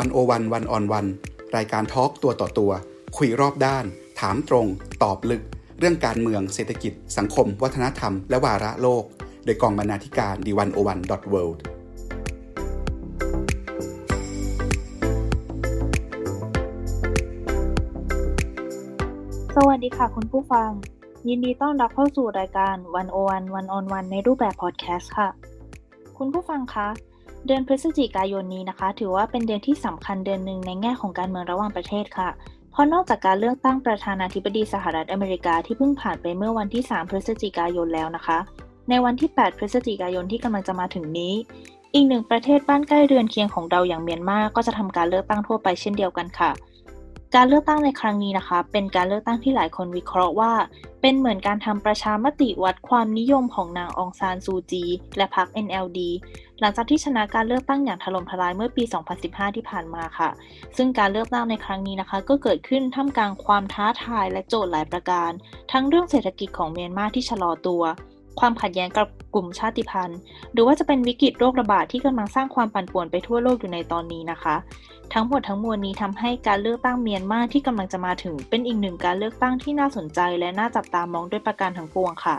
วันโอวันวันออนวันรายการทอล์กตัวต่อตัว คุยรอบด้าน ถามตรง ตอบลึก เรื่องการเมืองเศรษฐกิจ สังคม วัฒนธรรม และวาระโลก โดยกองบรรณาธิการดีวันโอวันดอทเวิลด์สวัสดีค่ะคุณผู้ฟัง ยินดีต้อนรับเข้าสู่รายการวันโอวันวันออนวันในรูปแบบพอดแคสต์ค่ะ คุณผู้ฟังคะ เดือนพฤศจิกายนนี้นะคะ ถือว่าเป็นเดือนที่สำคัญเดือนหนึ่งในแง่ของการเมืองระหว่างประเทศค่ะ เพราะนอกจากการเลือกตั้งประธานาธิบดีสหรัฐอเมริกาที่เพิ่งผ่านไปเมื่อวันที่ 3 พฤศจิกายนแล้วนะคะ ในวันที่ 8 พฤศจิกายนที่กำลังจะมาถึงนี้ อีกหนึ่งประเทศบ้านใกล้เรือนเคียงของเราอย่างเมียนมาก็จะทำการเลือกตั้งทั่วไปเช่นเดียวกันค่ะ การเลือกตั้งในครั้งนี้นะคะ เป็นการเลือกตั้งที่หลายคนวิเคราะห์ว่า เป็นเหมือนการทำประชามติวัดความนิยมของนางองซานซูจี และพรรค NLD หลังจากที่ชนะการเลือกตั้งอย่างถล่มทลายเมื่อปี 2015 ที่ผ่านมาค่ะ ซึ่งการเลือกตั้งในครั้งนี้นะคะ ก็เกิดขึ้นท่ามกลางความท้าทายและโจทย์หลายประการ ทั้งเรื่องเศรษฐกิจของเมียนมาที่ชะลอตัวความขัดแย้งกับกลุ่มชาติพันธุ์ หรือว่าจะเป็นวิกฤตโรคระบาดที่กำลังสร้างความปั่นป่วนไปทั่วโลกอยู่ในตอนนี้นะคะ ทั้งหมดทั้งมวลนี้ทำให้การเลือกตั้งเมียนมาที่กำลังจะมาถึง เป็นอีกหนึ่งการเลือกตั้งที่น่าสนใจและน่าจับตามองด้วยประการทั้งปวงค่ะ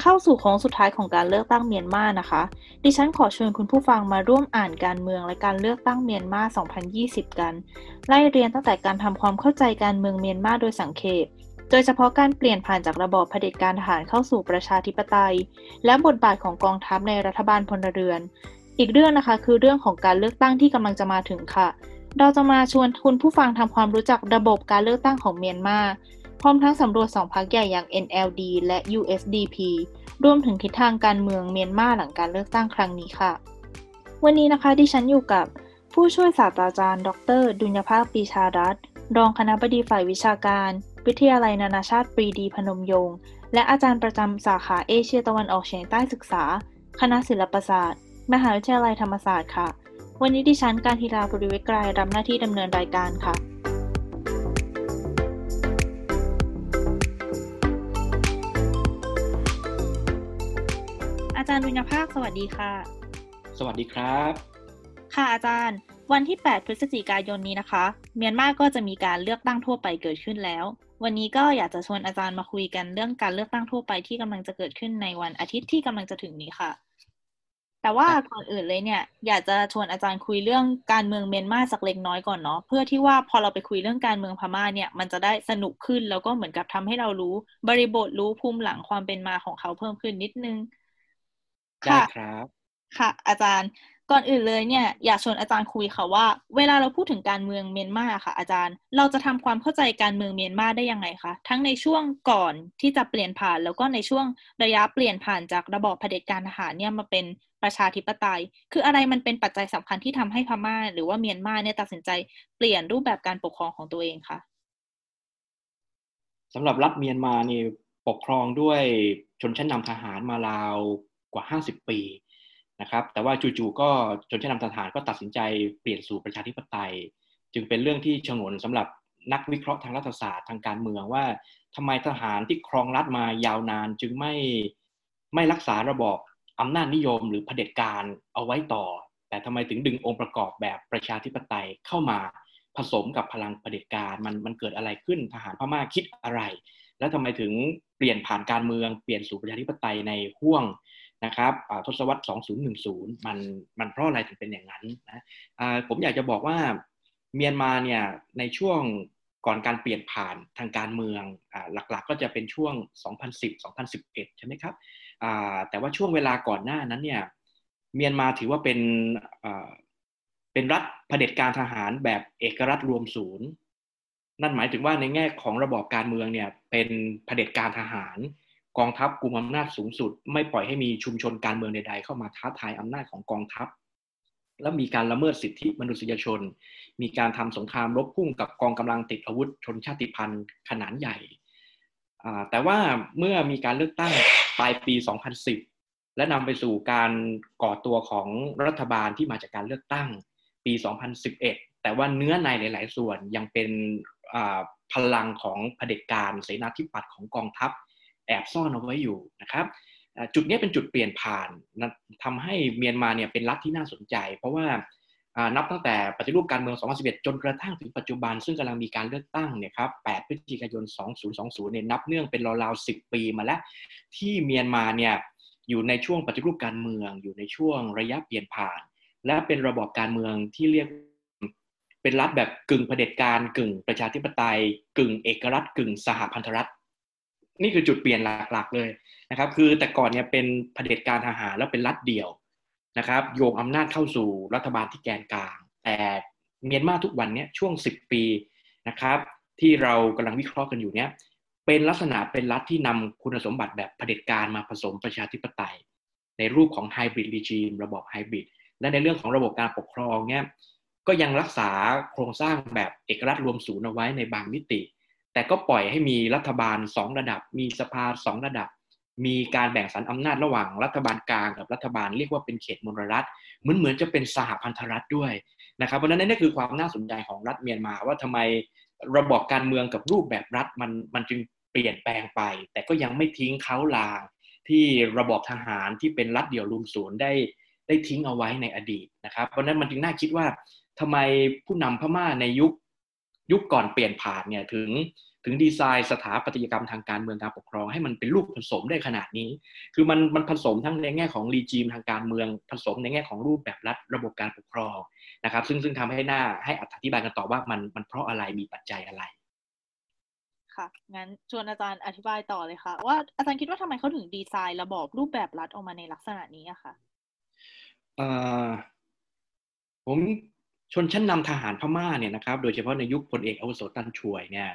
เข้าสู่โค้งสุดท้ายของการเลือกตั้งเมียนมานะคะ ดิฉันขอเชิญคุณผู้ฟังมาร่วมอ่านการเมืองและการเลือกตั้งเมียนมา 2020 กัน ไล่เรียนตั้งแต่การทำความเข้าใจการเมืองเมียนมาโดยสังเขปโดยเฉพาะการเปลี่ยนผ่านจากระบอบเผด็จการทหารเข้าสู่ประชาธิปไตย และบทบาทของกองทัพในรัฐบาลพลเรือน อีกเรื่องนะคะคือเรื่องของการเลือกตั้งที่กำลังจะมาถึงค่ะ เราจะมาชวนคุณผู้ฟังทำความรู้จักระบบการเลือกตั้งของเมียนมา พร้อมทั้งสำรวจสองพรรคใหญ่อย่าง NLD และ USDP รวมถึงทิศทางการเมืองเมียนมาหลังการเลือกตั้งครั้งนี้ค่ะ วันนี้นะคะดิฉันอยู่กับผู้ช่วยศาสตราจารย์ ดร ดุลยภาคปีชารัตรองคณะบดีฝ่ายวิชาการ วิทยาลัยนานาชาติปรีดีพนมยงค์และอาจารย์ประจำสาขาเอเชียตะวันออกเฉียงใต้ศึกษา คณะศิลปศาสตร์ มหาวิทยาลัยธรรมศาสตร์ค่ะ วันนี้ดิฉันการทีราบริวิกรายรับหน้าที่ดำเนินรายการค่ะ อาจารย์วิญญภาคสวัสดีค่ะ สวัสดีครับ ค่ะอาจารย์ วันที่ 8 พฤศจิกายนนี้นะคะ เมียนมาก็จะมีการเลือกตั้งทั่วไปเกิดขึ้นแล้ว วันนี้ก็อยากจะชวนอาจารย์มาคุยกันเรื่องการเลือกตั้งทั่วไปที่กำลังจะเกิดขึ้นในวันอาทิตย์ที่กำลังจะถึงนี้ค่ะ แต่ว่าก่อนอื่นเลยเนี่ย อยากจะชวนอาจารย์คุยเรื่องการเมืองเมียนมาสักเล็กน้อยก่อนเนาะเพื่อที่ว่าพอเราไปคุยเรื่องการเมืองพม่าเนี่ย มันจะได้สนุกขึ้นแล้วก็เหมือนกับทำให้เรารู้บริบทรู้ภูมิหลังความเป็นมาของเขาเพิ่มขึ้นนิดนึงค่ะครับ ค่ะ อาจารย์ก่อนอื่นเลยเนี่ยอยากชวนอาจารย์คุยค่ะว่า เวลาเราพูดถึงการเมืองเมียนมาค่ะ อาจารย์ เราจะทำความเข้าใจการเมืองเมียนมาได้ยังไงคะทั้งในช่วงก่อนที่จะเปลี่ยนผ่าน แล้วก็ในช่วงระยะเปลี่ยนผ่านจากระบอบเผด็จการทหารเนี่ยมาเป็น ประชาธิปไตย คืออะไรมันเป็นปัจจัยสำคัญที่ทำให้พม่า หรือว่าเมียนมาเนี่ยตัดสินใจเปลี่ยนรูปแบบการปกครองของตัวเองคะสำหรับรัฐเมียนมานี่ปกครองด้วยชนชั้นนำทหารมาราวกว่า 50 ปีนะครับแต่ว่าจู่ๆก็ชนชั้นนำทหารก็ตัดสินใจเปลี่ยนสู่ประชาธิปไตย จึงเป็นเรื่องที่ชงนสำหรับนักวิเคราะห์ทางรัฐศาสตร์ทางการเมืองว่าทำไมทหารที่ครองรัฐมายาวนาน จึงไม่ไม่รักษาระบอบ อำนาจนิยมหรือเผด็จการเอาไว้ต่อ แต่ทำไมถึงดึงองค์ประกอบแบบประชาธิปไตยเข้ามาผสมกับพลังเผด็จการมันมันเกิดอะไรขึ้นทหารพม่าคิดอะไร แล้วทำไมถึงเปลี่ยนผ่านการเมืองเปลี่ยนสู่ประชาธิปไตยในห่วงนะครับทศวรรษ 2010 มันมันเพราะอะไรถึงเป็นอย่างนั้นนะผมอยากจะบอกว่าเมียนมาเนี่ยในช่วงก่อนการเปลี่ยนผ่านทางการเมืองอหลักๆก็จะเป็นช่วง 2010-2011 ใช่ไหมครับ แต่ว่าช่วงเวลาก่อนหน้านั้นเนี่ยเมียนมาถือว่าเป็นเป็นรัฐเผด็จการทหารแบบเอกรัฐรวมศูนย์ นั่นหมายถึงว่าในแง่ของระบอบการเมืองเนี่ยเป็นเผด็จการทหาร กองทัพกุมอำนาจสูงสุด ไม่ปล่อยให้มีชุมชนการเมืองใดๆเข้ามาท้าทายอำนาจของกองทัพ แล้วมีการละเมิดสิทธิมนุษยชน มีการทำสงครามรบพุ่งกับกองกำลังติดอาวุธชนชาติพันธุ์ขนาดใหญ่แต่ว่าเมื่อมีการเลือกตั้ง ปลายปี 2010 และนำไปสู่การก่อตัวของรัฐบาลที่มาจากการเลือกตั้งปี 2011 แต่ว่าเนื้อในหลาย ๆ ส่วนยังเป็นพลังของเผด็จการเสนาธิปัตย์ของกองทัพแอบซ่อนเอาไว้อยู่นะครับจุดนี้เป็นจุดเปลี่ยนผ่านทำให้เมียนมาเนี่ยเป็นรัฐที่น่าสนใจ เพราะว่า นับตั้งแต่ปฏิรูปการเมือง 2011 จนกระทั่งถึงปัจจุบัน ซึ่งกำลังมีการเลือกตั้งเนี่ยครับ 8 พฤศจิกายน 2020 เนี่ยนับเนื่องเป็นราวๆ 10 ปีมาแล้ว ที่เมียนมาเนี่ยอยู่ในช่วงปฏิรูปการเมือง อยู่ในช่วงระยะเปลี่ยนผ่าน และเป็นระบอบการเมืองที่เรียกเป็นรัฐแบบกึ่งเผด็จการกึ่งประชาธิปไตย กึ่งเอกรัฐกึ่งสหพันธรัฐ นี่คือจุดเปลี่ยนหลักๆเลยนะครับ คือแต่ก่อนเนี่ยเป็นเผด็จการทหารแล้วเป็นรัฐเดี่ยว นะครับโยงอำนาจเข้าสู่รัฐบาลที่แกนกลาง แต่เมียนมาทุกวันนี้ช่วง 10 ปีนะครับ ที่เรากำลังวิเคราะห์กันอยู่เนี้ยเป็นลักษณะเป็นรัฐที่นำคุณสมบัติแบบเผด็จการมาผสมประชาธิปไตย ในรูปของไฮบริดรีจีมระบบไฮบริดและในเรื่องของระบบการปกครองเนี้ยก็ยังรักษาโครงสร้างแบบเอกรัฐรวมศูนย์เอาไว้ในบางมิติ แต่ก็ปล่อยให้มีรัฐบาลสองระดับ มีสภาสองระดับ มีการแบ่งสรรอำนาจระหว่างรัฐบาลกลางกับรัฐบาลเรียกว่าเป็นเขตมลรัฐเหมือนเหมือนจะเป็นสหพันธรัฐด้วยนะครับเพราะนั้นนี่คือความน่าสนใจของรัฐเมียนมาว่าทำไมระบบการเมืองกับรูปแบบรัฐมันมันจึงเปลี่ยนแปลงไป แต่ก็ยังไม่ทิ้งเขาลางที่ระบบทหารที่เป็นรัฐเดี่ยวรุมศูนย์ได้ได้ทิ้งเอาไว้ในอดีตนะครับเพราะนั้นมันจึงน่าคิดว่าทำไมผู้นำพม่าในยุค ยุคก่อนเปลี่ยนผ่านเนี่ยถึงถึงดีไซน์สถาปัตยกรรมทางการเมืองการปกครอง ให้มันเป็นลูกผสมได้ขนาดนี้ คือมันมันผสมทั้งในแง่ของรีจีมทางการเมือง ผสมในแง่ของรูปแบบรัฐระบบการปกครองนะครับ ซึ่งซึ่งทำให้หน้าให้อธิบายกันต่อว่ามันมันเพราะอะไรมีปัจจัยอะไร ค่ะ งั้นชวนอาจารย์อธิบายต่อเลยค่ะ ว่าอาจารย์คิดว่าทำไมเขาถึงดีไซน์ระบบรูปแบบรัฐออกมาในลักษณะนี้อะค่ะผม ชนชั้นนำทหารพม่าเนี่ยนะครับโดยเฉพาะในยุคพลเอกอาวุโสตันช่วยเนี่ย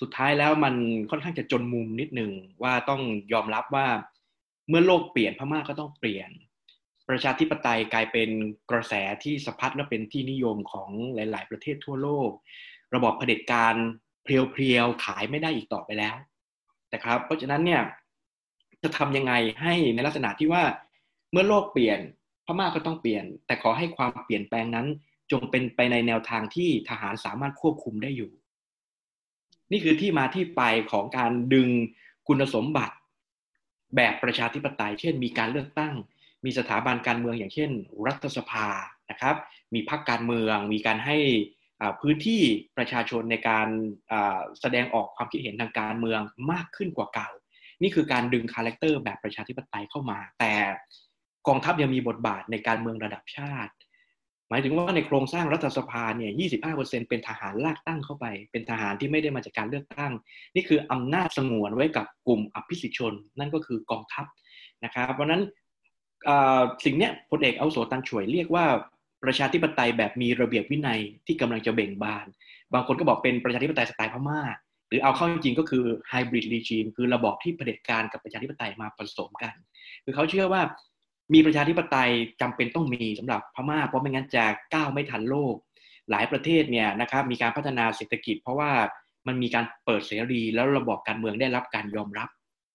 สุดท้ายแล้วมันค่อนข้างจะจนมุมนิดหนึ่งว่าต้องยอมรับว่าเมื่อโลกเปลี่ยนพม่าก็ต้องเปลี่ยน ประชาธิปไตยกลายเป็นกระแสที่สะพัดและเป็นที่นิยมของหลาย ๆ ประเทศทั่วโลก ระบอบเผด็จการเพียวๆขายไม่ได้อีกต่อไปแล้วนะครับ เพราะฉะนั้นเนี่ยจะทำยังไงให้ในลักษณะที่ว่าเมื่อโลกเปลี่ยนพม่าก็ต้องเปลี่ยน แต่ขอให้ความเปลี่ยนแปลงนั้น จงเป็นไปในแนวทางที่ทหารสามารถควบคุมได้อยู่ นี่คือที่มาที่ไปของการดึงคุณสมบัติแบบประชาธิปไตย เช่น มีการเลือกตั้ง มีสถาบันการเมืองอย่างเช่น รัฐสภานะครับ มีพรรคการเมือง มีการให้พื้นที่ประชาชนในการแสดงออกความคิดเห็นทางการเมืองมากขึ้นกว่าเก่า นี่คือการดึงคาแรคเตอร์แบบประชาธิปไตยเข้ามา แต่กองทัพยังมีบทบาทในการเมืองระดับชาติ หมายถึงว่าในโครงสร้างรัฐสภาเนี่ย 25%เป็นทหารลากตั้งเข้าไป เป็นทหารที่ไม่ได้มาจากการเลือกตั้ง นี่คืออำนาจสงวนไว้กับกลุ่มอภิสิทธิชน นั่นก็คือกองทัพนะครับ เพราะนั้นสิ่งนี้พลเอกเอาโสตันช่วยเรียกว่าประชาธิปไตยแบบมีระเบียบวินัยที่กำลังจะเบ่งบาน บางคนก็บอกเป็นประชาธิปไตยสไตล์พม่า หรือเอาเข้าจริงก็คือไฮบริดรีจีมคือระบอบที่เผด็จการกับประชาธิปไตยมาผสมกัน คือเขาเชื่อว่า มีประชาธิปไตยจำเป็นต้องมีสำหรับพม่า เพราะไม่งั้นจะก้าวไม่ทันโลก หลายประเทศเนี่ยนะครับมีการพัฒนาเศรษฐกิจ เพราะว่ามันมีการเปิดเสรีแล้วระบอบการเมืองได้รับการยอมรับ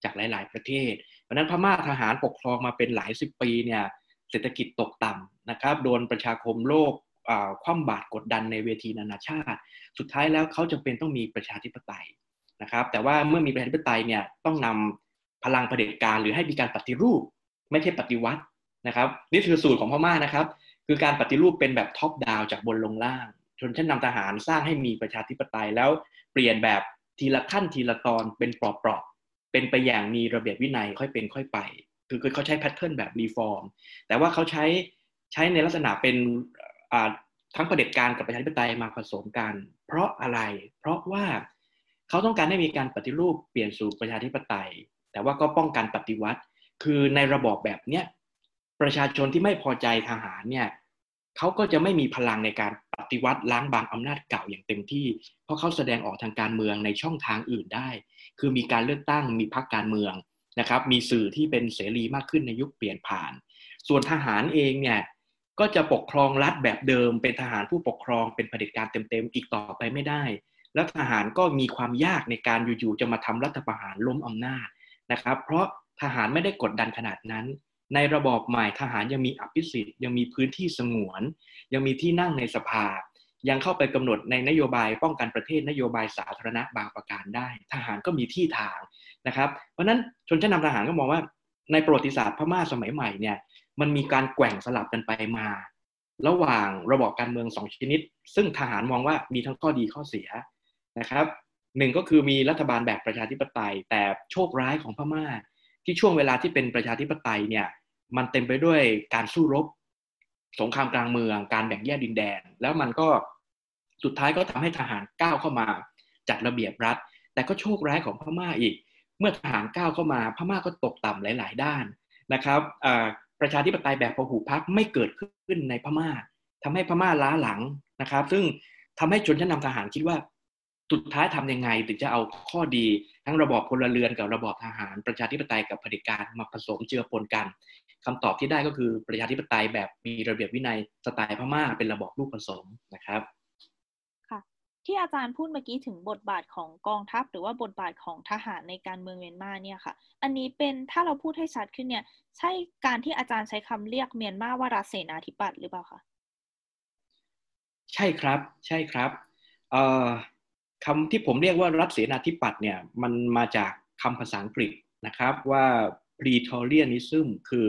จากหลาย ๆ ประเทศ เพราะนั้นพม่าทหารปกครองมาเป็นหลายสิบปีเนี่ยเศรษฐกิจตกต่ำนะครับโดนประชาคมโลกคว่ำบาตรกดดันในเวทีนานาชาติ สุดท้ายแล้วเขาจำเป็นต้องมีประชาธิปไตยนะครับ แต่ว่าเมื่อมีประชาธิปไตยเนี่ยต้องนำพลังเผด็จการหรือให้มีการปฏิรูป ไม่ใช่ปฏิวัตินะครับ นี่คือสูตรของพม่านะครับ คือการปฏิรูปเป็นแบบ top-down จากบนลงล่าง ชนชั้นนำทหารสร้างให้มีประชาธิปไตยแล้วเปลี่ยนแบบทีละขั้นทีละตอนเป็นเปลาะๆเป็นไปอย่างมีระเบียบวินัยค่อยเป็นค่อยไป คือเขาใช้ pattern แบบ reform แต่ว่าเขาใช้ใช้ในลักษณะเป็นทั้งประเด็จการกับประชาธิปไตยมาผสมกัน เพราะอะไร เพราะว่าเขาต้องการให้มีการปฏิรูปเปลี่ยนสู่ประชาธิปไตย แต่ว่าก็ป้องกันปฏิวัติ คือในระบอบแบบเนี้ยประชาชนที่ไม่พอใจทหารเนี่ยเขาก็จะไม่มีพลังในการปฏิวัติล้างบางอำนาจเก่าอย่างเต็มที่ เพราะเขาแสดงออกทางการเมืองในช่องทางอื่นได้ คือมีการเลือกตั้งมีพรรคการเมืองนะครับ มีสื่อที่เป็นเสรีมากขึ้นในยุคเปลี่ยนผ่าน ส่วนทหารเองเนี่ยก็จะปกครองรัฐแบบเดิม เป็นทหารผู้ปกครองเป็นเผด็จการเต็มๆอีกต่อไปไม่ได้ แล้วทหารก็มีความยากในการอยู่ๆจะมาทำรัฐประหารล้มอำนาจนะครับ เพราะ ทหารไม่ได้กดดันขนาดนั้น ในระบอบใหม่ทหารยังมีอภิสิทธิ์ยังมีพื้นที่สงวน ยังมีที่นั่งในสภา ยังเข้าไปกำหนดในนโยบายป้องกันประเทศนโยบายสาธารณะบางประการได้ ทหารก็มีที่ทางนะครับ เพราะนั้นชนชั้นนาทหารก็มองว่า ในประวัติศาสตร์พม่าสมัยใหม่เนี่ยมันมีการแกว่งสลับกันไปมา ระหว่างระบอบการเมืองสองชนิด ซึ่งทหารมองว่ามีทั้งข้อดีข้อเสียนะครับหนึ่งก็คือมีรัฐบาลแบบประชาธิปไตย แต่โชคร้ายของพม่า ที่ช่วงเวลาที่เป็นประชาธิปไตยเนี่ยมันเต็มไปด้วยการสู้รบ สงครามกลางเมือง การแบ่งแยกดินแดน แล้วมันก็สุดท้ายก็ทำให้ทหารก้าวเข้ามาจัดระเบียบรัฐ แต่ก็โชคร้ายของพม่าอีก เมื่อทหารก้าวเข้ามาพม่าก็ตกต่ำหลาย ๆ ด้านนะครับประชาธิปไตยแบบพหุพักไม่เกิดขึ้นในพม่าทำให้พม่าล้าหลังนะครับ ซึ่งทำให้ชนชั้นนาทหารคิดว่าสุดท้ายทำยังไงถึงจะเอาข้อดี ทั้งระบอบพลเรือนกับระบอบทหารประชาธิปไตยกับเผด็จการมาผสมเจือปนกันคำตอบที่ได้ก็คือประชาธิปไตยแบบมีระเบียบวินัยสไตล์พม่าเป็นระบอบลูกผสมนะครับค่ะที่อาจารย์พูดเมื่อกี้ถึงบทบาทของกองทัพ หรือว่าบทบาทของทหารในการเมืองเมียนมาเนี่ยค่ะ อันนี้เป็นถ้าเราพูดให้ชัดขึ้นเนี่ยใช่การที่อาจารย์ใช้คำเรียกเมียนมาว่ารัฐเสนาธิปัตย์หรือเปล่าคะใช่ครับใช่ครับเอ่อ คำที่ผมเรียกว่ารัฐเสนาธิปัตย์เนี่ยมันมาจากคำภาษาอังกฤษนะครับว่า Praetorianism คือ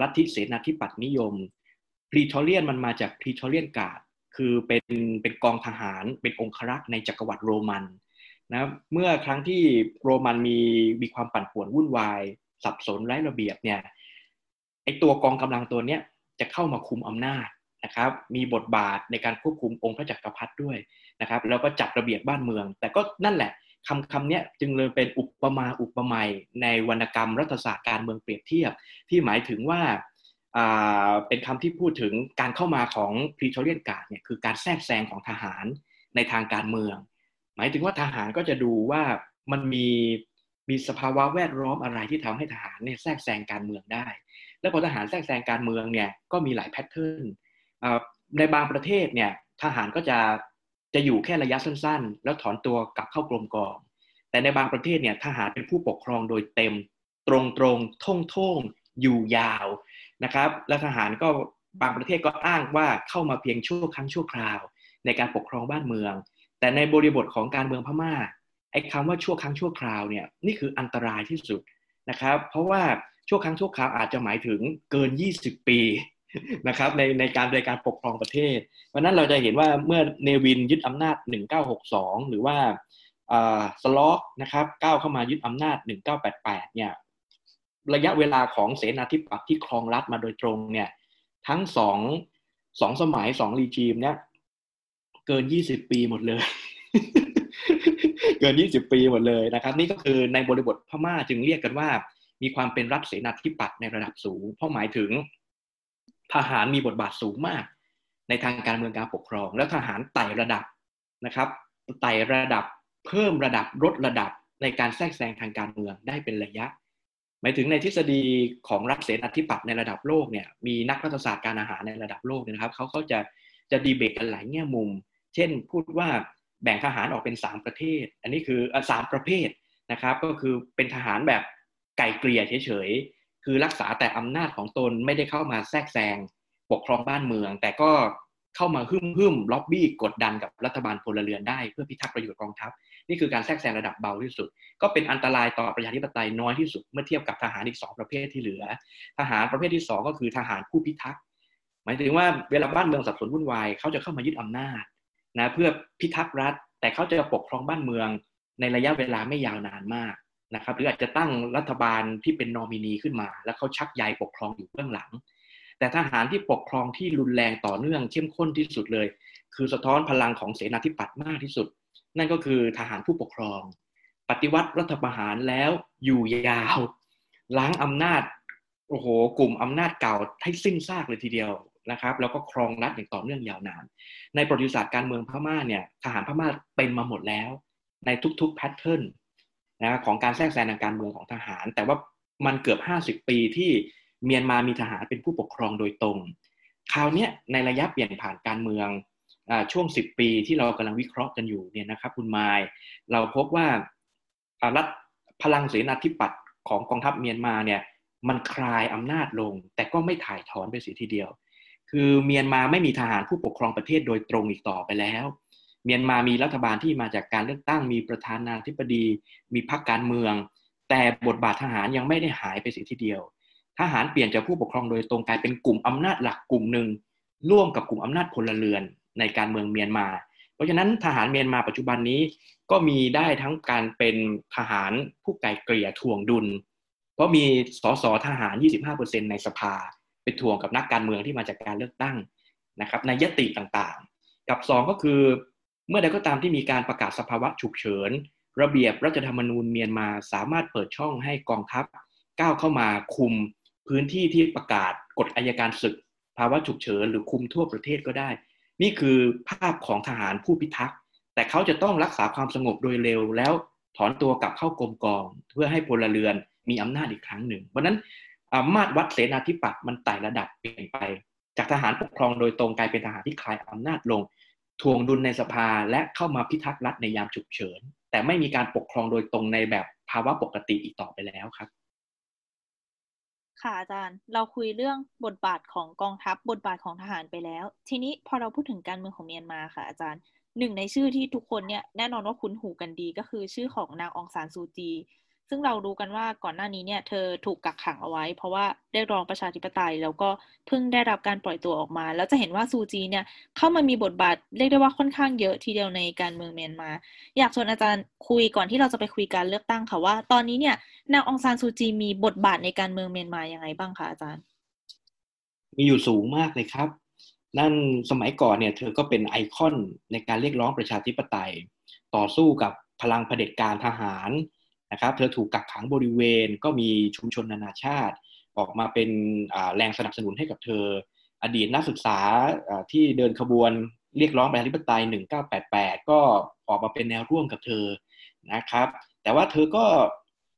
รัฐทิเสนาธิปัตย์นิยม Praetorian มันมาจาก Praetorian Guard คือเป็นเป็นกองทหารเป็นองครักษ์ในจักรวรรดิโรมันนะเมื่อครั้งที่โรมันมีมีความปั่นป่วนวุ่นวาย สับสนไร้ระเบียบเนี่ยไอตัวกองกำลังตัวเนี้ยจะเข้ามาคุมอำนาจ นะครับมีบทบาทในการควบคุมองค์พระจักรพรรดิด้วยนะครับแล้วก็จัดระเบียบบ้านเมือง แต่ก็นั่นแหละคำคำนี้จึงเลยเป็นอุปมาอุปไมยในวรรณกรรมรัฐศาสตร์การเมืองเปรียบเทียบ ที่หมายถึงว่าเป็นคำที่พูดถึงการเข้ามาของ praetorian guard เนี่ยคือการแทรกแซงของทหารในทางการเมือง หมายถึงว่าทหารก็จะดูว่ามันมีมีสภาวะแวดล้อมอะไรที่ทำให้ทหารเนี่ยแทรกแซงการเมืองได้ แล้วพอทหารแทรกแซงการเมืองเนี่ยก็มีหลาย pattern ในบางประเทศเนี่ยทหารก็จะจะอยู่แค่ระยะสั้นๆ แล้วถอนตัวกลับเข้ากรมกอง แต่ในบางประเทศเนี่ยทหารเป็นผู้ปกครองโดยเต็ม ตรงๆท่งท่งอยู่ยาวนะครับ และทหารก็บางประเทศก็อ้างว่าเข้ามาเพียงชั่วครั้งชั่วคราว ในการปกครองบ้านเมือง แต่ในบริบทของการเมืองพม่าไอ้คำว่าชั่วครั้งชั่วคราวเนี่ยนี่คืออันตรายที่สุดนะครับ เพราะว่าชั่วครั้งชั่วคราวอาจจะหมายถึงเกิน 20 ปี นะครับในในการในการปกครองประเทศ เพราะนั้นเราจะเห็นว่าเมื่อเนวินยึดอำนาจ 1962 หรือว่าสล็อกนะครับก้าวเข้ามายึดอำนาจ 1988 เนี่ยระยะเวลาของเสนาธิปัตย์ที่ครองรัฐมาโดยตรงเนี่ยทั้งสองสองสมัยสองรีจีมเนี่ยเกิน 20 ปีหมดเลย เกิน 20 ปีหมดเลยนะครับ นี่ก็คือในบริบทพม่าจึงเรียกกันว่า มีความเป็นรัฐเสนาธิปัตย์ในระดับสูง เพราะหมายถึง ทหารมีบทบาทสูงมาก ในทางการเมืองการปกครอง แล้วทหารไต่ระดับนะครับไต่ระดับเพิ่มระดับลดระดับในการแทรกแซงทางการเมืองได้เป็นระยะ หมายถึงในทฤษฎีของรัฐเสนาธิปัตย์ในระดับโลกเนี่ยมีนักรัฐศาสตร์การอาหารในระดับโลกนะครับเขาเขาจะจะดีเบตกันหลายแง่มุม เช่นพูดว่าแบ่งทหารออกเป็น 3 ประเทศ อันนี้คือสามประเภทนะครับก็คือเป็นทหารแบบไก่เกลี่ยเฉย คือรักษาแต่อำนาจของตนไม่ได้เข้ามาแทรกแซงปกครองบ้านเมือง แต่ก็เข้ามาหึ่มหึ่มล็อบบี้กดดันกับรัฐบาลพลเรือนได้เพื่อพิทักษ์ประโยชน์กองทัพ นี่คือการแทรกแซงระดับเบาที่สุด ก็เป็นอันตรายต่อประชาธิปไตยน้อยที่สุดเมื่อเทียบกับทหารอีกสองประเภทที่เหลือ ทหารประเภทที่สองก็คือทหารผู้พิทักษ์หมายถึงว่าเวลาบ้านเมืองสับสนวุ่นวายเขาจะเข้ามายึดอำนาจนะเพื่อพิทักษ์รัฐ แต่เขาจะปกครองบ้านเมืองในระยะเวลาไม่ยาวนานมาก นะครับหรืออาจจะตั้งรัฐบาลที่เป็นนอมินีขึ้นมา แล้วเขาชักใยปกครองอยู่เบื้องหลัง แต่ทหารที่ปกครองที่รุนแรงต่อเนื่องเข้มข้นที่สุดเลย คือสะท้อนพลังของเสนาธิปัตย์มากที่สุด นั่นก็คือทหารผู้ปกครอง ปฏิวัติรัฐประหารแล้วอยู่ยาว ล้างอำนาจโอ้โหกลุ่มอำนาจเก่าให้สิ้นซากเลยทีเดียวนะครับแล้วก็ครองรัฐอย่างต่อเนื่องยาวนาน ในประวัติศาสตร์การเมืองพม่าเนี่ยทหารพม่าเป็นมาหมดแล้ว ในทุกๆแพทเทิร์น นะของการแทรกแซงทางการเมืองของทหาร แต่ว่ามันเกือบ 50 ปีที่เมียนมามีทหารเป็นผู้ปกครองโดยตรง คราวนี้ในระยะเปลี่ยนผ่านการเมืองอช่วง 10 ปีที่เรากำลังวิเคราะห์กันอยู่เนี่ยนะครับคุณมล์เราพบว่ารัฐพลังเสนาธิปัตย์ของกองทัพเมียนมาเนี่ยมันคลายอำนาจลง แต่ก็ไม่ถ่ายถอนไปเสียทีเดียว คือเมียนมาไม่มีทหารผู้ปกครองประเทศโดยตรงอีกต่อไปแล้ว เมียนมามีรัฐบาลที่มาจากการเลือกตั้งมีประธานาธิบดี มีพรรคการเมือง แต่บทบาททหารยังไม่ได้หายไปเสียทีเดียว ทหารเปลี่ยนจากผู้ปกครองโดยตรงกลายเป็นกลุ่มอำนาจหลักกลุ่มหนึ่งร่วมกับกลุ่มอำนาจพลเรือนในการเมืองเมียนมา เพราะฉะนั้นทหารเมียนมาปัจจุบันนี้ก็มีได้ทั้งการเป็นทหารผู้ไกลเกลี่ยทวงดุล เพราะมีสสทหาร 25%ในสภาไปทวงกับนักการเมืองที่มาจากการเลือกตั้งนะครับในยติต่างๆ กับ 2 ก็คือ มื่อใดก็ตามที่มีการประกาศสภาวะฉุกเฉิน ระเบียบรัฐธรรมนูญเมียนมาสามารถเปิดช่องให้กองทัพก้าวเข้ามาคุมพื้นที่ที่ประกาศกฎอายการศึก ภาวะฉุกเฉินหรือคุมทั่วประเทศก็ได้ นี่คือภาพของทหารผู้พิทักษ์ แต่เขาจะต้องรักษาความสงบโดยเร็ว แล้วถอนตัวกลับเข้ากรมกอง เพื่อให้พลเรือนมีอำนาจอีกครั้งหนึ่ง เพราะนั้นมาตรวัดเสนาธิปัตย์มันไต่ระดับเปลี่ยนไป จากทหารปกครองโดยตรงกลายเป็นทหารที่คลายอำนาจลง ทวงดุลในสภาและเข้ามาพิทักษ์รัฐในยามฉุกเฉิน แต่ไม่มีการปกครองโดยตรงในแบบภาวะปกติอีกต่อไปแล้วครับ ค่ะอาจารย์ เราคุยเรื่องบทบาทของกองทัพบทบาทของทหารไปแล้ว ทีนี้พอเราพูดถึงการเมืองของเมียนมาค่ะอาจารย์หนึ่งในชื่อที่ทุกคนเนี่ยแน่นอนว่าคุ้นหูกันดีก็คือชื่อของนางองซานซูจี ซึ่งเรารู้กันว่าก่อนหน้านี้เนี่ยเธอถูกกักขังเอาไว้ เพราะว่าได้รองประชาธิปไตย แล้วก็เพิ่งได้รับการปล่อยตัวออกมา แล้วจะเห็นว่าซูจีเนี่ยเข้ามามีบทบาทเรียกได้ว่าค่อนข้างเยอะทีเดียวในการเมืองเมียนมา อยากชวนอาจารย์คุยก่อนที่เราจะไปคุยการเลือกตั้งค่ะว่า ตอนนี้เนี่ยนางองซานซูจีมีบทบาทในการเมืองเมียนมาอย่างไรบ้างคะอาจารย์ มีอยู่สูงมากเลยครับ นั่นสมัยก่อนเนี่ยเธอก็เป็นไอคอนในการเรียกร้องประชาธิปไตย ต่อสู้กับพลังเผด็จการทหาร นะครับเธอถูกกักขังบริเวณก็มีชุมชนนานาชาติ ออกมาเป็นแรงสนับสนุนให้กับเธอ อดีตนักศึกษาที่เดินขบวนเรียกร้องประชาธิปไตย 1988 ก็ออกมาเป็นแนวร่วมกับเธอนะครับ แต่ว่าเธอก็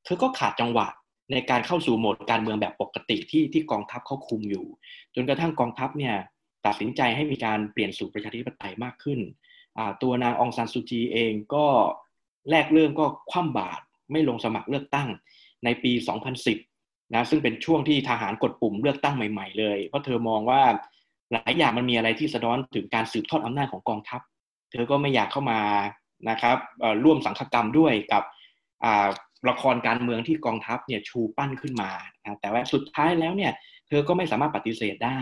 เธอก็ขาดจังหวะในการเข้าสู่โหมดการเมืองแบบปกติที่ที่กองทัพเขาคุมอยู่ จนกระทั่งกองทัพเนี่ยตัดสินใจให้มีการเปลี่ยนสู่ประชาธิปไตยมากขึ้น ตัวนางองซานซูจีเองก็แรกเริ่มก็คว่ำบาตร ไม่ลงสมัครเลือกตั้งในปี 2010 นะซึ่งเป็นช่วงที่ทหารกดปุ่มเลือกตั้งใหม่ๆ เลย เพราะเธอมองว่าหลายอย่างมันมีอะไรที่สะท้อนถึงการสืบทอดอำนาจของกองทัพ เธอก็ไม่อยากเข้ามานะครับร่วมสังฆกรรมด้วยกับละครการเมืองที่กองทัพเนี่ยชูปั้นขึ้นมา แต่ว่าสุดท้ายแล้วเนี่ยเธอก็ไม่สามารถปฏิเสธได้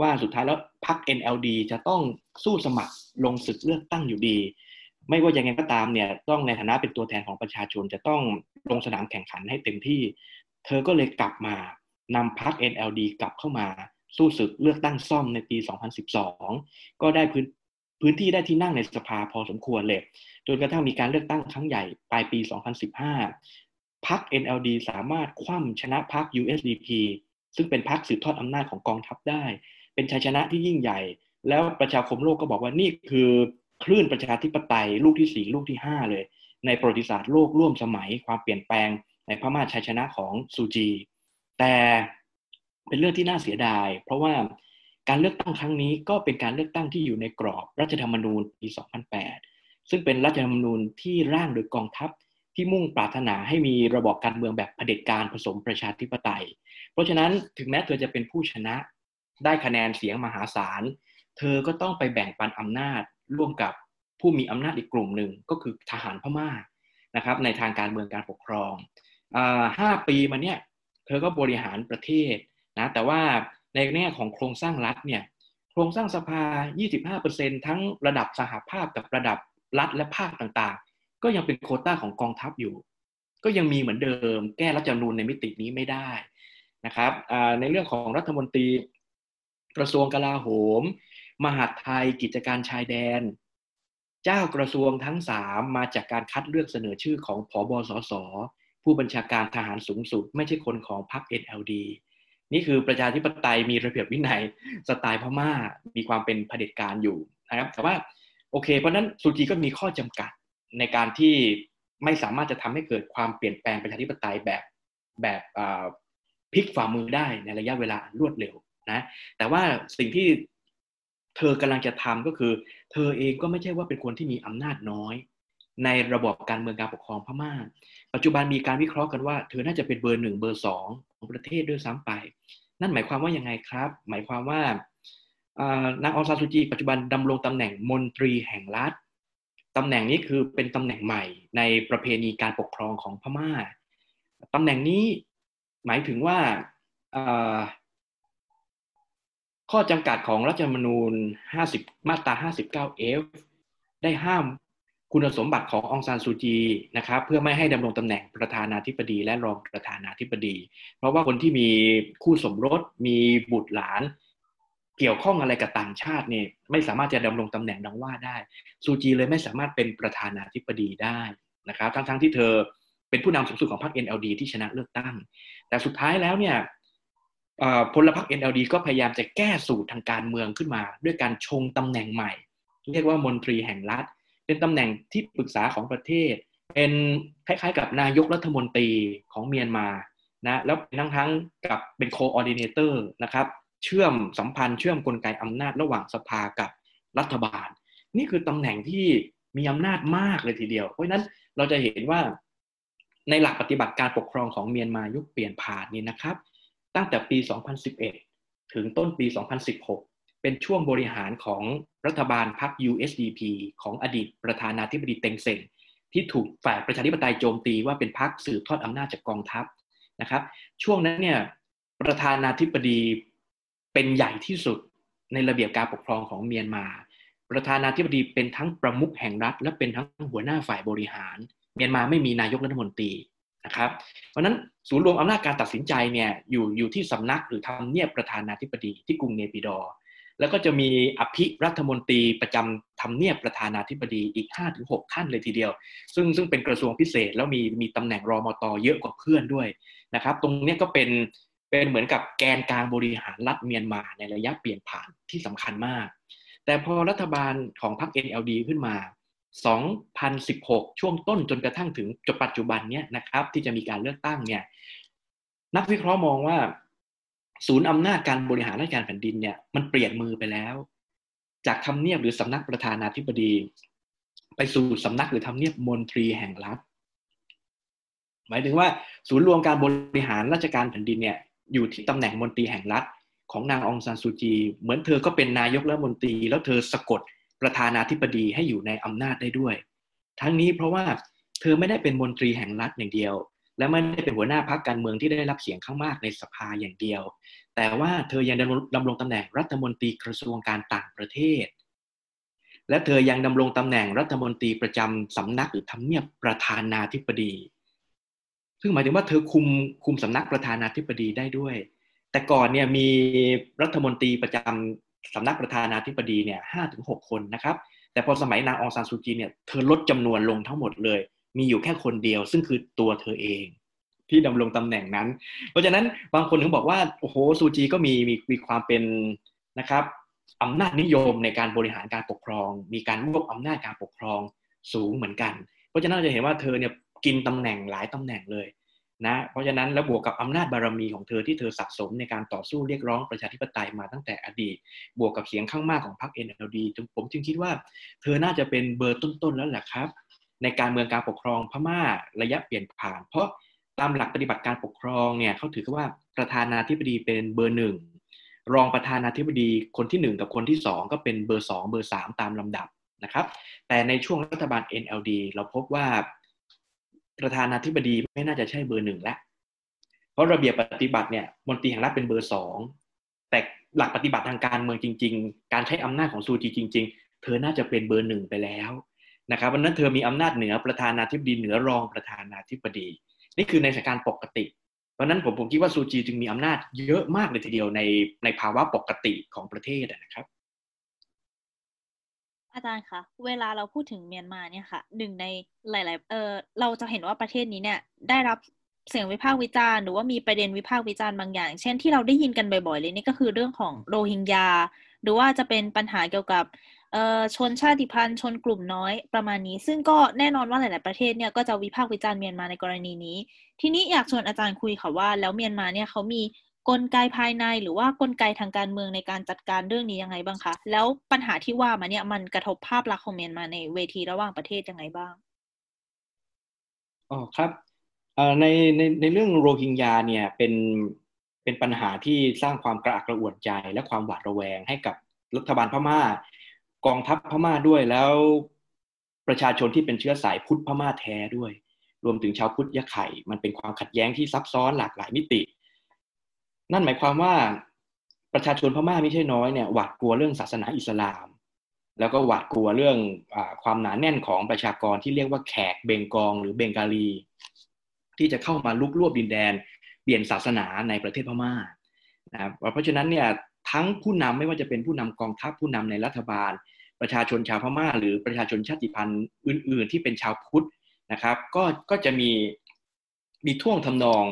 ว่าสุดท้ายแล้วพรรค NLD จะต้องสู้สมัครลงศึกเลือกตั้งอยู่ดี ไม่ว่ายังไงก็ตามเนี่ยต้องในฐานะเป็นตัวแทนของประชาชนจะต้องลงสนามแข่งขันให้เต็มที่ เธอก็เลยกลับมานำพรรค NLD กลับเข้ามาสู้ศึกเลือกตั้งซ่อมในปี 2012 ก็ได้พื้นพื้นที่ได้ที่นั่งในสภาพอสมควรเลยจนกระทั่งมีการเลือกตั้งครั้งใหญ่ปลายปี 2015 พรรค NLD สามารถคว่ำชนะพรรค USDP ซึ่งเป็นพรรคสืบทอดอำนาจของกองทัพได้ เป็นชัยชนะที่ยิ่งใหญ่ แล้วประชาคมโลกก็บอกว่านี่คือ คลื่นประชาธิปไตยลูกที่สี่ลูกที่ห้าเลย ในประวัติศาสตร์โลกร่วมสมัยความเปลี่ยนแปลงในพม่าชัยชนะของซูจี แต่เป็นเรื่องที่น่าเสียดาย เพราะว่าการเลือกตั้งครั้งนี้ก็เป็นการเลือกตั้งที่อยู่ในกรอบรัฐธรรมนูญปี 2008 ซึ่งเป็นรัฐธรรมนูญที่ร่างโดยกองทัพที่มุ่งปรารถนาให้มีระบอบการเมืองแบบเผด็จการผสมประชาธิปไตย เพราะฉะนั้นถึงแม้เธอจะเป็นผู้ชนะได้คะแนนเสียงมหาศาล เธอก็ต้องไปแบ่งปันอำนาจ ร่วมกับผู้มีอำนาจอีกกลุ่มหนึ่งก็คือทหารพม่านะครับในทางการเมืองการปกครองห้าปีมาเนี่ยเธอก็บริหารประเทศนะแต่ว่าในแง่ของโครงสร้างรัฐเนี่ยโครงสร้างสภา 25%ทั้งระดับสหภาพกับระดับรัฐและภาคต่างๆ ก็ยังเป็นโคต้าของกองทัพอยู่ ก็ยังมีเหมือนเดิม แก้รัฐธรรมนูญในมิตินี้ไม่ได้นะครับในเรื่องของรัฐมนตรีกระทรวงกลาโหม มหาดไทยกิจการชายแดน เจ้ากระทรวงทั้งสามมาจากการคัดเลือกเสนอชื่อของผอบอสสผู้บัญชาการทหารสูงสุด ไม่ใช่คนของพรรค NLD นี่คือประชาธิปไตยมีระเบียบวินัยสไตล์พม่ามีความเป็นเผด็จการอยู่นะครับแต่ว่าโอเค เพราะนั้นสุจีก็มีข้อจำกัดในการที่ไม่สามารถจะทำให้เกิดความเปลี่ยนแปลงประชาธิปไตยแบบแบบพลิกฝ่ามือได้ในระยะเวลารวดเร็วนะแต่ว่าสิ่งที่ เธอกำลังจะทำก็คือ เธอเองก็ไม่ใช่ว่าเป็นคนที่มีอำนาจน้อย ในระบบการเมืองการปกครองพม่า ปัจจุบันมีการวิเคราะห์กันว่า เธอน่าจะเป็นเบอร์หนึ่งเบอร์สองของประเทศด้วยซ้ำไป นั่นหมายความว่ายังไงครับ หมายความว่านางองซานซูจีปัจจุบันดำรงตำแหน่งมนตรีแห่งรัฐตำแหน่งนี้คือเป็นตำแหน่งใหม่ในประเพณีการปกครองของพม่าตำแหน่งนี้หมายถึงว่า ข้อจำกัดของรัฐธรรมนูญ 50 มาตรา 59F ได้ห้ามคุณสมบัติขององซานซูจีนะครับเพื่อไม่ให้ดำรงตำแหน่งประธานาธิบดีและรองประธานาธิบดี เพราะว่าคนที่มีคู่สมรสมีบุตรหลาน เกี่ยวข้องอะไรกับต่างชาติเนี่ยไม่สามารถจะดำรงตำแหน่งดังว่าได้ซูจีเลยไม่สามารถเป็นประธานาธิบดีได้นะครับทั้งๆทที่เธอเป็นผู้นำสูงสุดของพรรค NLD ที่ชนะเลือกตั้ง แต่สุดท้ายแล้วเนี่ย พลพรรค NLD ก็พยายามจะแก้สูตรทางการเมืองขึ้นมา ด้วยการชงตำแหน่งใหม่ เรียกว่ามนตรีแห่งรัฐ เป็นตำแหน่งที่ปรึกษาของประเทศ เป็นคล้ายๆ กับนายกรัฐมนตรีของเมียนมานะแล้วทั้งทั้งกับเป็น coordinator นะครับเชื่อมสัมพันธ์เชื่อมกลไกอำนาจระหว่างสภากับรัฐบาล นี่คือตำแหน่งที่มีอำนาจมากเลยทีเดียว เพราะฉะนั้นเราจะเห็นว่าในหลักปฏิบัติการปกครองของเมียนมายุคเปลี่ยนผ่านนี้นะครับ ตั้งแต่ปี 2011 ถึงต้นปี 2016 เป็นช่วงบริหารของรัฐบาลพรรค USDP ของอดีตประธานาธิบดีเต็งเซ็งที่ถูกฝ่ายประชาธิปไตยโจมตีว่าเป็นพรรคสืบทอดอำนาจจากกองทัพนะครับ ช่วงนั้นเนี่ยประธานาธิบดีเป็นใหญ่ที่สุดในระเบียบการปกครองของเมียนมา ประธานาธิบดีเป็นทั้งประมุขแห่งรัฐ และเป็นทั้งหัวหน้าฝ่ายบริหาร เมียนมาไม่มีนายกรัฐมนตรี นะครับ เพราะนั้นศูนย์รวมอำนาจการตัดสินใจเนี่ยอยู่อยู่ที่สำนักหรือทำเนียบประธานาธิบดีที่กรุงเนปิดอร์แล้วก็จะมีอภิรัฐมนตรีประจำทำเนียบประธานาธิบดีอีก 5-6 ท่านเลยทีเดียว ซึ่งซึ่งเป็นกระทรวงพิเศษแล้วมีมีตำแหน่งรอมตอเยอะกว่าเพื่อนด้วยนะครับ ตรงนี้ก็เป็นเป็นเหมือนกับแกนกลางบริหารรัฐเมียนมาในระยะเปลี่ยนผ่านที่สำคัญมาก แต่พอรัฐบาลของพรรค NLD ขึ้นมา 2016 ช่วงต้นจนกระทั่งถึงจนปัจจุบันเนี้ยนะครับ ที่จะมีการเลือกตั้งเนี่ยนักวิเคราะห์มองว่า ศูนย์อำนาจการบริหารราชการแผ่นดินเนี่ยมันเปลี่ยนมือไปแล้ว จากทำเนียบหรือสำนักประธานาธิบดี ไปสู่สำนักหรือทำเนียบมนตรีแห่งรัฐ หมายถึงว่า ศูนย์รวมการบริหารราชการแผ่นดินเนี่ยอยู่ที่ตำแหน่งมนตรีแห่งรัฐของนางองซานซูจี เหมือนเธอก็เป็นนายกรัฐมนตรี แล้วเธอสะกด ประธานาธิบดีให้อยู่ในอำนาจได้ด้วย ทั้งนี้เพราะว่าเธอไม่ได้เป็นมนตรีแห่งรัฐอย่างเดียว และไม่ได้เป็นหัวหน้าพรรคการเมืองที่ได้รับเสียงข้างมากในสภาอย่างเดียว แต่ว่าเธอยังดำรงตำแหน่งรัฐมนตรีกระทรวงการต่างประเทศ และเธอยังดำรงตำแหน่งรัฐมนตรีประจำสำนักหรือทำเนียบประธานาธิบดี ซึ่งหมายถึงว่าเธอคุมคุมสำนักประธานาธิบดีได้ด้วย แต่ก่อนเนี่ยมีรัฐมนตรีประจำ สำนักประธานาธิบดีเนี่ยห้าถึงหกคนนะครับ แต่พอสมัยนางองซานซูจีเนี่ยเธอลดจำนวนลงทั้งหมดเลย มีอยู่แค่คนเดียว ซึ่งคือตัวเธอเอง ที่ดำรงตำแหน่งนั้น เพราะฉะนั้นบางคนถึงบอกว่าโอ้โหซูจีก็มีมีมีความเป็นนะครับอำนาจนิยมในการบริหารการปกครอง มีการรวบอำนาจการปกครองสูงเหมือนกัน เพราะฉะนั้นเราจะเห็นว่าเธอเนี่ยกินตำแหน่งหลายตำแหน่งเลย นะเพราะฉะนั้นแล้วบวกกับอำนาจบารมีของเธอที่เธอสะสมในการต่อสู้เรียกร้องประชาธิปไตยมาตั้งแต่อดีต บวกกับเสียงข้างมากของพรรค NLD ผมจึงคิดว่า เธอน่าจะเป็นเบอร์ต้นๆแล้วแหละครับ ในการเมืองการปกครองพม่าระยะเปลี่ยนผ่าน เพราะตามหลักปฏิบัติการปกครองเนี่ยเขาถือว่าประธานาธิบดีเป็นเบอร์หนึ่งรองประธานาธิบดีคนที่ 1 กับคนที่ 2 ก็เป็นเบอร์ 2 เบอร์ 3 ตามลำดับนะครับ แต่ในช่วงรัฐบาล NLD เราพบว่า ประธานาธิบดีไม่น่าจะใช่เบอร์หนึ่งแล้วเพราะระเบียบปฏิบัติเนี่ยมนตรีแห่งรัฐเป็นเบอร์สองแต่หลักปฏิบัติทางการเมืองจริง ๆ การใช้อำนาจของซูจีจริง ๆ เธอน่าจะเป็นเบอร์หนึ่งไปแล้วนะครับวันนั้นเธอมีอำนาจเหนือประธานาธิบดีเหนือรองประธานาธิบดี นี่คือในสถานการณ์ปกติ เพราะนั้นผมผมคิดว่าซูจีจึงมีอำนาจเยอะมากเลยทีเดียวในในภาวะปกติของประเทศนะครับ อาจารย์คะเวลาเราพูดถึงเมียนมาเนี่ยค่ะหนึ่งในหลาย ๆ เออเราจะเห็นว่าประเทศนี้เนี่ยได้รับเสียงวิพากษ์วิจารณ์หรือว่ามีประเด็นวิพากษ์วิจารณ์บางอย่าง เช่นที่เราได้ยินกันบ่อย ๆ เลยนี่ก็คือเรื่องของโรฮิงญาหรือว่าจะเป็นปัญหาเกี่ยวกับชนชาติพันธุ์ชนกลุ่มน้อยประมาณนี้ ซึ่งก็แน่นอนว่าหลาย ๆ ประเทศเนี่ยก็จะวิพากษ์วิจารณ์เมียนมาในกรณีนี้ ทีนี้อยากชวนอาจารย์คุยค่ะว่า แล้วเมียนมาเนี่ยเขามี กลไกภายในหรือว่ากลไกทางการเมืองในการจัดการเรื่องนี้ยังไงบ้างคะ แล้วปัญหาที่ว่ามาเนี่ยมันกระทบภาพลักษณ์ของเมียนมาในเวทีระหว่างประเทศยังไงบ้างอ๋อครับในในในเรื่องโรฮิงญาเนี่ยเป็นเป็นปัญหาที่สร้างความกระอักกระอ่วนใจ และความหวาดระแวงให้กับรัฐบาลพม่า กองทัพพม่าด้วยแล้วประชาชนที่เป็นเชื้อสายพุทธพม่าแท้ด้วย รวมถึงชาวพุทธยะไข่ มันเป็นความขัดแย้งที่ซับซ้อนหลากหลายมิติ นั่นหมายความว่าประชาชนพม่าไม่ใช่น้อยเนี่ยหวาดกลัวเรื่องศาสนาอิสลาม แล้วก็หวาดกลัวเรื่องอความหนาแน่นของประชากรที่เรียกว่าแขกเบงกองหรือเบงกาลี ที่จะเข้ามาลุกลวบดินแดน เปลี่ยนศาสนาในประเทศพม่านะครับเพราะฉะนั้นเนี่ยทั้งผู้นำไม่ว่าจะเป็นผู้นำกองทัพผู้นำในรัฐบาล ประชาชนชาวพม่า หรือประชาชนชาติพันธุ์อื่น ๆ ที่เป็นชาวพุทธนะครับ ก็ก็จะมีมีท่วงทำนอง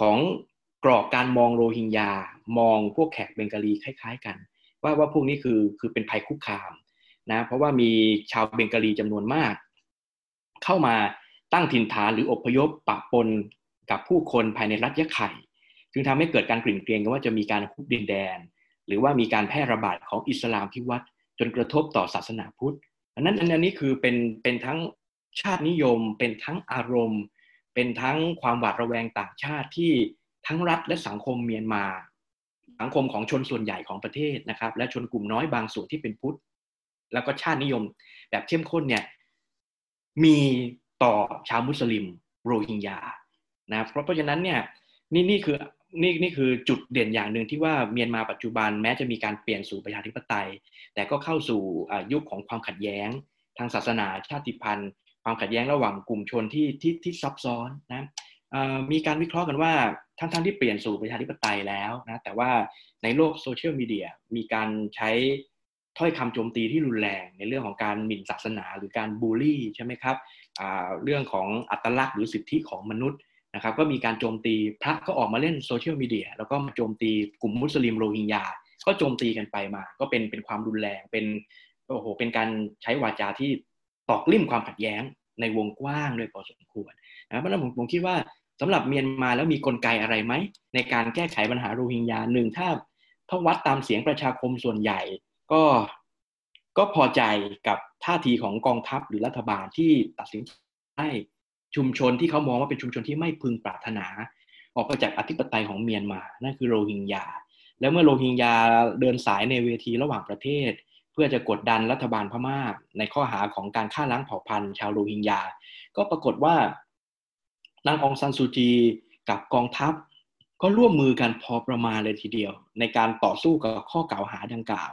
ของ กรอบการมองโรฮิงญามองพวกแขกเบงกาลีคล้าย ๆ กัน ว่าว่าพวกนี้คือคือเป็นภัยคุกคามนะเพราะว่ามีชาวเบงกาลีจำนวนมาก เข้ามาตั้งถิ่นฐานหรืออพยพปะปนกับผู้คนภายในรัฐยะไข่ จึงทำให้เกิดการกลิ่นเกลียงกันว่าจะมีการคุกดินแดน หรือว่ามีการแพร่ระบาดของอิสลามที่วัดจนกระทบต่อศาสนาพุทธอันนั้นอันนี้คือเป็นเป็นทั้งชาตินิยม เป็นทั้งอารมณ์ เป็นทั้งความหวาดระแวงต่างชาติที่ ทั้งรัฐและสังคมเมียนมา สังคมของชนส่วนใหญ่ของประเทศนะครับ และชนกลุ่มน้อยบางส่วนที่เป็นพุทธ แล้วก็ชาตินิยม แบบเข้มข้นเนี่ยมีต่อชาวมุสลิมโรฮิงญานะเพราะเพราะฉะนั้นเนี่ยนี่นี่คือนี่นี่คือจุดเด่นอย่างหนึ่งที่ว่าเมียนมาปัจจุบันแม้จะมีการเปลี่ยนสู่ประชาธิปไตย แต่ก็เข้าสู่ยุคของความขัดแย้ง ทางศาสนาชาติพันธุ์ ความขัดแย้งระหว่างกลุ่มชนที่ที่ที่ซับซ้อนนะ มีการวิเคราะห์กันว่าทั้งทั้งที่เปลี่ยนสู่ประชาธิปไตยแล้วนะแต่ว่าในโลกโซเชียลมีเดียมีการใช้ถ้อยคำโจมตีที่รุนแรงในเรื่องของการหมิ่นศาสนา หรือการบูลลี่ใช่ไหมครับเรื่องของอัตลักษณ์หรือสิทธิของมนุษย์นะครับก็มีการโจมตีพระก็ออกมาเล่นโซเชียลมีเดียแล้วก็มาโจมตีกลุ่มมุสลิมโรฮิงญาก็โจมตีกันไปมา ก็เป็นเป็นความรุนแรงเป็นโอ้โหเป็นการใช้วาจาที่ตอกลิ่มความขัดแย้งในวงกว้างด้วยพอสมควรนะเพราะนั้นผมผมคิดว่า สำหรับเมียนมาแล้วมีกลไกอะไรไหม ในการแก้ไขปัญหาโรฮิงญาหนึ่งถ้าถ้าวัดตามเสียงประชาคมส่วนใหญ่ ก็ก็พอใจกับท่าทีของกองทัพหรือรัฐบาลที่ตัดสินใจชุมชนที่เขามองว่าเป็นชุมชนที่ไม่พึงปรารถนา ออกไปจากอธิปไตยของเมียนมา นั่นคือโรฮิงญา แล้วเมื่อโรฮิงญาเดินสายในเวทีระหว่างประเทศ เพื่อจะกดดันรัฐบาลพม่าในข้อหาของการฆ่าล้างเผ่าพันธุ์ชาวโรฮิงญา ก็ปรากฏว่า นางองซันซูจีกับกองทัพ ก็ร่วมมือกันพอประมาณเลยทีเดียว ในการต่อสู้กับข้อกล่าวหาดังกล่าว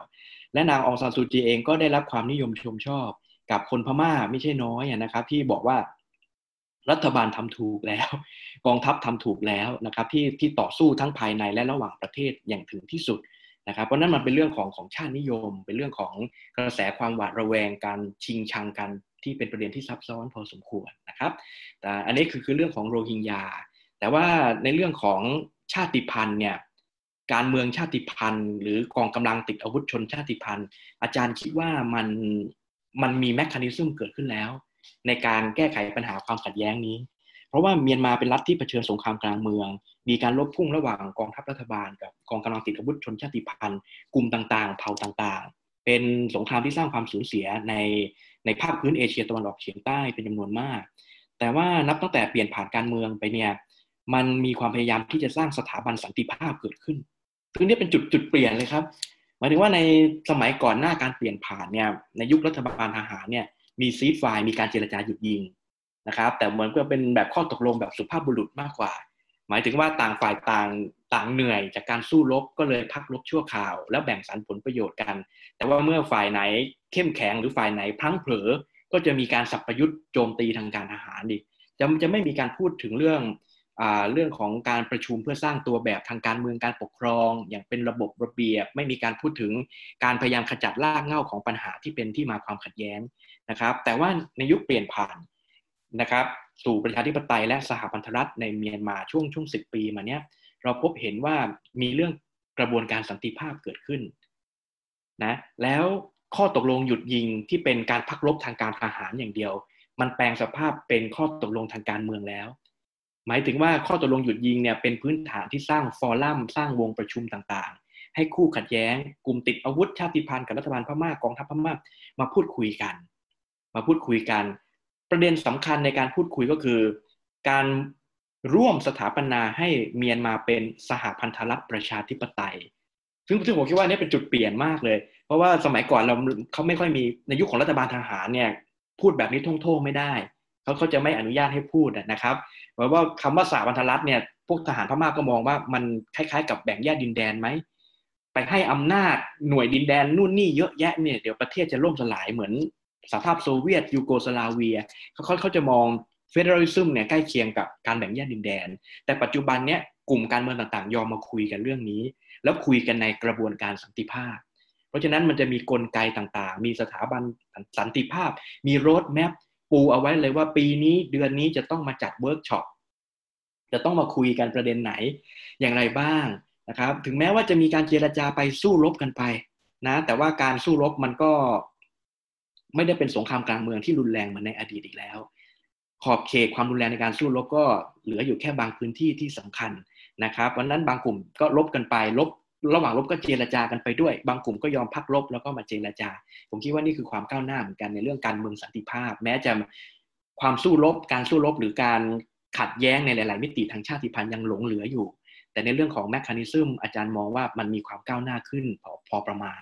และนางองซันซูจีเองก็ได้รับความนิยมชมชอบ กับคนพม่าไม่ใช่น้อยนะครับ ที่บอกว่ารัฐบาลทำถูกแล้ว กองทัพทำถูกแล้วนะครับที่ที่ต่อสู้ทั้งภายในและระหว่างประเทศอย่างถึงที่สุด นะครับเพราะนั้นมันเป็นเรื่องของของชาตินิยม เป็นเรื่องของกระแสความหวาดระแวงการชิงชังกันที่เป็นประเด็นที่ซับซ้อนพอสมควรนะครับแต่อันนี้คือคือเรื่องของโรฮิงญาแต่ว่าในเรื่องของชาติพันธุ์เนี่ยการเมืองชาติพันธุ์ หรือกองกำลังติดอาวุธชนชาติพันธุ์ อาจารย์คิดว่ามันมันมีแมคคานิซึมเกิดขึ้นแล้ว ในการแก้ไขปัญหาความขัดแย้งนี้ เพราะว่าเมียนมาเป็นรัฐที่เผชิญสงครามกลางเมือง มีการลบพุ่งระหว่างกองทัพรัฐบาลกับกองกำลังติดอาวุธชนชาติพันธุ์กลุ่มต่างๆ เผ่าต่างๆ เป็นสงครามที่สร้างความสูญเสียในในภาคพื้นเอเชียตะวันออกเฉียงใต้เป็นจำนวนมาก แต่ว่านับตั้งแต่เปลี่ยนผ่านการเมืองไปเนี่ยมันมีความพยายามที่จะสร้างสถาบันสันติภาพเกิดขึ้นซึ่งนี่เป็นจุดจุดเปลี่ยนเลยครับหมายถึงว่าในสมัยก่อนหน้าการเปลี่ยนผ่านเนี่ยในยุครัฐบาลทหารเนี่ยมีซีดไฟมีการเจรจาหยุดยิง นะครับ แต่เหมือนก็เป็นแบบข้อตกลงแบบสุภาพบุรุษมากกว่า หมายถึงว่าต่างฝ่ายต่างต่างเหนื่อยจากการสู้รบก็เลยพักรบชั่วคราว แล้วแบ่งสรรผลประโยชน์กัน แต่ว่าเมื่อฝ่ายไหนเข้มแข็งหรือฝ่ายไหนพลั้งเผลอ ก็จะมีการสับประยุทธ์โจมตีทางการทหารดิจะจะไม่มีการพูดถึงเรื่องเรื่องของการประชุมเพื่อสร้างตัวแบบทางการเมืองการปกครอง อย่างเป็นระบบระเบียบ ไม่มีการพูดถึงการพยายามขจัดรากเหง้าของปัญหาที่เป็นที่มาความขัดแย้งนะครับ แต่ว่าในยุคเปลี่ยนผ่าน นะครับ สู่ประชาธิปไตยและสหพันธรัฐในเมียนมาช่วงช่วงสิบปีมาเนี้ยเราพบเห็นว่ามีเรื่องกระบวนการสันติภาพเกิดขึ้นนะแล้วข้อตกลงหยุดยิงที่เป็นการพักรบทางการทหารอย่างเดียว มันแปลงสภาพเป็นข้อตกลงทางการเมืองแล้ว หมายถึงว่าข้อตกลงหยุดยิงเนี่ยเป็นพื้นฐานที่สร้างฟอรัมสร้างวงประชุมต่างๆ ให้คู่ขัดแย้ง กลุ่มติดอาวุธชาติพันธุ์กับรัฐบาลพม่ากองทัพพม่ามาพูดคุยกัน มาพูดคุยกัน ประเด็นสำคัญในการพูดคุยก็คือ การร่วมสถาปนาให้เมียนมาเป็นสหพันธรัฐประชาธิปไตย ซึ่งซึ่งผมคิดว่านี่เป็นจุดเปลี่ยนมากเลย เพราะว่าสมัยก่อนเราเขาไม่ค่อยมีในยุคของรัฐบาลทหารเนี่ยพูดแบบนี้ท่งๆไม่ได้เขาเขาจะไม่อนุญาตให้พูดนะครับเพราะว่าคำว่าสหพันธรัฐเนี่ยพวกทหารพม่าก็มองว่ามันคล้ายๆ กับแบ่งแยกดินแดนไหมไปให้อำนาจหน่วยดินแดนนู่นนี่เยอะแยะเนี่ยเดี๋ยวประเทศจะล่มสลายเหมือน สหภาพโซเวียตยูโกสลาเวียเขาเขาจะมอง federalism เนี่ยใกล้เคียงกับการแบ่งแยกดินแดน แต่ปัจจุบันเนี้ยกลุ่มการเมืองต่างๆ ยอมมาคุยกันเรื่องนี้ แล้วคุยกันในกระบวนการสันติภาพ เพราะฉะนั้นมันจะมีกลไกต่างๆ มีสถาบันสันติภาพ มีโรดแมพปูเอาไว้เลยว่าปีนี้เดือนนี้จะต้องมาจัดเวิร์กช็อปจะต้องมาคุยกันประเด็นไหนอย่างไรบ้างนะครับ ถึงแม้ว่าจะมีการเจรจาไปสู้รบกันไปนะ แต่ว่าการสู้รบมันก็ ไม่ได้เป็นสงครามกลางเมืองที่รุนแรงเหมือนในอดีตอีกแล้ว ขอบเขตความรุนแรงในการสู้รบก็เหลืออยู่แค่บางพื้นที่ที่สำคัญนะครับวันนั้นบางกลุ่มก็ลบกันไปลบระหว่างลบก็เจรจากันไปด้วย บางกลุ่มก็ยอมพักลบแล้วก็มาเจรจา ผมคิดว่านี่คือความก้าวหน้าเหมือนกันในเรื่องการเมืองสันติภาพ แม้จะความสู้รบการสู้รบหรือการขัดแย้งในหลาย ๆ มิติทางชาติพันธุ์ยังหลงเหลืออยู่ แต่ในเรื่องของแมคคานิซึมอาจารย์มองว่ามันมีความก้าวหน้าขึ้นพอพอประมาณ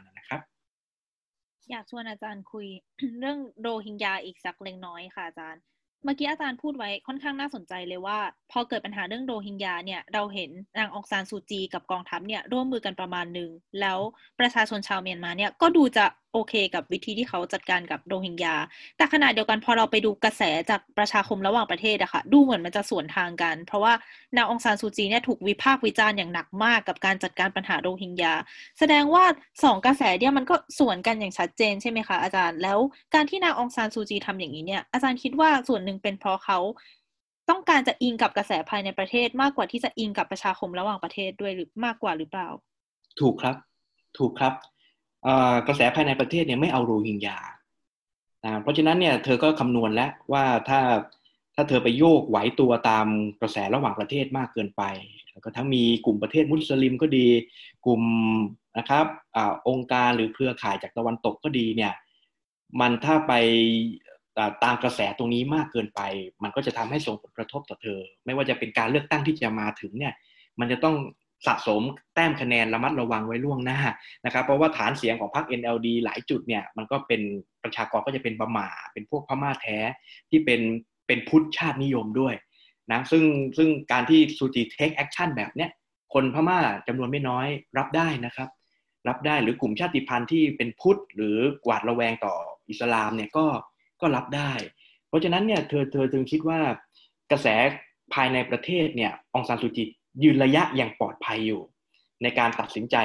อยากชวนอาจารย์คุยเรื่องโรฮิงญาอีกสักเล็กน้อยค่ะอาจารย์ เมื่อกี้อาจารย์พูดไว้ค่อนข้างน่าสนใจเลยว่า พอเกิดปัญหาเรื่องโรฮิงญาเนี่ยเราเห็นนางองซานซูจีกับกองทัพเนี่ยร่วมมือกันประมาณหนึ่งแล้วประชาชนชาวเมียนมาเนี่ยก็ดูจะโอเคกับวิธีที่เขาจัดการกับโรฮิงญา แต่ขณะเดียวกันพอเราไปดูกระแสจากประชาคมระหว่างประเทศอะค่ะ ดูเหมือนมันจะสวนทางกัน เพราะว่านางองซานซูจีเนี่ยถูกวิพากษ์วิจารณ์อย่างหนักมากกับการจัดการปัญหาโรฮิงญา แสดงว่าสองกระแสเนี่ยมันก็สวนกันอย่างชัดเจนใช่ไหมคะอาจารย์ แล้วการที่นางองซานซูจีทำอย่างนี้เนี่ย อาจารย์คิดว่าส่วนหนึ่งเป็นเพราะเขาต้องการจะอิงกับกระแสภายในประเทศมากกว่าที่จะอิงกับประชาคมระหว่างประเทศด้วยหรือมากกว่าหรือเปล่า ถูกครับ ถูกครับ กระแสภายในประเทศเนี่ยไม่เอาโรฮิงญาเพราะฉะนั้นเนี่ยเธอก็คำนวณแล้วว่าถ้าถ้าเธอไปโยกไหวตัวตามกระแสระหว่างประเทศมากเกินไป แล้วก็ทั้งมีกลุ่มประเทศมุสลิมก็ดี กลุ่มนะครับอองค์การหรือเครือข่ายจากตะวันตกก็ดีเนี่ย มันถ้าไปตามกระแสตรงนี้มากเกินไป มันก็จะทำให้ส่งผลกระทบต่อเธอ ไม่ว่าจะเป็นการเลือกตั้งที่จะมาถึงเนี่ย มันจะต้อง สะสมแต้มคะแนนระมัดระวังไว้ล่วงหน้านะครับ เพราะว่าฐานเสียงของพรรค NLD หลายจุดเนี่ยมันก็เป็นประชากรก็จะเป็นบะหมาเป็นพวกพม่าแท้ที่เป็นเป็นพุทธชาตินิยมด้วยนะซึ่งซึ่งการที่ซูจี take action แบบเนี้ยคนพม่าจำนวนไม่น้อยรับได้นะครับ รับได้หรือกลุ่มชาติพันธุ์ที่เป็นพุทธหรือหวาดระแวงต่ออิสลามเนี่ยก็ก็รับได้ เพราะฉะนั้นเนี่ยเธอเธอจึงคิดว่ากระแสภายในประเทศเนี่ยองซานซูจี ยืนระยะอย่างปลอดภัยอยู่ ในการตัดสินใจ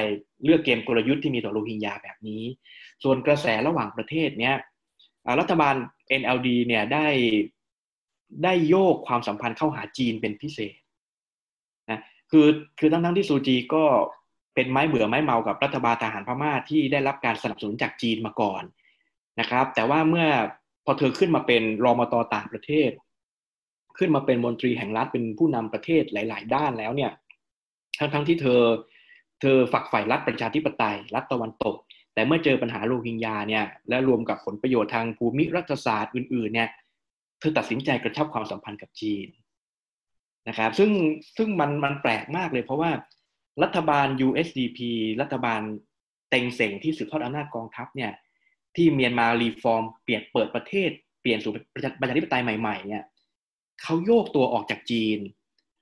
เลือกเกมกลยุทธ์ที่มีต่อโรฮิงญาแบบนี้ ส่วนกระแสระหว่างประเทศเนี่ยรัฐบาล NLD เนี่ยได้ได้โยกความสัมพันธ์เข้าหาจีนเป็นพิเศษนะคือคือทั้งทั้งที่ซูจีก็เป็นไม้เบื่อไม้เมากับรัฐบาลทหารพม่าที่ได้รับการสนับสนุนจากจีนมาก่อนนะครับ แต่ว่าเมื่อพอเธอขึ้นมาเป็นรอมตต่างประเทศ ขึ้นมาเป็นมนตรีแห่งรัฐเป็นผู้นำประเทศหลาย ๆ ด้านแล้วเนี่ยทั้งทั้งที่เธอ เธอฝักใฝ่รัฐประชาธิปไตย รัฐตะวันตก แต่เมื่อเจอปัญหาโรฮิงญาเนี่ยและรวมกับผลประโยชน์ทางภูมิรัฐศาสตร์อื่น ๆ เนี่ยเธอตัดสินใจกระชับความสัมพันธ์กับจีนนะครับซึ่งซึ่งมันมันแปลกมากเลยเพราะว่ารัฐบาล USDP รัฐบาลเต็งเสงที่สืบทอดอำนาจกองทัพเนี่ยที่เมียนมารีฟอร์ม เปลี่ยนเปิดประเทศ เปลี่ยนสู่ประชาธิปไตยใหม่ๆเนี่ย เขาโยกตัวออกจากจีน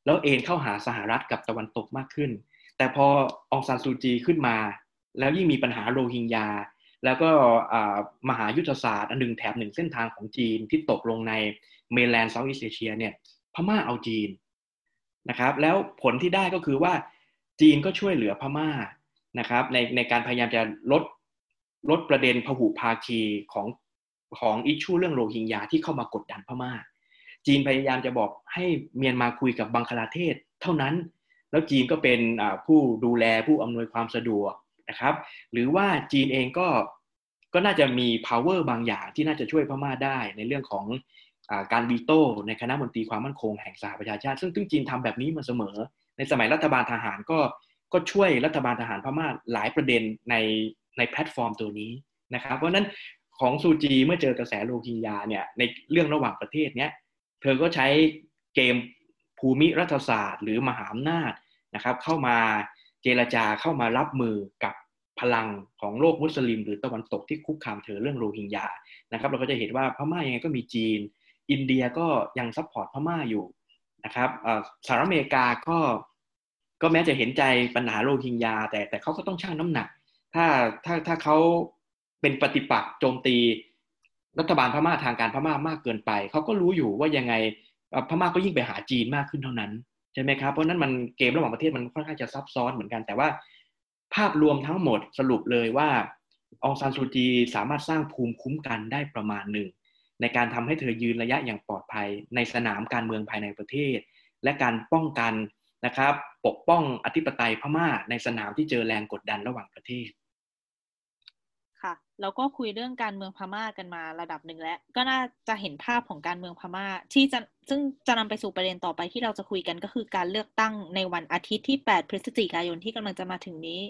แล้วเอ็นเข้าหาสหรัฐกับตะวันตกมากขึ้น แต่พอองซานซูจีขึ้นมา แล้วยิ่งมีปัญหาโรฮิงญาแล้วก็มหายุทธศาสตร์อันหนึ่งแถบหนึ่งเส้นทางของจีนที่ตกลงใน mainland Southeast Asia เนี่ยพม่าเอาจีนนะครับแล้วผลที่ได้ก็คือว่าจีนก็ช่วยเหลือพม่านะครับในในการพยายามจะลดลดประเด็นพหุภาคีของของ issue เรื่องโรฮิงญาที่เข้ามากดดันพม่า จีนพยายามจะบอกให้เมียนมาคุยกับบังคลาเทศเท่านั้น แล้วจีนก็เป็นผู้ดูแลผู้อำนวยความสะดวกนะครับ หรือว่าจีนเองก็ก็น่าจะมี power บางอย่างที่น่าจะช่วยพม่าได้ในเรื่องของอการวีโต้ในคณะมนตรีความมั่นคงแห่งสหประชาชาติ ซึ่งจีนทำแบบนี้มาเสมอ ในสมัยรัฐบาลทหารก็ก็ช่วยรัฐบาลทหารพม่าหลายประเด็นในในแพลตฟอร์มตัวนี้นะครับ เพราะนั้นของซูจีเมื่อเจอกระแสโรฮิงญาเนี่ยในเรื่องระหว่างประเทศเนี้ย เธอก็ใช้เกมภูมิรัฐศาสตร์ หรือมหาอำนาจนะครับ เข้ามาเจรจาเข้ามารับมือกับพลังของโลกมุสลิม หรือตะวันตกที่คุกคามเธอเรื่องโรฮิงญานะครับ เราก็จะเห็นว่าพม่ายังไงก็มีจีน อินเดียก็ยัง support พม่าอยู่นะครับสหรัฐอเมริกาก็ก็แม้จะเห็นใจปัญหาโรฮิงญาแต่แต่เขาก็ต้องชั่งน้ำหนัก ถ้าถ้าถ้าเขาเป็นปฏิปักษ์โจมตี รัฐบาลพม่าทางการพม่ามากเกินไปเขาก็รู้อยู่ว่ายังไงพม่าก็ยิ่งไปหาจีนมากขึ้นเท่านั้นใช่ไหมครับเพราะนั้นมันเกมระหว่างประเทศมันค่อนข้างจะซับซ้อนเหมือนกันแต่ว่า ภาพรวมทั้งหมดสรุปเลยว่าองซานซูจีสามารถสร้างภูมิคุ้มกันได้ประมาณหนึ่งในการทำให้เธอยืนระยะอย่างปลอดภัยในสนามการเมืองภายในประเทศ และการป้องกันนะครับ ปกป้องอธิปไตยพม่าในสนามที่เจอแรงกดดันระหว่างประเทศ แล้วก็คุยเรื่องการเมืองพม่ากันมาระดับหนึ่งแล้ว ก็น่าจะเห็นภาพของการเมืองพม่า ที่จะซึ่งจะนำไปสู่ประเด็นต่อไปที่เราจะคุยกันก็คือการเลือกตั้งในวันอาทิตย์ที่ 8 พฤศจิกายนที่กำลังจะมาถึงนี้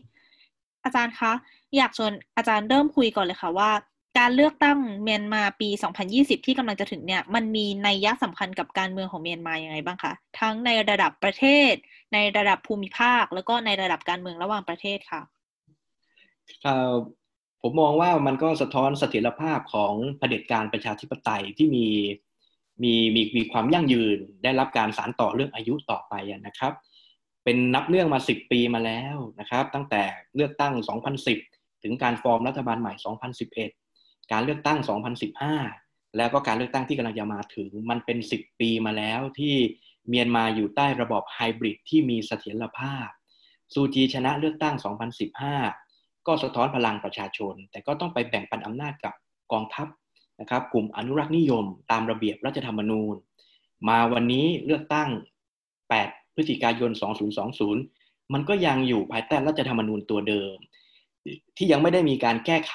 อาจารย์คะอยากชวนอาจารย์เริ่มคุยก่อนเลยค่ะว่า การเลือกตั้งเมียนมาปี 2020 ที่กำลังจะถึงเนี่ย มันมีนัยยะสำคัญกับการเมืองของเมียนมาอย่างไงบ้างคะทั้งในระดับประเทศ ในระดับภูมิภาค แล้วก็ในระดับการเมืองระหว่างประเทศค่ะ ผมมองว่ามันก็สะท้อนเสถียรภาพของเผด็จการประชาธิปไตยที่มีมีมีมีความยั่งยืนได้รับการสานต่อเรื่องอายุต่อไปนะครับ เป็นนับเนื่องมา 10 ปีมาแล้วนะครับ ตั้งแต่เลือกตั้ง 2010 ถึงการฟอร์มรัฐบาลใหม่ 2011 การเลือกตั้ง 2015 แล้วก็การเลือกตั้งที่กำลังจะมาถึงมันเป็น 10 ปีมาแล้วที่เมียนมาอยู่ใต้ระบอบไฮบริดที่มีเสถียรภาพซูจีชนะเลือกตั้ง 2015 ก็สะท้อนพลังประชาชน แต่ก็ต้องไปแบ่งปันอำนาจกับกองทัพนะครับกลุ่มอนุรักษ์นิยม ตามระเบียบรัฐธรรมนูญ มาวันนี้เลือกตั้ง 8 พฤศจิกายน 2020 มันก็ยังอยู่ภายใต้รัฐธรรมนูญตัวเดิม ที่ยังไม่ได้มีการแก้ไข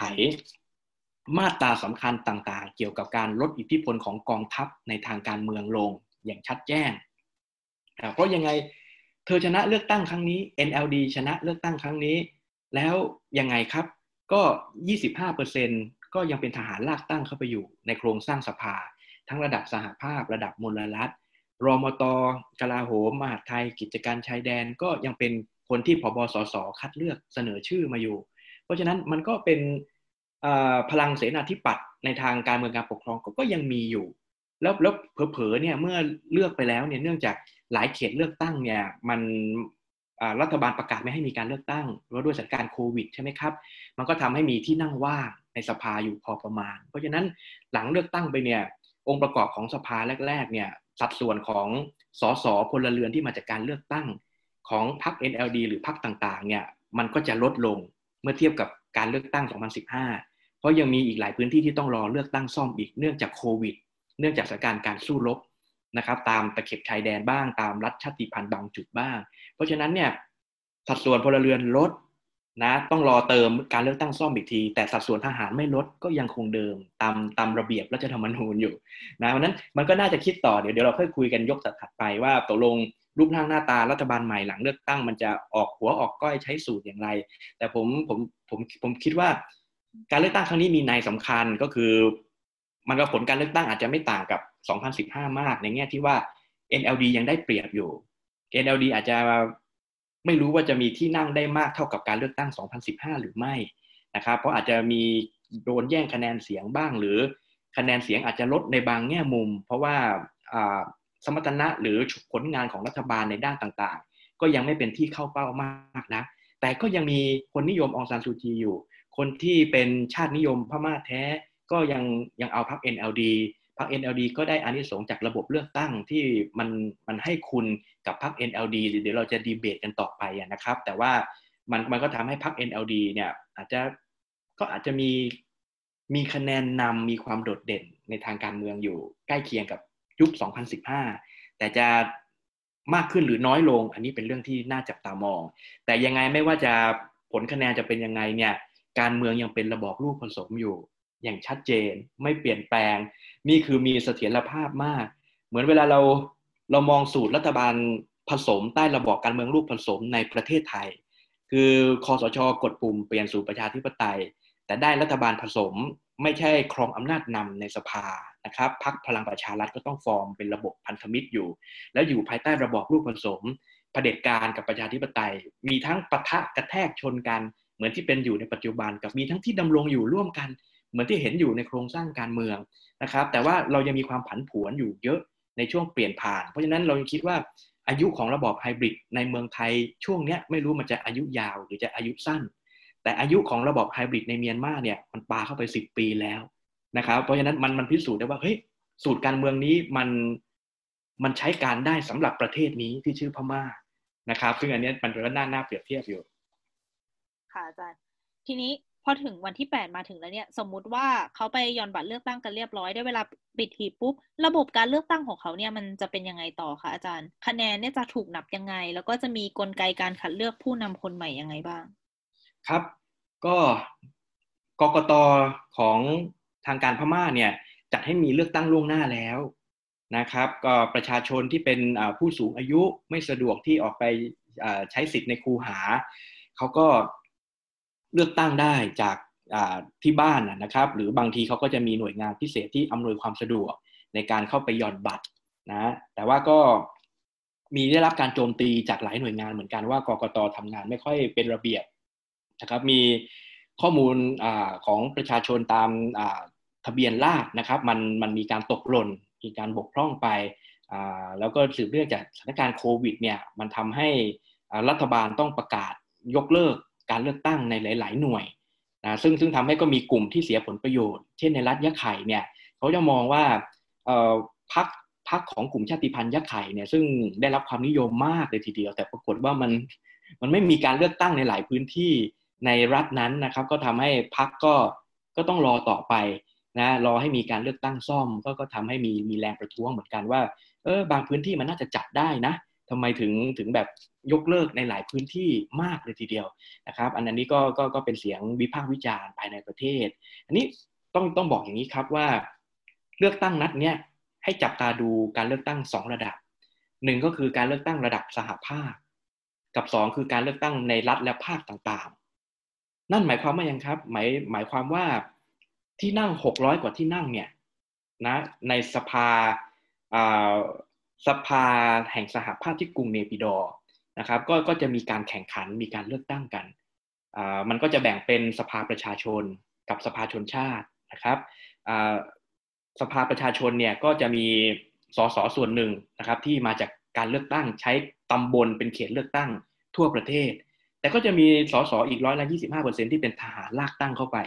มาตราสำคัญต่างๆ เกี่ยวกับการลดอิทธิพลของกองทัพในทางการเมืองลงอย่างชัดแจ้ง เพราะยังไงเธอชนะเลือกตั้งครั้งนี้ NLD ชนะเลือกตั้งครั้งนี้ แล้วยังไงครับก็ 25%ก็ยังเป็นทหารลากตั้งเข้าไปอยู่ในโครงสร้างสภา ทั้งระดับสหภาพ ระดับมลรัฐรมตกลาโหมมหาไทย กิจการชายแดนก็ยังเป็นคนที่พบสสคัดเลือกเสนอชื่อมาอยู่ เพราะฉะนั้นมันก็เป็นพลังเสนาธิปัตย์ในทางการเมืองการปกครองก็ยังมีอยู่ แล้วแล้วเผลอๆเนี่ยเมื่อเลือกไปแล้วเนี่ยเนื่องจากหลายเขตเลือกตั้งเนี่ยมัน รัฐบาลประกาศไม่ให้มีการเลือกตั้งเพราะด้วยสถานการณ์โควิดใช่ไหมครับ มันก็ทำให้มีที่นั่งว่างในสภาอยู่พอประมาณ เพราะฉะนั้นหลังเลือกตั้งไปเนี่ยองค์ประกอบของสภาแรกๆเนี่ยสัดส่วนของสสพลเรือนที่มาจากการเลือกตั้งของพรรค NLD หรือพรรคต่างๆเนี่ยมันก็จะลดลงเมื่อเทียบกับการเลือกตั้ง 2015 เพราะยังมีอีกหลายพื้นที่ที่ต้องรอเลือกตั้งซ่อมอีกเนื่องจากโควิด เนื่องจากสถานการณ์การสู้รบ นะครับตามตะเข็บชายแดนบ้างตามรัฐชาติพันธุ์บางจุดบ้าง เพราะฉะนั้นเนี่ยสัดส่วนพลเรือนลดนะต้องรอเติมการเลือกตั้งซ่อมอีกที แต่สัดส่วนทหารไม่ลดก็ยังคงเดิมตามตามระเบียบรัฐธรรมนูญอยู่นะเพราะนั้นมันก็น่าจะคิดต่อเดี๋ยวเดี๋ยวเราค่อยคุยกันยกถัดไปว่าตกลงรูปร่างหน้าตารัฐบาลใหม่หลังเลือกตั้งมันจะออกหัวออกก้อยใช้สูตรอย่างไร แต่ผมผมผมผมคิดว่า การเลือกตั้งครั้งนี้มีในสำคัญก็คือ มันก็ผลการเลือกตั้งอาจจะไม่ต่างกับ 2015 มากในแง่ที่ว่า NLD ยังได้เปรียบอยู่ NLD อาจจะไม่รู้ว่าจะมีที่นั่งได้มากเท่ากับการเลือกตั้ง 2015 หรือไม่นะครับเพราะอาจจะมีโดนแย่งคะแนนเสียงบ้าง หรือคะแนนเสียงอาจจะลดในบางแง่มุม เพราะว่าสมรรถนะหรือผลงานของรัฐบาลในด้านต่างๆ ก็ยังไม่เป็นที่เข้าเป้ามากนะแต่ก็ยังมีคนนิยมองซานซูจีอยู่ คนที่เป็นชาตินิยมพม่าแท้ก็ยังยังเอาพรรค NLD พรรค NLD ก็ได้อานิสงส์จากระบบเลือกตั้งที่มันมันให้คุณกับพรรค NLD เดี๋ยวเราจะดีเบตกันต่อไปนะครับ แต่ว่ามันมันก็ทำให้พรรค NLD เนี่ยอาจจะก็อาจจะมีมีคะแนนนำมีความโดดเด่นในทางการเมืองอยู่ใกล้เคียงกับยุค 2015 แต่จะมากขึ้นหรือน้อยลง อันนี้เป็นเรื่องที่น่าจับตามอง แต่ยังไงไม่ว่าจะผลคะแนนจะเป็นยังไงเนี่ยการเมืองยังเป็นระบอบลูกผสมอยู่ อย่างชัดเจน ไม่เปลี่ยนแปลง นี่คือมีเสถียรภาพมาก เหมือนเวลาเราเรามองสูตรรัฐบาลผสมใต้ระบอบการเมืองรูปผสมในประเทศไทย คือคอสชกดปุ่มเปลี่ยนสู่ประชาธิปไตย แต่ได้รัฐบาลผสมไม่ใช่ครองอำนาจนำในสภานะครับพักพลังประชารัฐก็ต้องฟอร์มเป็นระบบพันธมิตรอยู่ แล้วอยู่ภายใต้ระบอบรูปผสมเผด็จการกับประชาธิปไตย มีทั้งปะทะกระแทกชนกัน เหมือนที่เป็นอยู่ในปัจจุบันกับมีทั้งที่ดำรงอยู่ร่วมกัน มือนที่เห็นอยู่ในโครงสร้างการเมืองนะครับ แต่ว่าเรายังมีความผันผวนอยู่เยอะในช่วงเปลี่ยนผ่าน เพราะฉะนั้นเราคิดว่าอายุของระบอบไฮบริดในเมืองไทยช่วงเนี้ยไม่รู้มันจะอายุยาวหรือจะอายุสั้น แต่อายุของระบอบไฮบริดในเมียนมาเนี่ยมันปาเข้าไปสิบปีแล้วนะครับเพราะฉะนั้นมันมันพิสูจน์ได้ว่าเฮ้ยสูตรการเมืองนี้มันมันใช้การได้สำหรับประเทศนี้ที่ชื่อพม่านะครับ ซึ่งอันนี้มันก็น่าน่าเปรียบเทียบอยู่ ค่ะอาจารย์ทีนี้ พอถึงวันที่แปดมาถึงแล้วเนี่ย สมมุติว่าเขาไปย่อนบัตรเลือกตั้งกันเรียบร้อยได้เวลาปิดหีบปุ๊บ ระบบการเลือกตั้งของเขาเนี่ยมันจะเป็นยังไงต่อคะอาจารย์ คะแนนเนี่ยจะถูกนับยังไง แล้วก็จะมีกลไกการคัดเลือกผู้นำคนใหม่ยังไงบ้าง ครับ ก็กกตของทางการพม่าเนี่ยจัดให้มีเลือกตั้งล่วงหน้าแล้วนะครับ ก็ประชาชนที่เป็นผู้สูงอายุไม่สะดวกที่ออกไปใช้สิทธิ์ในคูหาเขาก็ เลือกตั้งได้จากที่บ้านนะครับหรือบางทีเขาก็จะมีหน่วยงานพิเศษที่อำนวยความสะดวกในการเข้าไปหย่อนบัตรนะแต่ว่าก็มีได้รับการโจมตีจากหลายหน่วยงานเหมือนกันว่ากกตทำงานไม่ค่อยเป็นระเบียบนะครับ มีข้อมูลอของประชาชนตามทะเบียนราษนะครับมันมันมีการตกหล่นมีการบกพร่องไปแล้วก็สืบเนื่องจากสถานการณ์โควิดเนี่ยมันทำให้รัฐบาลต้องประกาศยกเลิก การเลือกตั้งในหลาย ๆ หน่วยนะซึ่งซึ่งทำให้ก็มีกลุ่มที่เสียผลประโยชน์ เช่นในรัฐยะไข่เนี่ยเขาจะมองว่าพักพักของกลุ่มชาติพันธุ์ยะไข่เนี่ยซึ่งได้รับความนิยมมากเลยทีเดียว แต่ปรากฏว่ามันมันไม่มีการเลือกตั้งในหลายพื้นที่ในรัฐนั้นนะครับ ก็ทำให้พักก็ก็ต้องรอต่อไปนะรอให้มีการเลือกตั้งซ่อม ก็ก็ทำให้มีมีแรงประท้วงเหมือนกันว่าเออบางพื้นที่มันน่าจะจัดได้นะ ทำไมถึงถึงแบบยกเลิกในหลายพื้นที่มากเลยทีเดียวนะครับ อันนี้ก็ก็ก็เป็นเสียงวิพากษ์วิจารณ์ภายในประเทศ อันนี้ต้องต้องบอกอย่างนี้ครับว่า เลือกตั้งนัดเนี้ยให้จับตาดูการเลือกตั้งสองระดับหนึ่งก็คือการเลือกตั้งระดับสหภาคกับสองคือการเลือกตั้งในรัฐและภาคต่างๆ นั่นหมายความว่ายังครับหมายหมายความว่าที่นั่งหกร้อยกว่าที่นั่งเนี่ยนะในสภา สภาแห่งสหภาพที่กรุงเนปิดอร์นะครับก็ก็จะมีการแข่งขันมีการเลือกตั้งกันมันก็จะแบ่งเป็นสภาประชาชนกับสภาชนชาตินะครับสภาประชาชนเนี่ยก็จะมีสสส่วนหนึ่งนะครับที่มาจากการเลือกตั้งใช้ตำบลเป็นเขตเลือกตั้งทั่วประเทศ แต่ก็จะมีสสอีกร้อยละยี่สิบห้าเปอร์เซ็นที่เป็นทหารลากตั้งเข้าไป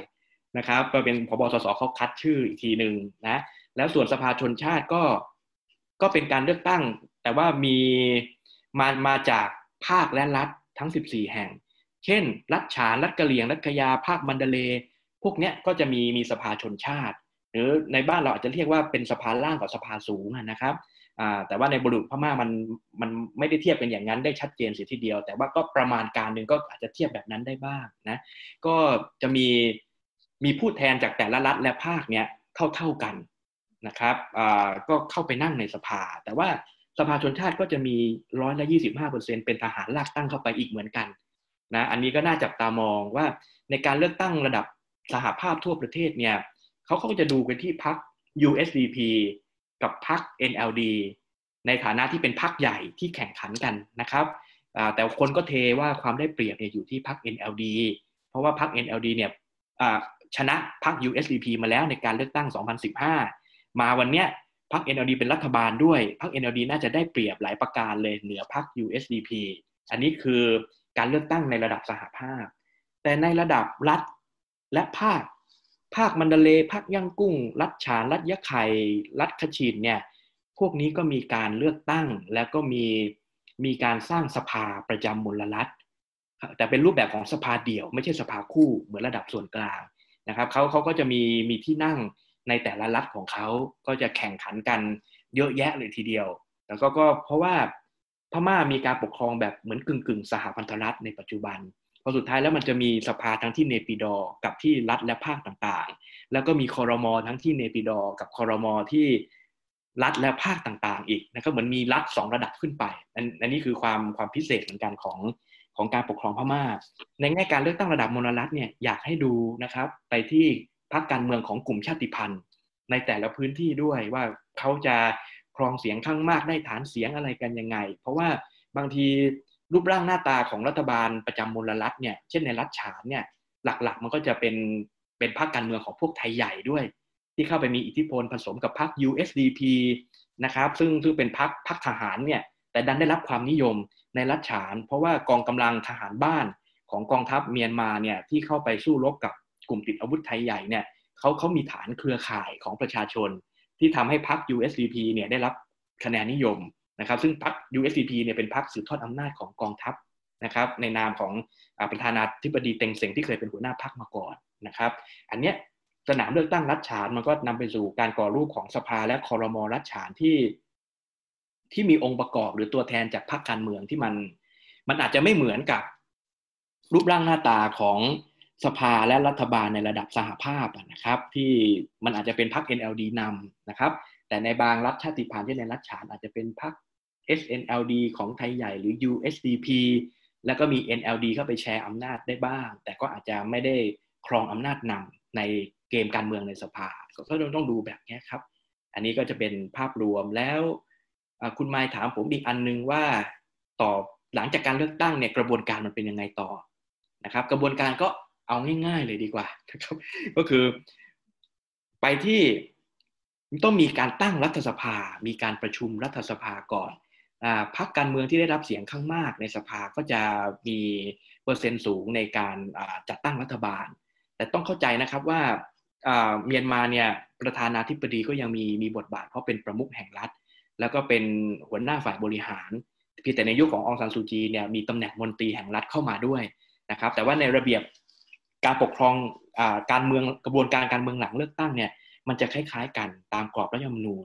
นะครับก็เป็นพบสสเขาคัดชื่ออีกทีหนึ่งนะแล้วส่วนสภาชนชาติก็ ก็เป็นการเลือกตั้ง แต่ว่ามีมามาจากภาคและรัฐทั้ง 14 แห่ง เช่น รัฐฉาน รัฐกะเหรี่ยง รัฐกยา ภาคมันเดเล พวกเนี้ยก็จะมีมีสภาชนชาติ หรือในบ้านเราอาจจะเรียกว่าเป็นสภาล่างกับสภาสูงนะครับแต่ว่าในบรุษพม่ามันมันไม่ได้เทียบเป็นอย่างนั้นได้ชัดเจนเสียทีเดียว แต่ว่าก็ประมาณการหนึ่งก็อาจจะเทียบแบบนั้นได้บ้างนะก็จะมีมีผู้แทนจากแต่ละรัฐและภาคเนี้ยเท่าเท่ากัน นะครับก็เข้าไปนั่งในสภา แต่ว่าสภาชนชาติก็จะมีร้อยละยี่สิบห้าเปอร์เซ็นเป็นทหารลากตั้งเข้าไปอีกเหมือนกันนะอันนี้ก็น่าจับตามองว่าในการเลือกตั้งระดับสหภาพทั่วประเทศเนี่ยเขาเขาจะดูกันที่พัก USDP กับพัก NLD ในฐานะที่เป็นพักใหญ่ที่แข่งขันกันนะครับแต่คนก็เทว่าความได้เปรียบเนี่ยอยู่ที่พัก NLD เพราะว่าพัก NLD เนี่ยชนะพัก USDP มาแล้วในการเลือกตั้ง 2015 มาวันเนี้ยพรรค NLD เป็นรัฐบาลด้วยพรรค NLD น่าจะได้เปรียบหลายประการเลยเหนือพรรค USDP อันนี้คือการเลือกตั้งในระดับสหภาพ แต่ในระดับรัฐและภาค ภาคมันเดเลภาคย่างกุ้ง รัฐฉานรัฐยะไข่รัฐขชินเนี่ยพวกนี้ก็มีการเลือกตั้งแล้วก็มีมีการสร้างสภาประจำมลรัฐ แต่เป็นรูปแบบของสภาเดี่ยว ไม่ใช่สภาคู่เหมือนระดับส่วนกลางนะครับเขาเขาก็จะมีมีที่นั่ง ในแต่ละรัฐของเขาก็จะแข่งขันกันเยอะแยะเลยทีเดียว แล้วก็ก็เพราะว่าพม่ามีการปกครองแบบเหมือนกึ่งกึ่งสหพันธรัฐในปัจจุบันพอสุดท้ายแล้วมันจะมีสภาทั้งที่เนปิดอ กับที่รัฐและภาคต่างๆ แล้วก็มีคอรมอทั้งที่เนปิดอ กับคอรมอที่รัฐและภาคต่างๆ อีกนะครับเหมือนมีรัฐสองระดับขึ้นไปอันนี้คือความความพิเศษเหมือนกันของของการปกครองพม่า ในแง่การเลือกตั้งระดับมลรัฐเนี่ยอยากให้ดูนะครับ ไปที่ พรรคการเมืองของกลุ่มชาติพันธุ์ ในแต่ละพื้นที่ด้วยว่าเขาจะครองเสียงข้างมากได้ฐานเสียงอะไรกันยังไง เพราะว่าบางทีรูปร่างหน้าตาของรัฐบาลประจำมลรัฐเนี่ยเช่นในรัฐฉานเนี่ยหลักๆ มันก็จะเป็นเป็นพรรคการเมืองของพวกไทยใหญ่ด้วย ที่เข้าไปมีอิทธิพลผสมกับพรรค USDP นะครับซึ่งซึ่งเป็นพรรคพรรคทหารเนี่ยแต่ดันได้รับความนิยมในรัฐฉาน เพราะว่ากองกำลังทหารบ้านของกองทัพเมียนมาเนี่ยที่เข้าไปสู้รบกับ กลุ่มติดอาวุธไทยใหญ่เนี่ยเขาเขามีฐานเครือข่ายของประชาชน ที่ทำให้พรรค USDP เนี่ยได้รับคะแนนนิยมนะครับ ซึ่งพรรค USDP เนี่ยเป็นพรรคสืบทอดอำนาจของกองทัพนะครับ ในนามของประธานาธิบดีเต็งเซ็งที่เคยเป็นหัวหน้าพรรคมาก่อนนะครับ อันเนี้ยสนามเลือกตั้งรัฐฉานมันก็นำไปสู่การก่อรูปของสภาและคอรมอรัฐฉานที่ ที่มีองค์ประกอบหรือตัวแทนจากพรรคการเมืองที่มัน มันอาจจะไม่เหมือนกับรูปร่างหน้าตาของ สภาและรัฐบาลในระดับสหภาพนะครับ ที่มันอาจจะเป็นพรรค NLD นำนะครับ แต่ในบางรัฐชาติพันธุ์ที่ในรัฐฉานอาจจะเป็นพรรค SNLD ของไทยใหญ่หรือ USDP แล้วก็มี NLD เข้าไปแชร์อำนาจได้บ้าง แต่ก็อาจจะไม่ได้ครองอำนาจนำในเกมการเมืองในสภา ก็ต้องดูแบบนี้ครับ อันนี้ก็จะเป็นภาพรวมแล้วคุณไมค์ถามผมอีกอันนึงว่าต่อหลังจากการเลือกตั้งเนี่ยกระบวนการมันเป็นยังไงต่อนะครับ กระบวนการก็ เอาง่ายๆเลยดีกว่านะครับ ก็คือไปที่ต้องมีการตั้งรัฐสภา มีการประชุมรัฐสภาก่อนอพรรคการเมืองที่ได้รับเสียงข้างมากในสภาก็จะมีเปอร์เซ็นต์สูงในการจัดตั้งรัฐบาล แต่ต้องเข้าใจนะครับว่าเมียนมาเนี่ยประธานาธิบดีก็ยังมีมีบทบาท เพราะเป็นประมุขแห่งรัฐ แล้วก็เป็นหัวหน้าฝ่ายบริหารเพียงแต่ในยุคขององซานซูจีเนี่ยมีตำแหน่งมนตรีแห่งรัฐเข้ามาด้วยนะครับ แต่ว่าในระเบียบ การปกครองอการเมืองกระบวนการการเมืองหลังเลือกตั้งเนี่ยมันจะคล้าย ๆ กันตามกรอบรัฐธรรมนูญ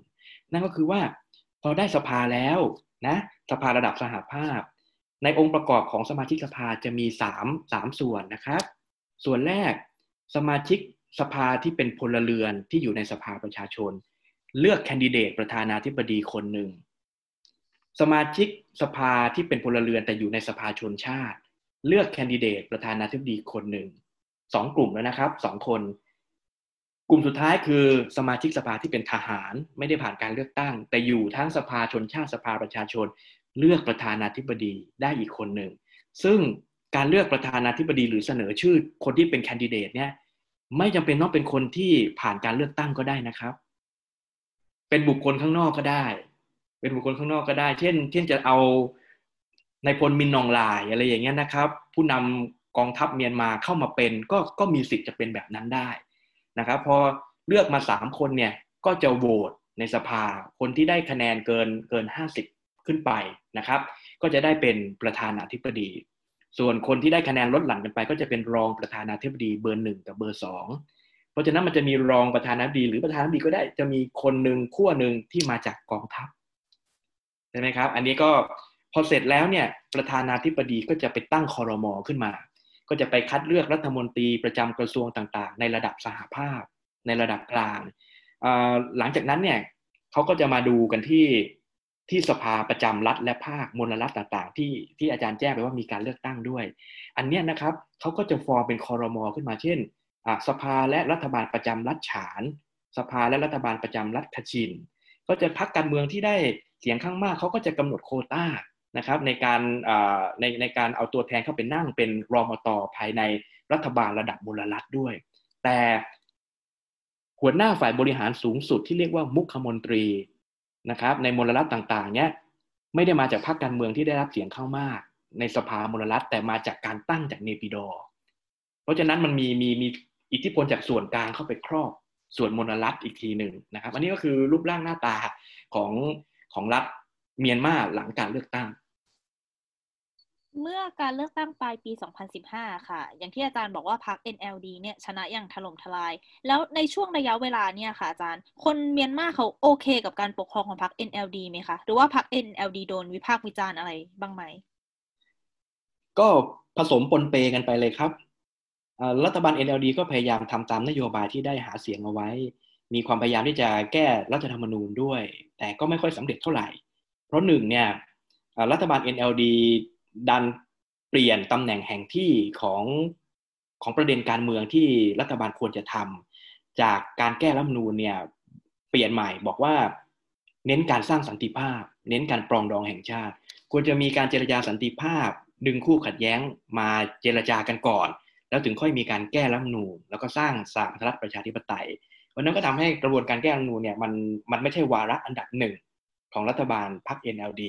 นั่นก็คือว่าพอได้สภาแล้วนะสภาระดับสหภาพ ในองค์ประกอบของสมาชิกสภาจะมี3 3ส่วนนะครับ ส่วนแรกสมาชิกสภาที่เป็นพลเรือนที่อยู่ในสภาประชาชน เลือกแคนดิเดตประธานาธิบดีคนหนึ่งสมาชิกสภาที่เป็นพลเรือนแต่อยู่ในสภาชนชาติ เลือกแคนดิเดตประธานาธิบดีคนหนึ่ง สองกลุ่มแล้วนะครับสองคน กลุ่มสุดท้ายคือสมาชิกสภาที่เป็นทหาร ไม่ได้ผ่านการเลือกตั้ง แต่อยู่ทั้งสภาชนชาติสภาประชาชน เลือกประธานาธิบดีได้อีกคนหนึ่ง ซึ่งการเลือกประธานาธิบดีหรือเสนอชื่อคนที่เป็นแคนดิเดตเนี่ยไม่จำเป็นต้องเป็นคนที่ผ่านการเลือกตั้งก็ได้นะครับ เป็นบุคคลข้างนอกก็ได้ เป็นบุคคลข้างนอกก็ได้ เช่น เช่นจะเอาในพลมินนองลายอะไรอย่างเงี้ยนะครับ ผู้นำ กองทัพเมียนมาเข้ามาเป็นก็ก็มีสิทธิ์จะเป็นแบบนั้นได้นะครับพอเลือกมาสามคนเนี่ยก็จะโหวตในสภาคนที่ได้คะแนนเกินเกินห้าสิบขึ้นไปนะครับ ก็จะได้เป็นประธานาธิบดี ส่วนคนที่ได้คะแนนลดหลั่นกันไป ก็จะเป็นรองประธานาธิบดีเบอร์หนึ่งกับเบอร์สองเพราะฉะนั้นมันจะมีรองประธานาธิบดี หรือประธานาธิบดีก็ได้จะมีคนหนึ่งขั้วหนึ่งที่มาจากกองทัพใช่ไหมครับ อันนี้ก็พอเสร็จแล้วเนี่ยประธานาธิบดีก็จะไปตั้งคอรมอขึ้นมา ก็จะไปคัดเลือกรัฐมนตรีประจำกระทรวงต่างๆ ในระดับสหภาพ ในระดับกลางหลังจากนั้นเนี่ยเขาก็จะมาดูกันที่ที่สภาประจำรัฐและภาคมลรัฐต่างๆ ที่ที่อาจารย์แจ้งไปว่ามีการเลือกตั้งด้วย อันเนี้ยนะครับเขาก็จะฟอร์มเป็นคอรมอขึ้นมาเช่นสภาและรัฐบาลประจำรัฐฉาน สภาและรัฐบาลประจำรัฐคชิน ก็จะพักการเมืองที่ได้เสียงข้างมากเขาก็จะกำหนดโคต้า นะครับในการในในการเอาตัวแทนเข้าไปนั่งเป็นรอมตอภายในรัฐบาลระดับมูลรัฐด้วย แต่หัวหน้าฝ่ายบริหารสูงสุดที่เรียกว่ามุขมนตรีนะครับในมูลรัฐต่างๆเนี้ยไม่ได้มาจากพรรคการเมืองที่ได้รับเสียงเข้ามาก ในสภามูลรัฐแต่มาจากการตั้งจากเนปิดอ เพราะฉะนั้นมันมีมีมีอิทธิพลจากส่วนกลางเข้าไปครอบส่วนมลรัฐอีกทีหนึ่งนะครับ อันนี้ก็คือรูปร่างหน้าตาของของรัฐเมียนมาหลังการเลือกตั้ง เมื่อการเลือกตั้งปลายปี 2015 ค่ะ อย่างที่อาจารย์บอกว่าพรรค NLD เนี่ยชนะอย่างถล่มทลาย แล้วในช่วงระยะเวลาเนี่ยค่ะอาจารย์ คนเมียนมาเขาโอเคกับการปกครองของพรรค NLD ไหมคะ หรือว่าพรรค NLD โดนวิพากษ์วิจารณ์อะไรบ้างไหม ก็ผสมปนเปกันไปเลยครับ รัฐบาล NLD ก็พยายามทำตามนโยบายที่ได้หาเสียงเอาไว้ มีความพยายามที่จะแก้รัฐธรรมนูญด้วย แต่ก็ไม่ค่อยสำเร็จเท่าไหร่ เพราะหนึ่งเนี่ยรัฐบาล NLD ดันเปลี่ยนตำแหน่งแห่งที่ของของประเด็นการเมืองที่รัฐบาลควรจะทำจากการแก้รัฐมนูญเนี่ยเปลี่ยนใหม่บอกว่าเน้นการสร้างสันติภาพ เน้นการปรองดองแห่งชาติ ควรจะมีการเจรจาสันติภาพ ดึงคู่ขัดแย้งมาเจรจากันก่อน แล้วถึงค่อยมีการแก้รัฐมนูญแล้วก็สร้างสาธารณรัฐประชาธิปไตยวันนั้นก็ทำให้กระบวนการแก้รัฐมนูญเนี่ยมันมันไม่ใช่วาระอันดับหนึ่งของรัฐบาลพรรค NLD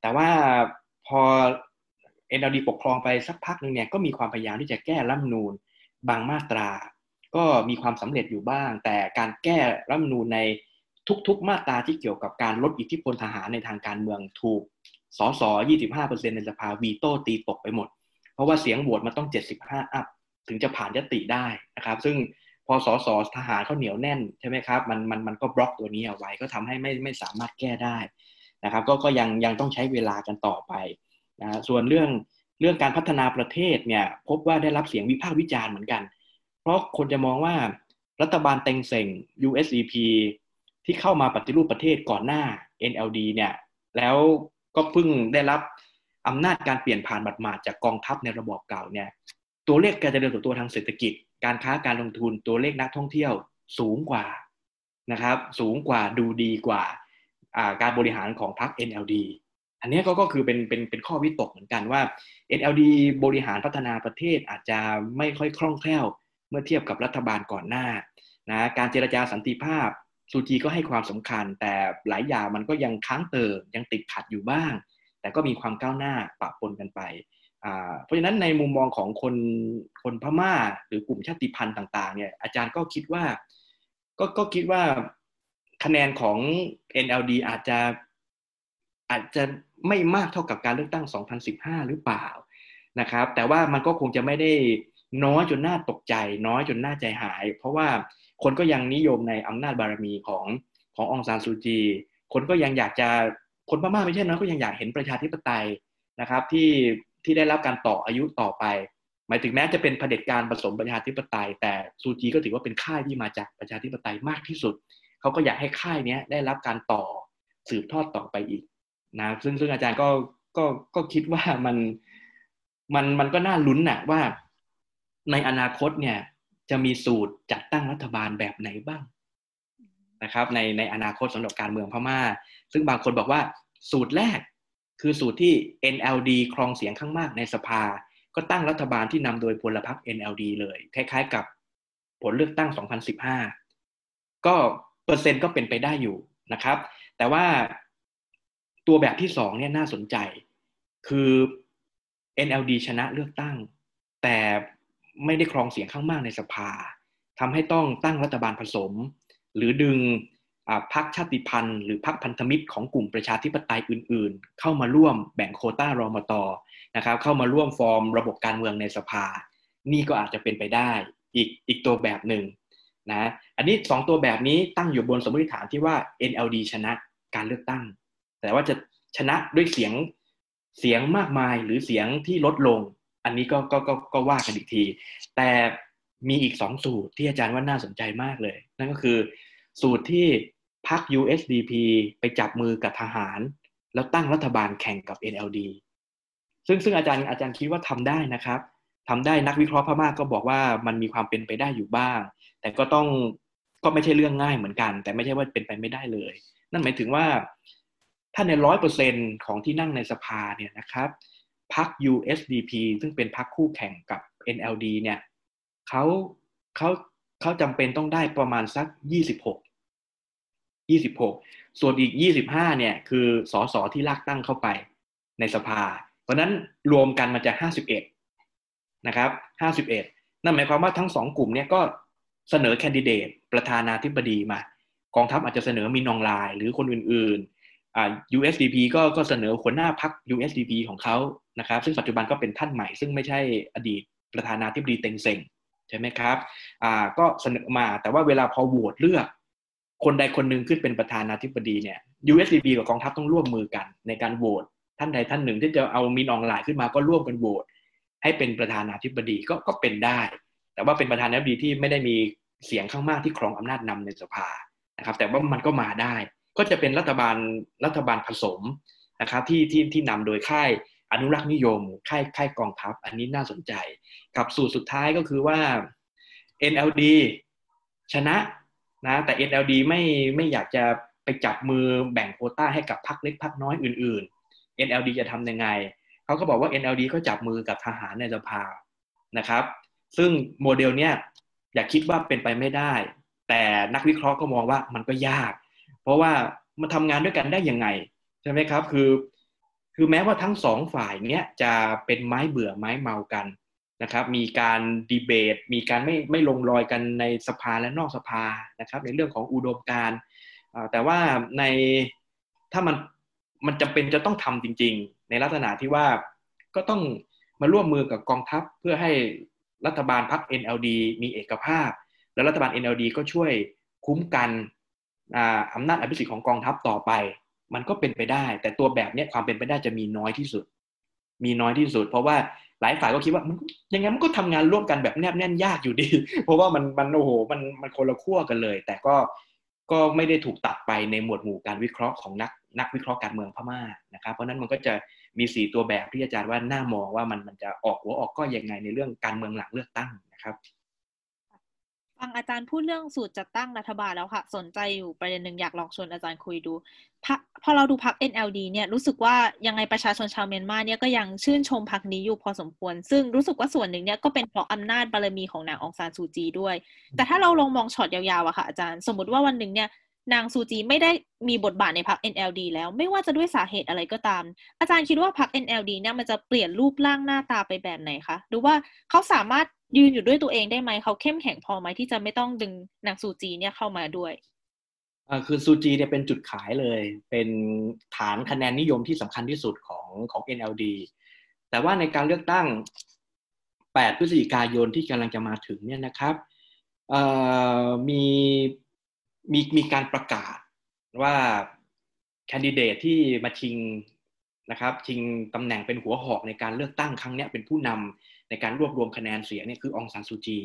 แต่ว่าพอ NLD ปกครองไปสักพักหนึ่งเนี่ยก็มีความพยายามที่จะแก้รัฐมนูญบางมาตรา ก็มีความสำเร็จอยู่บ้าง แต่การแก้รัฐมนูญในทุกๆ มาตราที่เกี่ยวกับการลดอิทธิพลทหารในทางการเมืองถูกสส25%ในสภาวีโต้ตีตกไปหมด เพราะว่าเสียงโหวตมันต้อง 75 อัพ ถึงจะผ่านยติได้นะครับ ซึ่งพอสสทหารเขาเหนียวแน่นใช่ไหมครับ มันมันมันก็บล็อกตัวนี้เอาไว้ ก็ทำให้ไม่ไม่สามารถแก้ได้นะครับ ก็ก็ยังยังต้องใช้เวลากันต่อไป นะส่วนเรื่องเรื่องการพัฒนาประเทศเนี่ยพบว่าได้รับเสียงวิพากษ์วิจารณ์เหมือนกัน เพราะคนจะมองว่ารัฐบาลเต็งเซ็ง USEP ที่เข้ามาปฏิรูปประเทศก่อนหน้า NLD เนี่ยแล้วก็เพิ่งได้รับอำนาจการเปลี่ยนผ่านบัตรมาจากกองทัพในระบอบเก่าเนี่ยตัวเลขการเจริญเติบโตทางเศรษฐกิจ การค้าการลงทุนตัวเลขนักท่องเที่ยวสูงกว่านะครับ สูงกว่าดูดีกว่าการบริหารของพรรค NLD อันนี้ก็ก็คือเป็นเป็นเป็นข้อวิตกเหมือนกันว่า NLD บริหารพัฒนาประเทศอาจจะไม่ค่อยคล่องแคล่ว เมื่อเทียบกับรัฐบาลก่อนหน้านะการเจรจาสันติภาพซูจีก็ให้ความสำคัญ แต่หลายอย่างมันก็ยังค้างเติมยังติดขัดอยู่บ้าง แต่ก็มีความก้าวหน้าปะปนกันไปเพราะฉะนั้นในมุมมองของคนคนพม่าหรือกลุ่มชาติพันธุ์ต่างๆเนี่ยอาจารย์ก็คิดว่าก็ก็คิดว่าคะแนนของ NLD อาจจะอาจจะ ไม่มากเท่ากับการเลือกตั้ง 2015 หรือเปล่านะครับ แต่ว่ามันก็คงจะไม่ได้น้อยจนน่าตกใจ น้อยจนน่าใจหาย เพราะว่าคนก็ยังนิยมในอำนาจบารมีของขององซานซูจี คนก็ยังอยากจะคนพม่าไม่ใช่น้อยก็ยังอยากเห็นประชาธิปไตยนะครับ ที่ที่ได้รับการต่ออายุต่อไป หมายถึงแม้จะเป็นเผด็จการผสมประชาธิปไตย แต่ซูจีก็ถือว่าเป็นค่ายที่มาจากประชาธิปไตยมากที่สุด เขาก็อยากให้ค่ายนี้ได้รับการต่อสืบทอดต่อไปอีก นะซึ่งซึ่งอาจารย์ก็ก็ก็คิดว่ามันมันมันก็น่าลุ้นนะว่า ในอนาคตเนี่ย จะมีสูตรจัดตั้งรัฐบาลแบบไหนบ้างนะครับ ในในอนาคตสำหรับการเมืองพม่า ซึ่งบางคนบอกว่าสูตรแรกคือสูตรที่ NLD ครองเสียงข้างมากในสภา ก็ตั้งรัฐบาลที่นำโดยพลพรรค NLD เลย คล้าย ๆ กับผลเลือกตั้ง 2015 ก็เปอร์เซ็นต์ก็เป็นไปได้อยู่นะครับ แต่ว่า ตัวแบบที่สองเนี่ยน่าสนใจ คือ NLD ชนะเลือกตั้ง แต่ไม่ได้ครองเสียงข้างมากในสภาทำให้ต้องตั้งรัฐบาลผสม หรือดึงพรรคชาติพันธุ์หรือพรรคพันธมิตรของกลุ่มประชาธิปไตยอื่น ๆ เข้ามาร่วมแบ่งโคต้ารอมตอนะครับเข้ามาร่วมฟอร์มระบบการเมืองในสภา นี่ก็อาจจะเป็นไปได้อีกอีกตัวแบบหนึ่งนะอันนี้สองตัวแบบนี้ตั้งอยู่บนสมมติฐานที่ว่า NLD ชนะการเลือกตั้ง แต่ว่าจะชนะด้วยเสียงเสียงมากมายหรือเสียงที่ลดลง อันนี้ก็ก็ก็ก็ว่ากันอีกที แต่มีอีกสองสูตรที่อาจารย์ว่าน่าสนใจมากเลย นั่นก็คือสูตรที่พรรค USDP ไปจับมือกับทหาร แล้วตั้งรัฐบาลแข่งกับ NLD ซึ่งซึ่งอาจารย์อาจารย์คิดว่าทำได้นะครับทำได้นักวิเคราะห์พม่าก็บอกว่ามันมีความเป็นไปได้อยู่บ้าง แต่ก็ต้องก็ไม่ใช่เรื่องง่ายเหมือนกัน แต่ไม่ใช่ว่าเป็นไปไม่ได้เลย นั่นหมายถึงว่า ถ้าในร้อยเปอร์เซ็นของที่นั่งในสภาเนี่ยนะครับพรรค USDP ซึ่งเป็นพรรคคู่แข่งกับ NLD เนี่ยเขาเขาเขาจำเป็นต้องได้ประมาณสักยี่สิบหกยี่สิบหกส่วนอีกยี่สิบห้าเนี่ย คือสสที่ลากตั้งเข้าไปในสภา เพราะนั้นรวมกันมันจะห้าสิบเอ็ดนะครับห้าสิบเอ็ดนั่นหมายความว่าทั้งสองกลุ่มเนี่ยก็เสนอแคนดิเดตประธานาธิบดีมา กองทัพอาจจะเสนอมีนองลายหรือคนอื่นๆ USDP ก็ก็เสนอหัวหน้าพัก USDP ของเขานะครับ ซึ่งปัจจุบันก็เป็นท่านใหม่ ซึ่งไม่ใช่อดีตประธานาธิบดีเต็งเซ็งใช่ไหมครับอ่าก็เสนอมา แต่ว่าเวลาพอโหวตเลือก คนใดคนหนึ่งขึ้นเป็นประธานาธิบดีเนี่ย USDP กับกองทัพต้องร่วมมือกัน ในการโหวตท่านใดท่านหนึ่งที่จะเอามินออนไลน์ขึ้นมาก็ร่วมกันโหวตให้เป็นประธานาธิบดีก็ก็เป็นได้ แต่ว่าเป็นประธานาธิบดีที่ไม่ได้มีเสียงข้างมากที่ครองอำนาจนำในสภานะครับ แต่ว่ามันก็มาได้ ก็จะเป็นรัฐบาลรัฐบาลผสมนะครับที่ที่ที่นำโดยค่ายอนุรักษ์นิยม ค่ายค่ายกองทัพ อันนี้น่าสนใจกับสูตรสุดท้ายก็คือว่า NLD ชนะนะแต่ NLD ไม่ไม่อยากจะไปจับมือแบ่งโคต้าให้กับพรรคเล็กพรรคน้อยอื่น ๆ NLD จะทำยังไงเขาก็บอกว่า NLD ก็จับมือกับทหารในสภานะครับ ซึ่งโมเดลเนี้ยอย่าคิดว่าเป็นไปไม่ได้ แต่นักวิเคราะห์ก็มองว่ามันก็ยาก เพราะว่ามันทำงานด้วยกันได้ยังไงใช่ไหมครับ คือ คือแม้ว่าทั้งสองฝ่ายเนี้ยจะเป็นไม้เบื่อไม้เมากันนะครับ มีการดีเบต มีการไม่ไม่ลงรอยกันในสภาและนอกสภานะครับ ในเรื่องของอุดมการแต่ว่าในถ้ามันมันจำเป็นจะต้องทำจริง ๆ ในลักษณะที่ว่าก็ต้องมาร่วมมือกับกองทัพเพื่อให้รัฐบาลพรรค NLD มีเอกภาพ แล้วรัฐบาล NLD ก็ช่วยคุ้มกัน อำนาจอภิสิทธิ์ของกองทัพต่อไป มันก็เป็นไปได้ แต่ตัวแบบนี้ความเป็นไปได้จะมีน้อยที่สุด มีน้อยที่สุด เพราะว่าหลายฝ่ายก็คิดว่ามันยังไงมันก็ทำงานร่วมกันแบบแนบแน่นยากอยู่ดี เพราะว่ามันมันโอ้โหมันมันคนละขั้วกันเลย แต่ก็ก็ไม่ได้ถูกตัดไปในหมวดหมู่การวิเคราะห์ของนักนักวิเคราะห์การเมืองพม่านะครับ เพราะนั้นมันก็จะมีสี่ตัวแบบที่อาจารย์ว่าน่ามองว่ามันมันจะออกหัวออกก็ยังไงในเรื่องการเมืองหลังเลือกตั้งนะครับ ฟังอาจารย์พูดเรื่องสูตรจัดตั้งรัฐบาลแล้วค่ะ สนใจอยู่ประเด็นหนึ่งอยากลองชวนอาจารย์คุยดูพอเราดูพรรค NLD เนี่ยรู้สึกว่ายังไงประชาชนชาวเมียนมาเนี่ยก็ยังชื่นชมพรรคนี้อยู่พอสมควร ซึ่งรู้สึกว่าส่วนหนึ่งเนี่ยก็เป็นเพราะอำนาจบารมีของนางองซานซูจีด้วย แต่ถ้าเราลองมองช็อตยาวๆอะค่ะอาจารย์ สมมติว่าวันหนึ่งเนี่ย นางซูจีไม่ได้มีบทบาทในพรรค NLD แล้วไม่ว่าจะด้วยสาเหตุอะไรก็ตาม อาจารย์คิดว่าพรรค NLD เนี่ยมันจะเปลี่ยนรูปร่างหน้าตาไปแบบไหนคะหรือว่าเขาสามารถยืนอยู่ด้วยตัวเองได้ไหมเขาเข้มแข็งพอไหมที่จะไม่ต้องดึงนางซูจีเนี่ยเข้ามาด้วยอ่าคือซูจีเนี่ยเป็นจุดขายเลย เป็นฐานคะแนนนิยมที่สำคัญที่สุดของของ NLD แต่ว่าในการเลือกตั้ง 8 พฤศจิกายนที่กำลังจะมาถึงเนี่ยนะครับมี มีมีการประกาศว่าแคนดิเดตที่มาชิงนะครับชิงตำแหน่งเป็นหัวหอกในการเลือกตั้งครั้งนี้เป็นผู้นำในการรวบรวมคะแนนเสียงเนี่ยคือองซานซูจี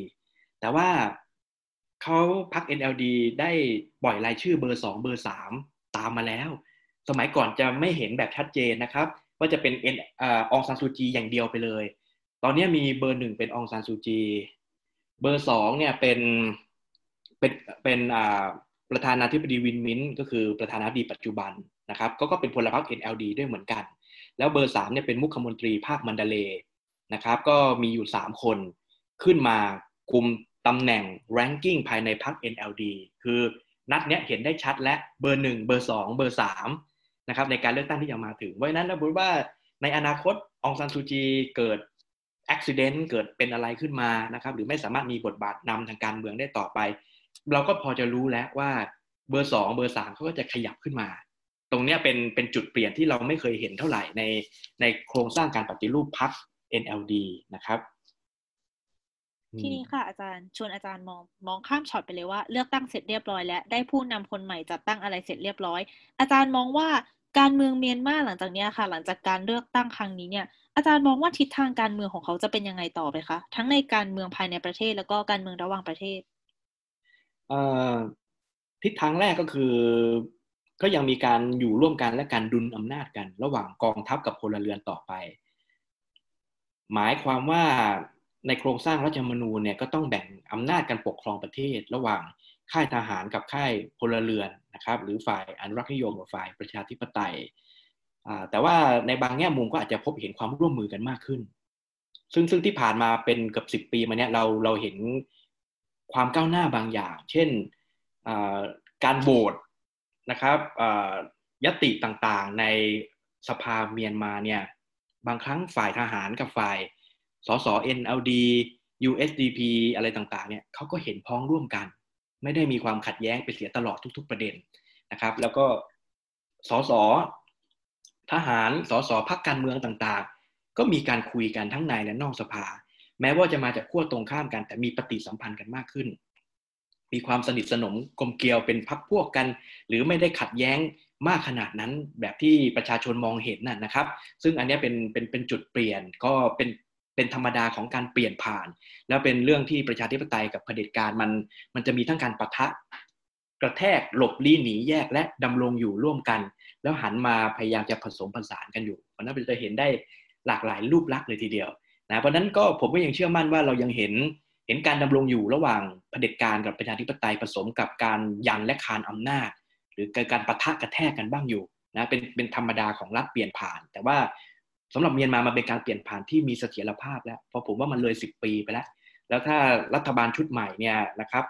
แต่ว่าเขาพัก NLD ได้ปล่อยรายชื่อเบอร์สองเบอร์สามตามมาแล้ว สมัยก่อนจะไม่เห็นแบบชัดเจนนะครับ ว่าจะเป็นองซานซูจีอย่างเดียวไปเลย ตอนนี้มีเบอร์หนึ่งเป็นองซานซูจี เบอร์สองเนี่ยเป็นเป็นเป็น ประธานาธิบดีวินมินก็คือประธานาธิบดีปัจจุบันนะครับก็ก็เป็นพลพรรค NLD ด้วยเหมือนกัน แล้วเบอร์สามเนี่ยเป็นมุขมนตรีภาคมันดาเลนะครับ ก็มีอยู่สามคนขึ้นมาคุมตำแหน่ง ranking ภายในพรรค NLD คือนัดเนี้ยเห็นได้ชัดและเบอร์หนึ่งเบอร์สองเบอร์สามนะครับในการเลือกตั้งที่จะมาถึงเพราะฉะนั้นถ้าบอกว่าในอนาคตองซานซูจีเกิดอุบัติเหตุเกิดเป็นอะไรขึ้นมานะครับหรือไม่สามารถมีบทบาทนำทางการเมืองได้ต่อไป เราก็พอจะรู้แล้วว่าเบอร์สองเบอร์สามเขาก็จะขยับขึ้นมา ตรงนี้เป็นเป็นจุดเปลี่ยนที่เราไม่เคยเห็นเท่าไหร่ในในโครงสร้างการปฏิรูปพรรค NLD นะครับทีนี้ค่ะอาจารย์ชวนอาจารย์มองมองข้ามช็อตไปเลยว่าเลือกตั้งเสร็จเรียบร้อยแล้วได้ผู้นำคนใหม่จัดตั้งอะไรเสร็จเรียบร้อย อาจารย์มองว่าการเมืองเมียนมาหลังจากนี้ค่ะ หลังจากการเลือกตั้งครั้งนี้เนี่ย อาจารย์มองว่าทิศทางการเมืองของเขาจะเป็นยังไงต่อไปคะทั้งในการเมืองภายในประเทศแล้วก็การเมืองระหว่างประเทศ ทิศทางแรกก็คือ ก็ยังมีการอยู่ร่วมกันและการดุลอำนาจกัน ระหว่างกองทัพกับพลเรือนต่อไป หมายความว่าในโครงสร้างรัฐธรรมนูญเนี่ยก็ต้องแบ่งอำนาจการปกครองประเทศ ระหว่างค่ายทหารกับค่ายพลเรือนนะครับ หรือฝ่ายอนุรักษ์นิยมกับฝ่ายประชาธิปไตยแต่ว่าในบางแง่มุมก็อาจจะพบเห็นความร่วมมือกันมากขึ้น ซึ่งซึ่งที่ผ่านมาเป็นเกือบสิบปีมาเนี้ยเราเราเห็น ความก้าวหน้าบางอย่าง เช่นการโหวตนะครับยติต่างๆในสภาเมียนมาเนี่ยบางครั้งฝ่ายทหารกับฝ่ายสส NLD USDP อะไรต่างๆเนี่ยเขาก็เห็นพ้องร่วมกัน ไม่ได้มีความขัดแย้งไปเสียตลอดทุก ๆ ประเด็นนะครับ แล้วก็สสทหารสสพักการเมืองต่างๆ ก็มีการคุยกันทั้งในและนอกสภา แม้ว่าจะมาจากขั้วตรงข้ามกัน แต่มีปฏิสัมพันธ์กันมากขึ้น มีความสนิทสนมกลมเกลียวเป็นพักพวกกัน หรือไม่ได้ขัดแย้งมากขนาดนั้นแบบที่ประชาชนมองเห็นนั่นนะครับ ซึ่งอันนี้เป็นเป็นเป็นจุดเปลี่ยนก็เป็นเป็นธรรมดาของการเปลี่ยนผ่าน แล้วเป็นเรื่องที่ประชาธิปไตยกับเผด็จการมันมันจะมีทั้งการประทะกระแทกหลบลี้หนีแยกและดำรงอยู่ร่วมกัน แล้วหันมาพยายามจะผสมผสานกันอยู่เพราะนั้นเราจะเห็นได้หลากหลายรูปลักษณ์เลยทีเดียว นะเพราะนั้นก็ผมก็ยังเชื่อมั่นว่าเรายังเห็นเห็นการดำรงอยู่ระหว่างเผด็จการกับประชาธิปไตยผสมกับการยันและคานอำนาจ หรือการประทะกระแทกกันบ้างอยู่นะเป็นเป็นธรรมดาของรัฐเปลี่ยนผ่าน แต่ว่าสำหรับเมียนมามันเป็นการเปลี่ยนผ่านที่มีเสถียรภาพแล้วเพราะผมว่ามันเลย10 ปีไปแล้ว แล้วถ้ารัฐบาลชุดใหม่เนี่ยนะครับ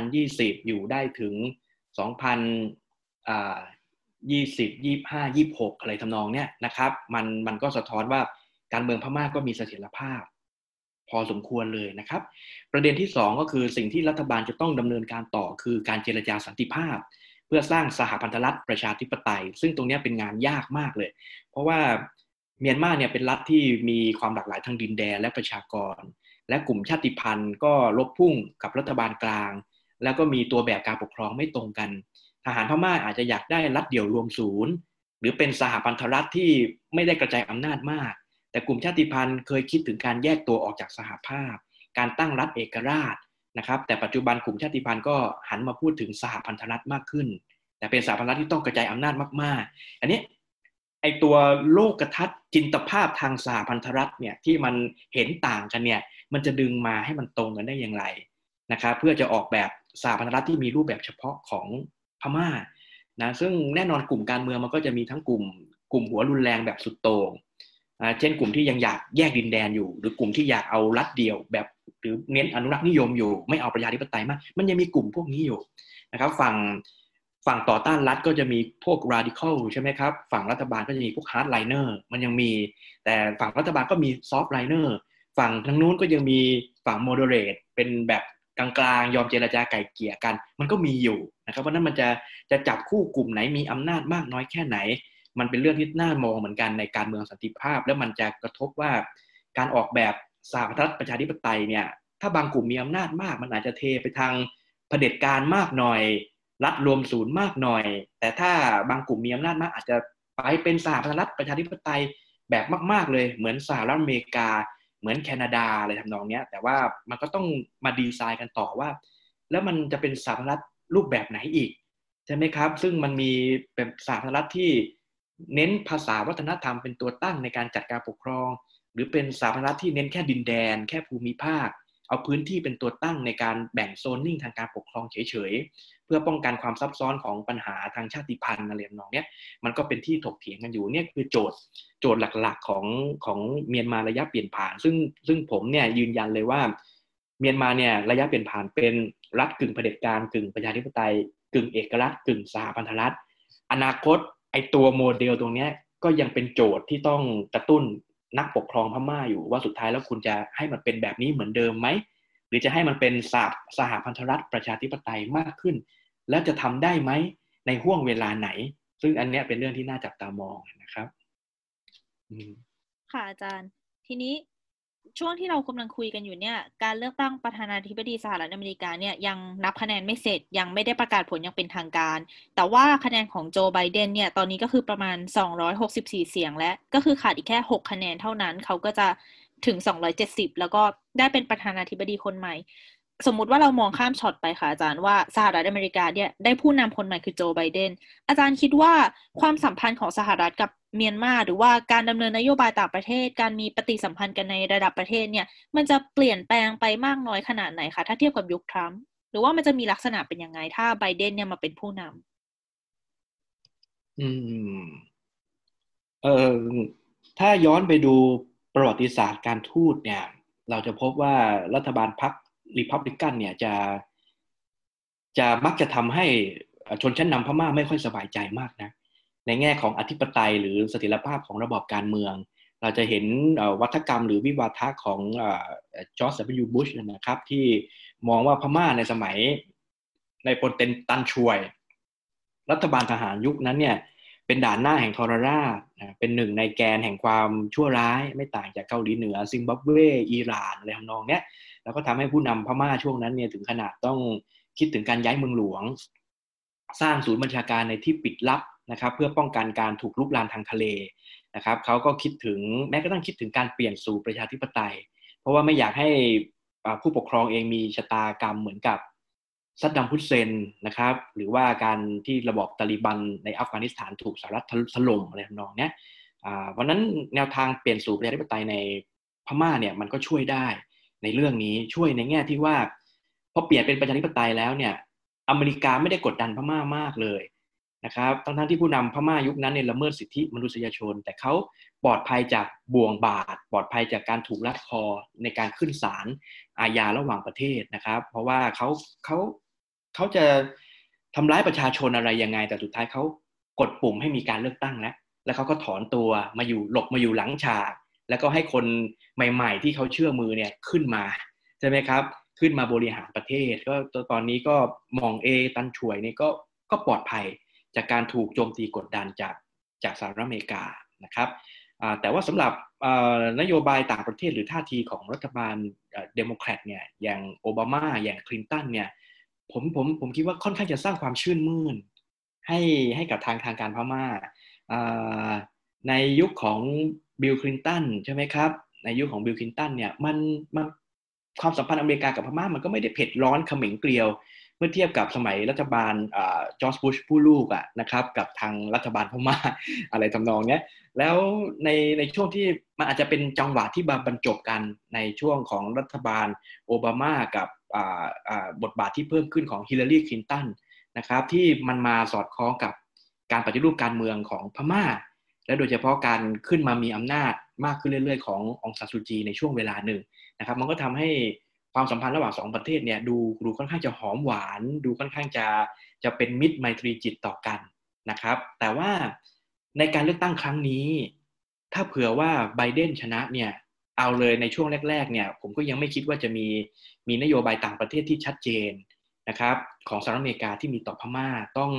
2020 อยู่ได้ถึง 2 0ยี่สิบยี่ห้ายี่หกอะไรทำนองเนี้ยนะครับ มันมันก็สะท้อนว่า การเมืองพม่าก็มีเสถียรภาพ พอสมควรเลยนะครับ ประเด็นที่สองก็คือสิ่งที่รัฐบาลจะต้องดำเนินการต่อคือการเจรจาสันติภาพ เพื่อสร้างสหพันธรัฐประชาธิปไตย ซึ่งตรงนี้เป็นงานยากมากเลย เพราะว่าเมียนมาเนี่ยเป็นรัฐที่มีความหลากหลายทางดินแดนและประชากร และกลุ่มชาติพันธุ์ ก็ลบพุ่งกับรัฐบาลกลาง แล้วก็มีตัวแบบการปกครองไม่ตรงกัน ทหารพม่าอาจจะอยากได้รัฐเดี่ยวรวมศูนย์ หรือเป็นสหพันธรัฐที่ไม่ได้กระจายอำนาจมาก แต่กลุ่มชาติพันธุ์เคยคิดถึงการแยกตัวออกจากสหภาพ การตั้งรัฐเอกราชนะครับแต่ปัจจุบันกลุ่มชาติพันธุ์ก็หันมาพูดถึงสหพันธรัฐมากขึ้น แต่เป็นสหพันธรัฐที่ต้องกระจายอำนาจมาก ๆ อันนี้ไอตัวโลกกทัศน์จินตภาพทางสหพันธรัฐเนี่ยที่มันเห็นต่างกันเนี่ยมันจะดึงมาให้มันตรงกันได้อย่างไรนะครับเพื่อจะออกแบบสหพันธรัฐที่มีรูปแบบเฉพาะของพม่านะซึ่งแน่นอนกลุ่มการเมืองมันก็จะมีทั้งกลุ่ม กลุ่มหัวรุนแรงแบบสุดโต่ง เช่นกลุ่มที่ยังอยากแยกดินแดนอยู่ หรือกลุ่มที่อยากเอารัฐเดียวแบบหรือเน้นอนุรักษ์นิยมอยู่ ไม่เอาประชาธิปไตยมาก มันยังมีกลุ่มพวกนี้อยู่นะครับฝั่งฝั่งต่อต้านรัฐก็จะมีพวก radical ใช่ไหมครับ ฝั่งรัฐบาลก็จะมีพวก hardliner มันยังมี แต่ฝั่งรัฐบาลก็มี softliner ฝั่งทางนู้นก็ยังมีฝั่ง moderate เป็นแบบกลางๆ ยอมเจรจาไก่เกี่ยกัน มันก็มีอยู่นะครับเพราะนั้นมันจะจะจับคู่กลุ่มไหนมีอำนาจมากน้อยแค่ไหน มันเป็นเรื่องที่น่ามองเหมือนกันในการเมืองสันติภาพ แล้วมันจะกระทบว่าการออกแบบสหรัฐประชาธิปไตยเนี่ยถ้าบางกลุ่มมีอำนาจมาก มันอาจจะเทไปทางเผด็จการมากหน่อย รัฐรวมศูนย์มากหน่อย แต่ถ้าบางกลุ่มมีอำนาจมาก อาจจะไปเป็นสหพันธรัฐประชาธิปไตยแบบมาก ๆเลย เหมือนสหรัฐอเมริกา เหมือนแคนาดาอะไรทำนองนี้แต่ว่ามันก็ต้องมาดีไซน์กันต่อว่า แล้วมันจะเป็นสหพันธรัฐรูปแบบไหนอีกใช่ไหมครับ ซึ่งมันมีเป็นสหพันธรัฐที่ เน้นภาษาวัฒนธรรมเป็นตัวตั้งในการจัดการปกครอง หรือเป็นสหพันธรัฐที่เน้นแค่ดินแดน แค่ภูมิภาค เอาพื้นที่เป็นตัวตั้งในการแบ่งโซนนิ่งทางการปกครองเฉยๆ เพื่อป้องกันความซับซ้อนของปัญหาทางชาติพันธุ์อะไรแบบนี้มันก็เป็นที่ถกเถียงกันอยู่เนี่ยคือโจทย์โจทย์หลักๆของของเมียนมาระยะเปลี่ยนผ่าน ซึ่งซึ่งผมเนี่ยยืนยันเลยว่าเมียนมาเนี่ยระยะเปลี่ยนผ่านเป็นรัฐกึ่งเผด็จการกึ่งประชาธิปไตยกึ่งเอกรัฐกึ่งสหพันธรัฐ อนาคต ไอตัวโมเดลตรงนี้ก็ยังเป็นโจทย์ที่ต้องกระตุ้นนักปกครองพม่าอยู่ว่าสุดท้ายแล้วคุณจะให้มันเป็นแบบนี้เหมือนเดิมไหมหรือจะให้มันเป็นสหสหพันธรัฐประชาธิปไตยมากขึ้น แล้วจะทำได้ไหมในห่วงเวลาไหน ซึ่งอันนี้เป็นเรื่องที่น่าจับตามองนะครับค่ะอาจารย์ ทีนี้ ช่วงที่เรากำลังคุยกันอยู่เนี่ย การเลือกตั้งประธานาธิบดีสหรัฐอเมริกาเนี่ยยังนับคะแนนไม่เสร็จยังไม่ได้ประกาศผลยังเป็นทางการ แต่ว่าคะแนนของโจไบเดนเนี่ยตอนนี้ก็คือประมาณ 264 เสียงและก็คือขาดอีกแค่ 6 คะแนนเท่านั้น เขาก็จะถึง 270 แล้วก็ได้เป็นประธานาธิบดีคนใหม่ สมมุติว่าเรามองข้ามช็อตไปค่ะอาจารย์ว่าสหรัฐอเมริกาเนี่ยได้ผู้นำคนใหม่คือโจไบเดนอาจารย์คิดว่าความสัมพันธ์ของสหรัฐกับเมียนมาหรือว่าการดำเนินนโยบายต่างประเทศ การมีปฏิสัมพันธ์กันในระดับประเทศเนี่ย มันจะเปลี่ยนแปลงไปมากน้อยขนาดไหนคะถ้าเทียบกับยุคทรัมป์หรือว่ามันจะมีลักษณะเป็นยังไง ถ้าไบเดนเนี่ยมาเป็นผู้นำอืมเออถ้าย้อนไปดูประวัติศาสตร์การทูตเนี่ย เราจะพบว่ารัฐบาลพรรค รีพับลิกันเนี่ยจะจะมักจะทำให้ชนชั้นนำพม่าไม่ค่อยสบายใจมากนะในแง่ของอธิปไตยหรือเสถียรภาพของระบอบการเมือง เราจะเห็นวัฒกรรมหรือวิวาทะของจอร์จวิบุชนะครับที่มองว่าพม่าในสมัยในปนเตนตันช่วย รัฐบาลทหารยุคนั้นเนี่ยเป็นด่านหน้าแห่งทรราชเป็นหนึ่งในแกนแห่งความชั่วร้าย ไม่ต่างจากเกาหลีเหนือ ซิมบับเว อิหร่านอะไรทำนองเนี้ย แล้วก็ทำให้ผู้นำพม่าช่วงนั้นเนี่ยถึงขนาดต้องคิดถึงการย้ายเมืองหลวง สร้างศูนย์บัญชาการในที่ปิดลับนะครับ เพื่อป้องกันการถูกลุกลามทางทะเลนะครับเขาก็คิดถึงแม้กระทั่งคิดถึงการเปลี่ยนสู่ประชาธิปไตย เพราะว่าไม่อยากให้ผู้ปกครองเองมีชะตากรรมเหมือนกับซัดดัมพุสเซนนะครับ หรือว่าการที่ระบอบตาลิบันในอัฟกานิสถานถูกสหรัฐถล่มอะไรทำนองนี้วันนั้นแนวทางเปลี่ยนสู่ประชาธิปไตยในพม่าเนี่ยมันก็ช่วยได้ ในเรื่องนี้ช่วยในแง่ที่ว่าพอเปลี่ยนเป็นประชาธิปไตยแล้วเนี่ย อเมริกาไม่ได้กดดันพม่ามากเลยนะครับทั้งที่ผู้นำพม่ายุคนั้นเนี่ยละเมิดสิทธิมนุษยชน แต่เขาปลอดภัยจากบ่วงบาดปลอดภัยจากการถูกลัดคอในการขึ้นศาลอาญาระหว่างประเทศนะครับ เพราะว่าเขาเขาเขาจะทำร้ายประชาชนอะไรยังไง แต่สุดท้ายเขากดปุ่มให้มีการเลือกตั้งแล้วแล้วเขาก็ถอนตัวมาอยู่หลบมาอยู่หลังฉาก แล้วก็ให้คนใหม่ ๆ ที่เขาเชื่อมือเนี่ยขึ้นมาใช่ไหมครับ ขึ้นมาบริหารประเทศ ก็ตอนนี้ก็มองเอตันช่วยนี่ก็ก็ปลอดภัยจากการถูกโจมตีกดดันจากจากสหรัฐอเมริกานะครับแต่ว่าสำหรับนโยบายต่างประเทศหรือท่าทีของรัฐบาลเดโมแครตเนี่ยอย่างโอบามาอย่างคลินตันเนี่ยผมผมผมคิดว่าค่อนข้างจะสร้างความชื่นมื่นให้ให้กับทางทางการพม่าในยุคของ บิลคลินตันใช่ไหมครับ ในยุคของบิลคลินตันเนี่ยมันมันความสัมพันธ์อเมริกากับพม่ามันก็ไม่ได้เผ็ดร้อนเขม็งเกลียว เมื่อเทียบกับสมัยรัฐบาลจอร์จบุชผู้ลูกอะนะครับกับทางรัฐบาลพม่าอะไรทำนองเนี้ยแล้วในในช่วงที่มันอาจจะเป็นจังหวะที่มาบรรจบกันในช่วงของรัฐบาลโอบามากับบทบาทที่เพิ่มขึ้นของฮิลลารีคลินตันนะครับที่มันมาสอดคล้องกับการปฏิรูปการเมืองของพม่า และโดยเฉพาะการขึ้นมามีอำนาจมากขึ้นเรื่อย ๆ ขององซานซูจีในช่วงเวลาหนึ่งนะครับ มันก็ทำให้ความสัมพันธ์ระหว่างสองประเทศเนี่ยดูดูค่อนข้างจะหอมหวาน ดูค่อนข้างจะจะเป็นมิตรไมตรีจิตต่อกันนะครับ แต่ว่าในการเลือกตั้งครั้งนี้ ถ้าเผื่อว่าไบเดนชนะเนี่ยเอาเลยในช่วงแรก ๆ เนี่ย ผมก็ยังไม่คิดว่าจะมีมีนโยบายต่างประเทศที่ชัดเจนนะครับ ของสหรัฐอเมริกาที่มีต่อพม่าต้อง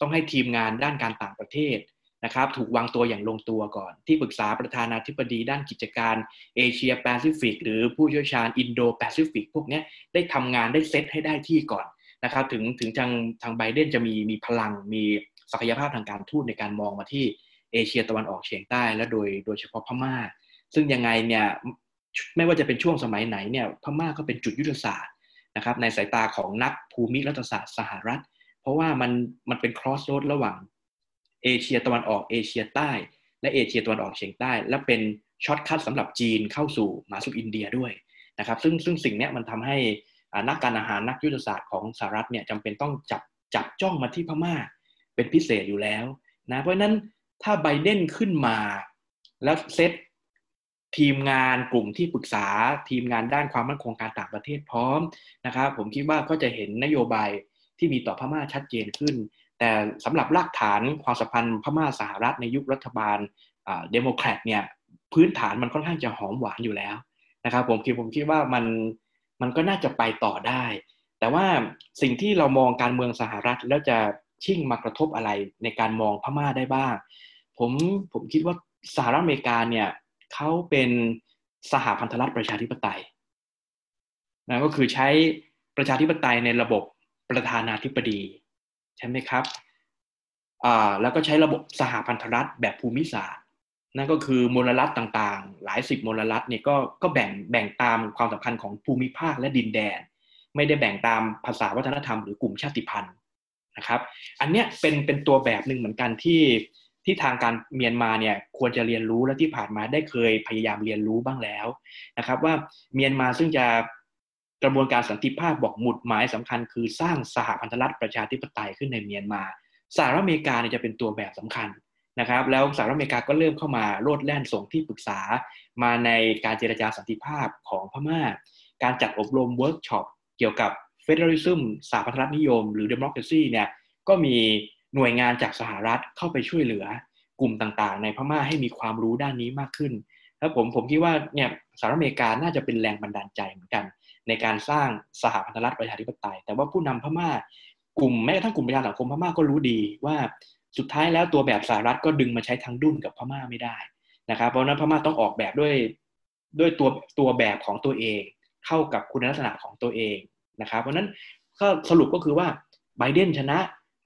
ต้องให้ทีมงานด้านการต่างประเทศ นะครับถูกวางตัวอย่างลงตัวก่อน ที่ปรึกษาประธานาธิบดีด้านกิจการเอเชียแปซิฟิกหรือผู้เชี่ยวชาญอินโดแปซิฟิกพวกนี้ได้ทำงานได้เซตให้ได้ที่ก่อนนะครับถึงถึงทางทางไบเดนจะมีมีพลังมีศักยภาพทางการทูตในการมองมาที่เอเชียตะวันออกเฉียงใต้และโดยโดยเฉพาะพม่า ซึ่งยังไงเนี่ยไม่ว่าจะเป็นช่วงสมัยไหนเนี่ยพม่าก็เป็นจุดยุทธศาสตร์นะครับในสายตาของนักภูมิรัฐศาสตร์สหรัฐ เพราะว่ามันมันเป็น cross road ระหว่าง เอเชียตะวันออกเอเชียใต้ และเอเชียตะวันออกเฉียงใต้ และเป็น shortcut สำหรับจีนเข้าสู่มาสู่อินเดียด้วยนะครับซึ่งซึ่งสิ่งนี้มันทำให้นักการทหารนักยุทธศาสตร์ของสหรัฐเนี่ยจำเป็นต้องจับจับจ้องมาที่พม่าเป็นพิเศษอยู่แล้วนะเพราะฉะนั้นถ้าไบเดนขึ้นมาแล้วเซตทีมงานกลุ่มที่ปรึกษาทีมงานด้านความมั่นคงการต่างประเทศพร้อมนะครับผมคิดว่าก็จะเห็นนโยบายที่มีต่อพม่าชัดเจนขึ้น แต่สำหรับรากฐานความสัมพันธ์พม่าสหรัฐในยุครัฐบาลเดโมแครตเนี่ยพื้นฐานมันค่อนข้างจะหอมหวานอยู่แล้วนะครับผมคิดผมคิดว่ามันมันก็น่าจะไปต่อได้ แต่ว่าสิ่งที่เรามองการเมืองสหรัฐแล้วจะชิ่งมากระทบอะไรในการมองพม่าได้บ้าง ผมผมคิดว่าสหรัฐอเมริกาเนี่ยเขาเป็นสหพันธรัฐประชาธิปไตยนะก็คือใช้ประชาธิปไตยในระบบประธานาธิบดี ใช่ไหมครับอ่าแล้วก็ใช้ระบบสหพันธรัฐแบบภูมิศาสตร์ นั่นก็คือมลรัฐต่างๆ หลายสิบมลรัฐเนี่ยก็ก็แบ่งแบ่งตามความสำคัญของภูมิภาคและดินแดน ไม่ได้แบ่งตามภาษาวัฒนธรรมหรือกลุ่มชาติพันธุ์นะครับ อันเนี้ยเป็นเป็นตัวแบบหนึ่งเหมือนกันที่ที่ทางการเมียนมาเนี่ยควรจะเรียนรู้และที่ผ่านมาได้เคยพยายามเรียนรู้บ้างแล้วนะครับ ว่าเมียนมาซึ่งจะ กระบวนการสันติภาพบอกหมุดหมายสำคัญคือสร้างสหพันธรัฐประชาธิปไตยขึ้นในเมียนมาสหรัฐอเมริกาเนี่ยจะเป็นตัวแบบสำคัญนะครับ แล้วสหรัฐอเมริกาก็เริ่มเข้ามาโลดแล่นส่งที่ปรึกษามาในการเจรจาสันติภาพของพม่า การจัดอบรมเวิร์กช็อปเกี่ยวกับ federalism สหพันธรัฐนิยม หรือ democracy เนี่ยก็มีหน่วยงานจากสหรัฐเข้าไปช่วยเหลือกลุ่มต่างๆ ในพม่าให้มีความรู้ด้านนี้มากขึ้น แล้วผมผมคิดว่าเนี่ยสหรัฐอเมริกาน่าจะเป็นแรงบันดาลใจเหมือนกัน ในการสร้างสหพันธรัฐประชาธิปไตย แต่ว่าผู้นำพม่ากลุ่มแม้กระทั่งกลุ่มประชาสังคมพม่าก็รู้ดีว่าสุดท้ายแล้วตัวแบบสหรัฐก็ดึงมาใช้ทางดุนกับพม่าไม่ได้นะครับ เพราะนั้นพม่าต้องออกแบบด้วยด้วยตัวตัวแบบของตัวเอง เข้ากับคุณลักษณะของตัวเองนะครับ เพราะนั้นก็สรุปก็คือว่าไบเดนชนะ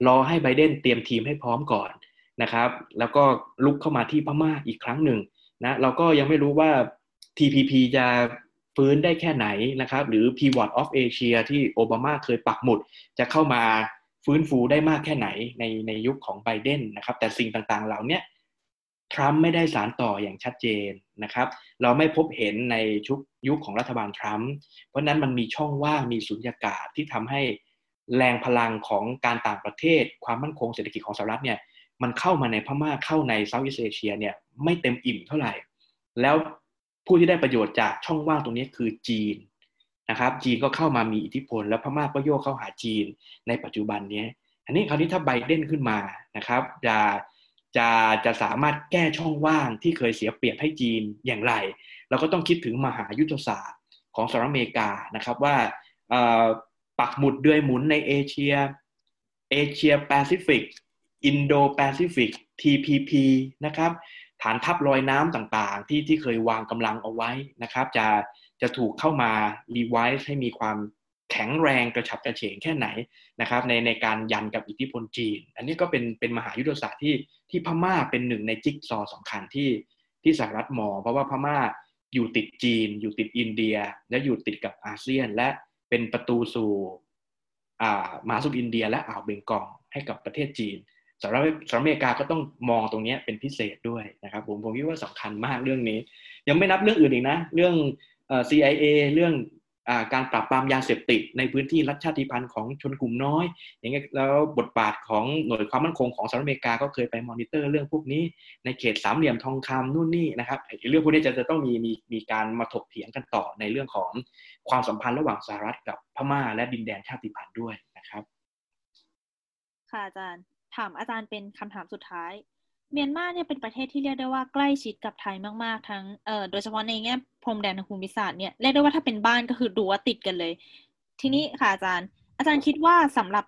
รอให้ไบเดนเตรียมทีมให้พร้อมก่อนนะครับ แล้วก็ลุกเข้ามาที่พม่าอีกครั้งหนึ่งนะเราก็ยังไม่รู้ว่า TPP จะ ฟื้นได้แค่ไหนนะครับ หรือ Pivot of Asia ที่โอบามาเคยปักหมุด จะเข้ามาฟื้นฟูได้มากแค่ไหนในในยุคของไบเดนนะครับ แต่สิ่งต่างๆ เหล่านี้ทรัมป์ไม่ได้สารต่ออย่างชัดเจนนะครับ เราไม่พบเห็นในชุกยุคของรัฐบาลทรัมป์เพราะนั้นมันมีช่องว่างมีสุญญากาศที่ทำให้แรงพลังของการต่างประเทศ ความมั่นคงเศรษฐกิจของสหรัฐเนี่ยมันเข้ามาในพม่าเข้าในเซาท์อีสเอเชียเนี่ยไม่เต็มอิ่มเท่าไหร่ แล้ว ผู้ที่ได้ประโยชน์จากช่องว่างตรงนี้คือจีนนะครับจีนก็เข้ามามีอิทธิพล แล้วพม่าก็โยกเข้าหาจีนในปัจจุบันนี้อันนี้คราวนี้ถ้าไบเดนขึ้นมานะครับจะจะจะสามารถแก้ช่องว่างที่เคยเสียเปรียบให้จีนอย่างไร เราก็ต้องคิดถึงมหายุทธศาสตร์ของสหรัฐอเมริกานะครับว่าปักหมุดเดือยหมุนในเอเชียเอเชียแปซิฟิกอินโดแปซิฟิก TPP นะครับ ฐานทัพลอยน้ำต่างๆ ที่ที่เคยวางกำลังเอาไว้นะครับ จะจะถูกเข้ามา revise ให้มีความแข็งแรงกระฉับกระเฉงแค่ไหนนะครับในในการยันกับอิทธิพลจีน อันนี้ก็เป็นเป็นมหายุทธศาสตร์ที่ที่พม่าเป็นหนึ่งในจิ๊กซอสำคัญที่ที่สหรัฐมองเพราะว่าพม่าอยู่ติดจีน อยู่ติดอินเดีย และอยู่ติดกับอาเซียน และเป็นประตูสู่อ่ามหาสมุทรอินเดีย และอ่าวเบงกอลให้กับประเทศจีน สหรัฐสหรัฐอเมริกาก็ต้องมองตรงนี้เป็นพิเศษด้วยนะครับผมผมคิดว่าสำคัญมากเรื่องนี้ ยังไม่นับเรื่องอื่นอีกนะ เรื่อง CIA เรื่องการปราบปรามยาเสพติดในพื้นที่รัฐชาติพันธุ์ของชนกลุ่มน้อย อย่างเงี้ยแล้วบทบาทของหน่วยความมั่นคงของสหรัฐอเมริกาก็เคยไปมอนิเตอร์เรื่องพวกนี้ในเขตสามเหลี่ยมทองคำนู่นนี่นะครับเรื่องพวกนี้จะจะต้องมีมีมีการมาถกเถียงกันต่อในเรื่องของความสัมพันธ์ระหว่างสหรัฐกับพม่าและดินแดนชาติพันธุ์ด้วยนะครับ ค่ะอาจารย์ามอาจารย์เป็นคำถามสุดท้าย เมียนมาเนี่ยเป็นประเทศที่เรียกได้ว่าใกล้ชิดกับไทยมากๆ ทั้งเอ่อโดยเฉพาะในแง่พรมแดนทางภูมิศาสตร์เนี่ยเรียกได้ว่าถ้าเป็นบ้านก็คือดูว่าติดกันเลย ทีนี้ค่ะอาจารย์ อาจารย์คิดว่าสำหรับ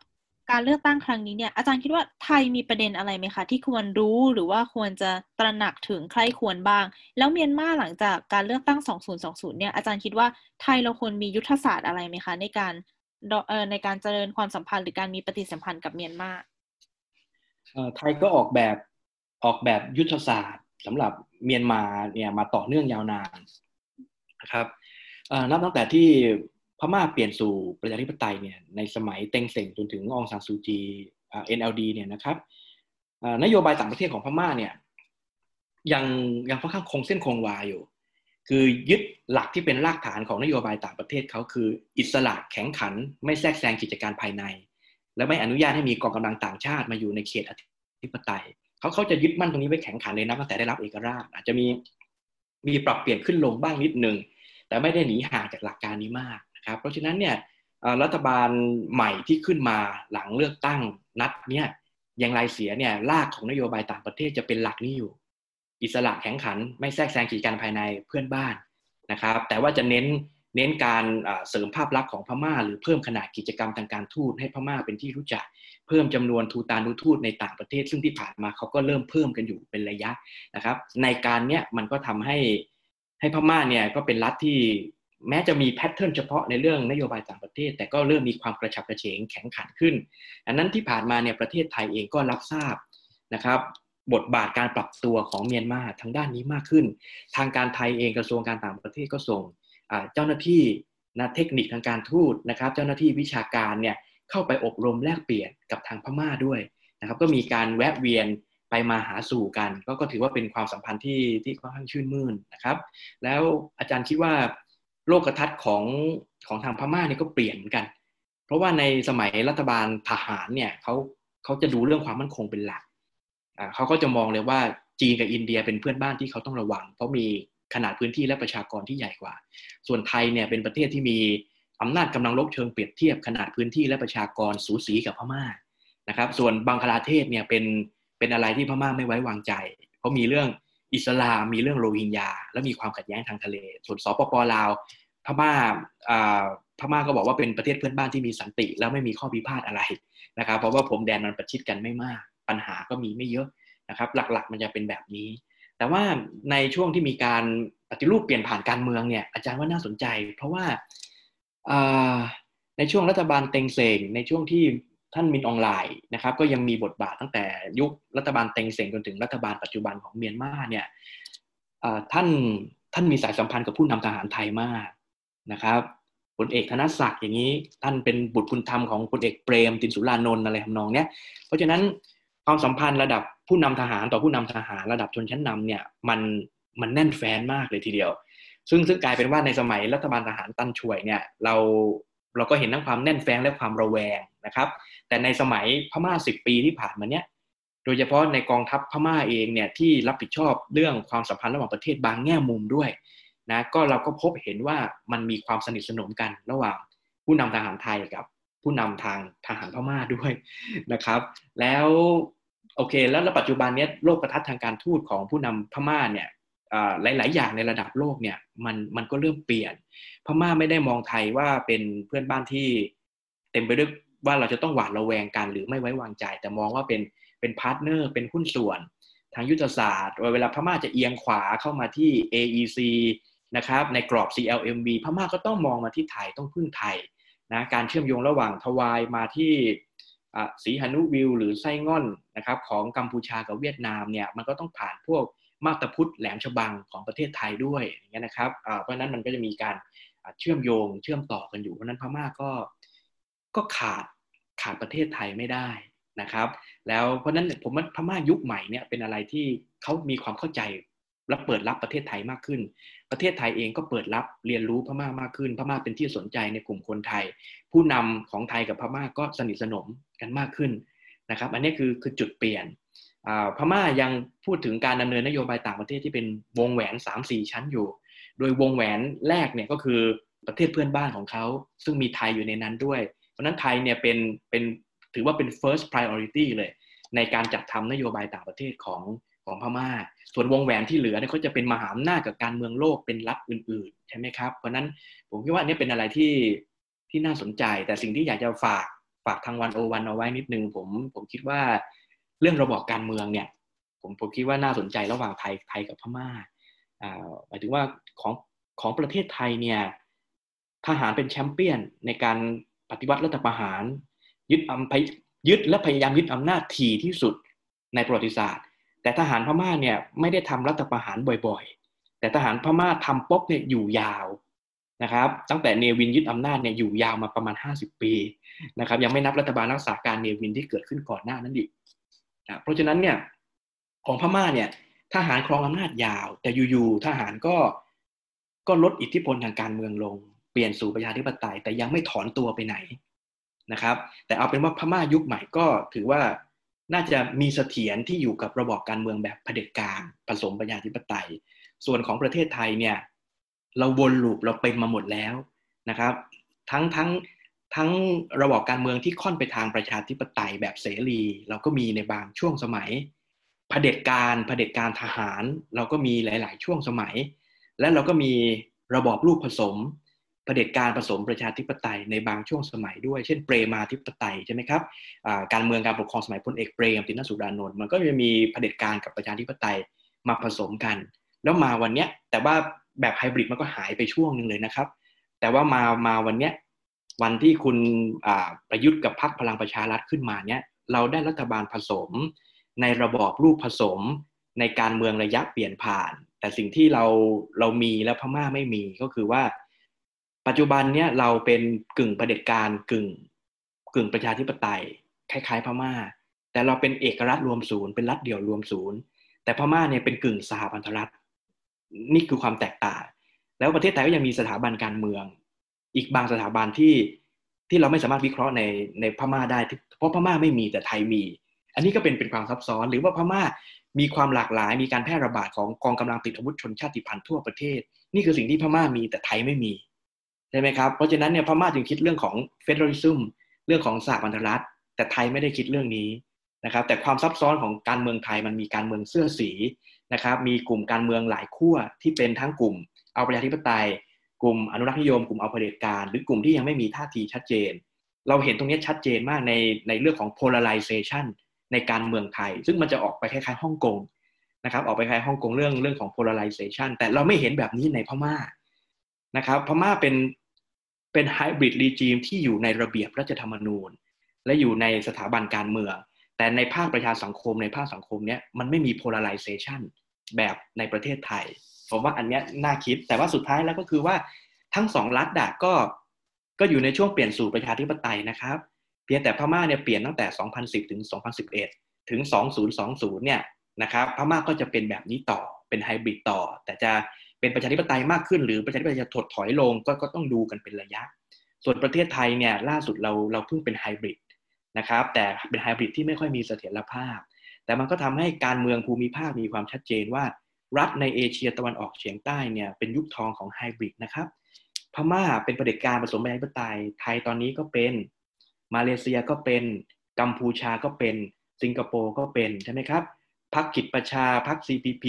การเลือกตั้งครั้งนี้เนี่ยอาจารย์คิดว่าไทยมีประเด็นอะไรไหมคะ ที่ควรรู้หรือว่าควรจะตระหนักถึงใครควรบ้าง แล้วเมียนมาหลังจากการเลือกตั้ง 2020 เนี่ยอาจารย์คิดว่าไทยเราควรมียุทธศาสตร์อะไรไหมคะ ในการเอ่อในการเจริญความสัมพันธ์หรือการมีปฏิสัมพันธ์กับเมียนมา ไทยก็ออกแบบออกแบบยุทธศาสตร์สำหรับเมียนมาเนี่ยมาต่อเนื่องยาวนานนะครับนับตั้งแต่ที่พม่าเปลี่ยนสู่ประชาธิปไตยเนี่ยในสมัยเต็งเซ็งจนถึงองซานซูจีเอ็นเอลดีเนี่ยนะครับนโยบายต่างประเทศของพม่าเนี่ยยังยังค่อนข้างคงเส้นคงวาอยู่ คือยึดหลักที่เป็นรากฐานของนโยบายต่างประเทศเขาคือ อิสระแข็งขัน ไม่แทรกแซงกิจการภายใน และไม่อนุญาตให้มีกองกำลังต่างชาติมาอยู่ในเขตอธิปไตยเขาเขาจะยึดมั่นตรงนี้ไว้แข็งขันเลยนะตั้งแต่ได้รับเอกราช อาจจะมีมีปรับเปลี่ยนขึ้นลงบ้างนิดหนึ่งแต่ไม่ได้หนีห่างจากหลักการนี้มากนะครับ เพราะฉะนั้นเนี่ยรัฐบาลใหม่ที่ขึ้นมาหลังเลือกตั้งนัดเนี่ยอย่างไรเสียเนี่ยรากของนโยบายต่างประเทศจะเป็นหลักนี้อยู่ อิสระแข็งขันไม่แทรกแซงกิจการภายในเพื่อนบ้านนะครับ แต่ว่าจะเน้น เน้นการเสริมภาพลักษณ์ของพม่า หรือเพิ่มขนาดกิจกรรมทางการทูตให้พม่าเป็นที่รู้จัก เพิ่มจำนวนทูตานุทูตในต่างประเทศ ซึ่งที่ผ่านมาเขาก็เริ่มเพิ่มกันอยู่เป็นระยะนะครับ ในการเนี้ยมันก็ทำให้ให้พม่าเนี่ยก็เป็นรัฐที่แม้จะมีแพทเทิร์นเฉพาะในเรื่องนโยบายต่างประเทศ แต่ก็เริ่มมีความกระฉับกระเฉงแข็งขันขึ้น อันนั้นที่ผ่านมาเนี่ยประเทศไทยเองก็รับทราบนะครับบทบาทการปรับตัวของเมียนมาทางด้านนี้มากขึ้น ทางการไทยเองกระทรวงการต่างประเทศก็ส่ง เจ้าหน้าที่นะเทคนิคทางการทูตนะครับ เจ้าหน้าที่วิชาการเนี่ยเข้าไปอบรมแลกเปลี่ยนกับทางพม่าด้วยนะครับ ก็มีการแวะเวียนไปมาหาสู่กัน ก็ก็ถือว่าเป็นความสัมพันธ์ที่ที่ค่อนข้างชื่นมื่นนะครับ แล้วอาจารย์คิดว่าโลกทัศน์ของของทางพม่าเนี่ยก็เปลี่ยนเหมือนกัน เพราะว่าในสมัยรัฐบาลทหารเนี่ยเขาเขาจะดูเรื่องความมั่นคงเป็นหลักเขาก็จะมองเลยว่าจีนกับอินเดียเป็นเพื่อนบ้านที่เขาต้องระวัง เพราะมี ขนาดพื้นที่และประชากรที่ใหญ่กว่า ส่วนไทยเนี่ยเป็นประเทศที่มีอำนาจกำลังลบเชิงเปรียบเทียบขนาดพื้นที่และประชากรสูสีกับพม่านะครับ ส่วนบังคลาเทศเนี่ยเป็นเป็นอะไรที่พม่าไม่ไว้วางใจ เพราะมีเรื่องอิสลามมีเรื่องโรฮิงญาและมีความขัดแย้งทางทะเล ส่วนสปปลาว พม่าพม่าก็บอกว่าเป็นประเทศเพื่อนบ้านที่มีสันติ แล้วไม่มีข้อพิพาทอะไรนะครับ เพราะว่าผมแดนมันประชิดกันไม่มาก ปัญหาก็มีไม่เยอะนะครับ หลักๆ มันจะเป็นแบบนี้ แต่ว่าในช่วงที่มีการปฏิรูปเปลี่ยนผ่านการเมืองเนี่ยอาจารย์ว่าน่าสนใจ เพราะว่าในช่วงรัฐบาลเต็งเซงในช่วงที่ท่านมินออนไลน์นะครับก็ยังมีบทบาทตั้งแต่ยุครัฐบาลเต็งเซงจนถึงรัฐบาลปัจจุบันของเมียนมาเนี่ยท่านท่านมีสายสัมพันธ์กับผู้นำทหารไทยมากนะครับพลเอกธนศักดิ์อย่างนี้ ท่านเป็นบุตรคุณธรรมของพลเอกเปรมตินสุรานนท์อะไรทำนองเนี้ยเพราะฉะนั้น ความสัมพันธ์ระดับผู้นำทหารต่อผู้นำทหารระดับชนชั้นนำเนี่ยมันมันแน่นแฟ้นมากเลยทีเดียว ซึ่งซึ่งกลายเป็นว่าในสมัยรัฐบาลทหารตันช่วยเนี่ยเราเราก็เห็นทั้งความแน่นแฟ้งและความระแวงนะครับ แต่ในสมัยพม่าสิบปีที่ผ่านมาเนี่ยโดยเฉพาะในกองทัพพม่าเองเนี่ยที่รับผิดชอบเรื่องความสัมพันธ์ระหว่างประเทศบางแง่มุมด้วยนะก็เราก็พบเห็นว่ามันมีความสนิทสนมกันระหว่างผู้นำทหารไทยกับ ผู้นำทางทหารพม่าด้วยนะครับ แล้วโอเค แล้วปัจจุบันนี้โลกกระทัดทางการทูตของผู้นำพม่าเนี่ยหลาย ๆ อย่างในระดับโลกเนี่ยมันมันก็เริ่มเปลี่ยน พม่าไม่ได้มองไทยว่าเป็นเพื่อนบ้านที่เต็มไปด้วยว่าเราจะต้องหวาดระแวงกันหรือไม่ไว้วางใจ แต่มองว่าเป็นเป็น partner เป็นหุ้นส่วน ทางยุทธศาสตร์เวลาพม่าจะเอียงขวาเข้ามาที่ AEC นะครับในกรอบ CLMV พม่าก็ต้องมองมาที่ไทยต้องพึ่งไทย นะการเชื่อมโยงระหว่างทวายมาที่สีหนุวิลล์หรือไซง่อนนะครับของกัมพูชากับเวียดนามเนี่ยมันก็ต้องผ่านพวกมาตาพุทธแหลมฉบังของประเทศไทยด้วยอย่างเงี้ยนะครับเพราะนั้นมันก็จะมีการเชื่อมโยงเชื่อมต่อกันอยู่เพราะนั้นพม่าก็ก็ขาดขาดประเทศไทยไม่ได้นะครับ แล้วเพราะนั้นผมว่าพม่ายุคใหม่เนี่ยเป็นอะไรที่เขามีความเข้าใจ และเปิดรับประเทศไทยมากขึ้น ประเทศไทยเองก็เปิดรับเรียนรู้พม่ามากขึ้น พม่าเป็นที่สนใจในกลุ่มคนไทย ผู้นำของไทยกับพม่าก็สนิทสนมกันมากขึ้นนะครับ อันนี้คือคือจุดเปลี่ยนพม่ายังพูดถึงการดำเนินนโยบายต่างประเทศที่เป็นวงแหวน 3-4 ชั้นอยู่ โดยวงแหวนแรกเนี่ยก็คือประเทศเพื่อนบ้านของเขาซึ่งมีไทยอยู่ในนั้นด้วย เพราะนั้นไทยเนี่ยเป็นเป็นถือว่าเป็น first priority เลย ในการจัดทำนโยบายต่างประเทศของ ของพม่า ส่วนวงแหวนที่เหลือเนี่ยเขาจะเป็นมหาอำนาจกับการเมืองโลกเป็นรัฐอื่นๆใช่ไหมครับเพราะนั้นผมคิดว่านี่เป็นอะไรที่ที่น่าสนใจ แต่สิ่งที่อยากจะฝากฝากทางวันโอวันเอาไว้นิดนึงผมผมคิดว่าเรื่องระบอบการเมืองเนี่ย ผมผมคิดว่าน่าสนใจระหว่างไทยไทยกับพม่าหมายถึงว่าของของประเทศไทยเนี่ยทหารเป็นแชมเปี้ยนในการปฏิวัติรัฐประหาร ยึดอำยึดและพยายามยึดอำนาจถี่ที่สุดในประวัติศาสตร์ แต่ทหารพม่าเนี่ยไม่ได้ทำรัฐประหารบ่อยๆ แต่ทหารพม่าทำป๊อกเนี่ยอยู่ยาวนะครับ ตั้งแต่เนวินยึดอำนาจเนี่ยอยู่ยาวมาประมาณ 50 ปีนะครับ ยังไม่นับรัฐบาลรักษาการเนวินที่เกิดขึ้นก่อนหน้านั้นอีกเพราะฉะนั้นเนี่ยของพม่าเนี่ยทหารครองอำนาจยาว แต่อยู่ๆทหารก็ก็ลดอิทธิพลทางการเมืองลง เปลี่ยนสู่ประชาธิปไตย แต่ยังไม่ถอนตัวไปไหนนะครับ แต่เอาเป็นว่าพม่ายุคใหม่ก็ถือว่า น่าจะมีเสถียรที่อยู่กับระบอบการเมืองแบบเผด็จการผสมประชาธิปไตย ส่วนของประเทศไทยเนี่ยเราวนลูปเราเป็นมาหมดแล้วนะครับ ทั้งทั้งทั้งระบอบการเมืองที่ค่อนไปทางประชาธิปไตยแบบเสรี เราก็มีในบางช่วงสมัยเผด็จการเผด็จการทหาร เราก็มีหลาย ๆ ช่วงสมัย และเราก็มีระบอบลูกผสม เผด็จการผสมประชาธิปไตยในบางช่วงสมัยด้วย เช่นเปรมาธิปไตยใช่ไหมครับการเมืองการปกครองสมัยพลเอกเปรมตินสุดานนท์มันก็จะมีเผด็จการกับประชาธิปไตยมาผสมกัน แล้วมาวันนี้แต่ว่าแบบไฮบริดมันก็หายไปช่วงหนึ่งเลยนะครับ แต่ว่ามามาวันนี้วันที่คุณประยุทธ์กับพรรคพลังประชารัฐขึ้นมาเนี่ยเราได้รัฐบาลผสม ในระบอบรูปผสมในการเมืองระยะเปลี่ยนผ่าน แต่สิ่งที่เราเรามีแล้วพม่าไม่มีก็คือว่า ปัจจุบันเนี่ยเราเป็นกึ่งประเด็จการกึ่ง กึ่งประชาธิปไตย คล้ายๆ พม่า แต่เราเป็นเอกรัฐรวมศูนย์เป็นรัฐเดี่ยวรวมศูนย์ แต่พม่าเนี่ยเป็นกึ่งสหพันธรัฐ นี่คือความแตกต่าง แล้วประเทศไทยก็ยังมีสถาบันการเมือง อีกบางสถาบันที่ที่เราไม่สามารถวิเคราะห์ในในพม่าได้ เพราะพม่าไม่มีแต่ไทยมี อันนี้ก็เป็นเป็นความซับซ้อนหรือว่าพม่ามีความหลากหลาย มีการแพร่ระบาดของกองกำลังติดอาวุธชนชาติพันธุ์ทั่วประเทศ นี่คือสิ่งที่พม่ามีแต่ไทยไม่มี ใช่ไหมครับ เพราะฉะนั้นเนี่ยพม่าจึงคิดเรื่องของเฟดเรลิซึมเรื่องของสหพันธรัฐ แต่ไทยไม่ได้คิดเรื่องนี้นะครับ แต่ความซับซ้อนของการเมืองไทยมันมีการเมืองเสื้อสีนะครับ มีกลุ่มการเมืองหลายขั้วที่เป็นทั้งกลุ่ม เอาประชาธิปไตย กลุ่มอนุรักษนิยม กลุ่มเอาเผด็จการ หรือกลุ่มที่ยังไม่มีท่าทีชัดเจน เราเห็นตรงนี้ชัดเจนมากในในเรื่องของ polarization ในการเมืองไทย ซึ่งมันจะออกไปคล้ายๆฮ่องกงนะครับออกไปคล้ายฮ่องกงเรื่องเรื่องของ polarization แต่เราไม่เห็นแบบนี้ในพม่านะครับพม่าเป็น เป็นไฮบริดรีจีมที่อยู่ในระเบียบรัฐธรรมนูญ และอยู่ในสถาบันการเมือง แต่ในภาคประชาสังคมในภาคสังคมเนี้ยมันไม่มี polarization แบบในประเทศไทย ผมว่าอันเนี้ยน่าคิด แต่ว่าสุดท้ายแล้วก็คือว่าทั้งสองรัฐดะก็ก็อยู่ในช่วงเปลี่ยนสู่ประชาธิปไตยนะครับ เพียงแต่พม่าเนี่ยเปลี่ยนตั้งแต่ 2010 ถึง 2011 ถึง 2020 เนี่ยนะครับพม่าก็จะเป็นแบบนี้ต่อเป็นไฮบริดต่อ แต่จะ เป็นประชาธิปไตยมากขึ้น หรือประชาธิปไตยจะถดถอยลงก็ก็ต้องดูกันเป็นระยะ ส่วนประเทศไทยเนี่ยล่าสุดเราเราเพิ่งเป็นไฮบริดนะครับแต่เป็นไฮบริดที่ไม่ค่อยมีเสถียรภาพ แต่มันก็ทำให้การเมืองภูมิภาคมีความชัดเจนว่า รัฐในเอเชียตะวันออกเฉียงใต้เนี่ยเป็นยุคทองของไฮบริดนะครับพม่าเป็นประเด็จการผสมประชาธิปไตยไทยตอนนี้ก็เป็นมาเลเซียก็เป็นกัมพูชาก็เป็นสิงคโปร์ก็เป็นใช่ไหมครับพรรคกิจประชาพรรค CPP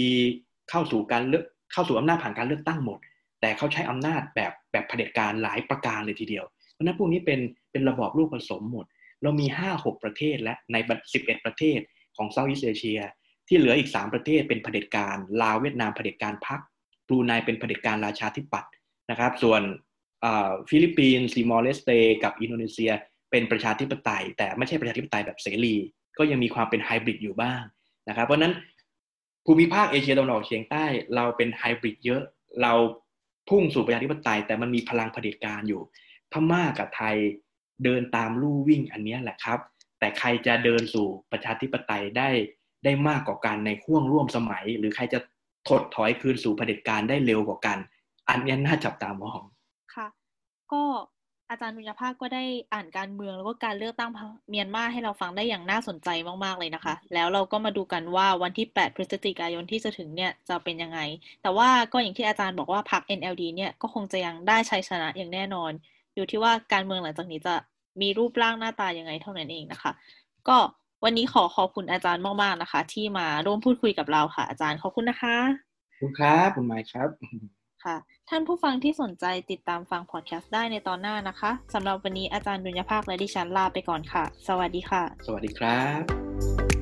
เข้าสู่การเลือก เข้าสู่อำนาจผ่านการเลือกตั้งหมด แต่เขาใช้อำนาจแบบแบบเผด็จการหลายประการเลยทีเดียว เพราะนั้นพวกนี้เป็นเป็นระบอบลูกผสมหมด เรามี 5-6 ประเทศและใน 11 ประเทศของ Southeast Asia ที่เหลืออีก 3 ประเทศเป็นเผด็จการลาวเวียดนามเผด็จการพรรคบรูไนเป็นเผด็จการราชาธิปไตยนะครับ ส่วนฟิลิปปินส์ติมอร์เลสเตกับอินโดนีเซีย เป็นประชาธิปไตย แต่ไม่ใช่ประชาธิปไตยแบบเสรี ก็ยังมีความเป็นไฮบริดอยู่บ้างนะครับ เพราะนั้น ภูมิภาคเอเชียตะวันออกเฉียงใต้ เราเป็นไฮบริดเยอะ เราพุ่งสู่ประชาธิปไตย แต่มันมีพลังเผด็จการอยู่ พม่ากับไทยเดินตามลู่วิ่งอันนี้แหละครับ แต่ใครจะเดินสู่ประชาธิปไตยได้ได้มากกว่ากันในห้วงร่วมสมัย หรือใครจะถดถอยคืนสู่เผด็จการได้เร็วกว่ากัน อันนี้น่าจับตามองค่ะ ก็ อาจารย์บุญภาคก็ได้อ่านการเมืองแล้วก็การเลือกตั้งเมียนมาให้เราฟังได้อย่างน่าสนใจมากๆเลยนะคะ แล้วเราก็มาดูกันว่าวันที่ 8 พฤศจิกายนที่จะถึงเนี่ยจะเป็นยังไง แต่ว่าก็อย่างที่อาจารย์บอกว่าพรรค NLD เนี่ยก็คงจะยังได้ชัยชนะอย่างแน่นอน อยู่ที่ว่าการเมืองหลังจากนี้จะมีรูปร่างหน้าตายังไงเท่านั้นเองนะคะ ก็วันนี้ขอขอบคุณอาจารย์มากๆนะคะ ที่มาร่วมพูดคุยกับเราค่ะ อาจารย์ขอบคุณนะคะขอบคุณครับคุณหมายครับ ค่ะ ท่านผู้ฟังที่สนใจติดตามฟังพอดแคสต์ได้ในตอนหน้านะคะสำหรับวันนี้อาจารย์ดุลยภาคและดิฉันลาไปก่อนค่ะ สวัสดีค่ะ สวัสดีครับ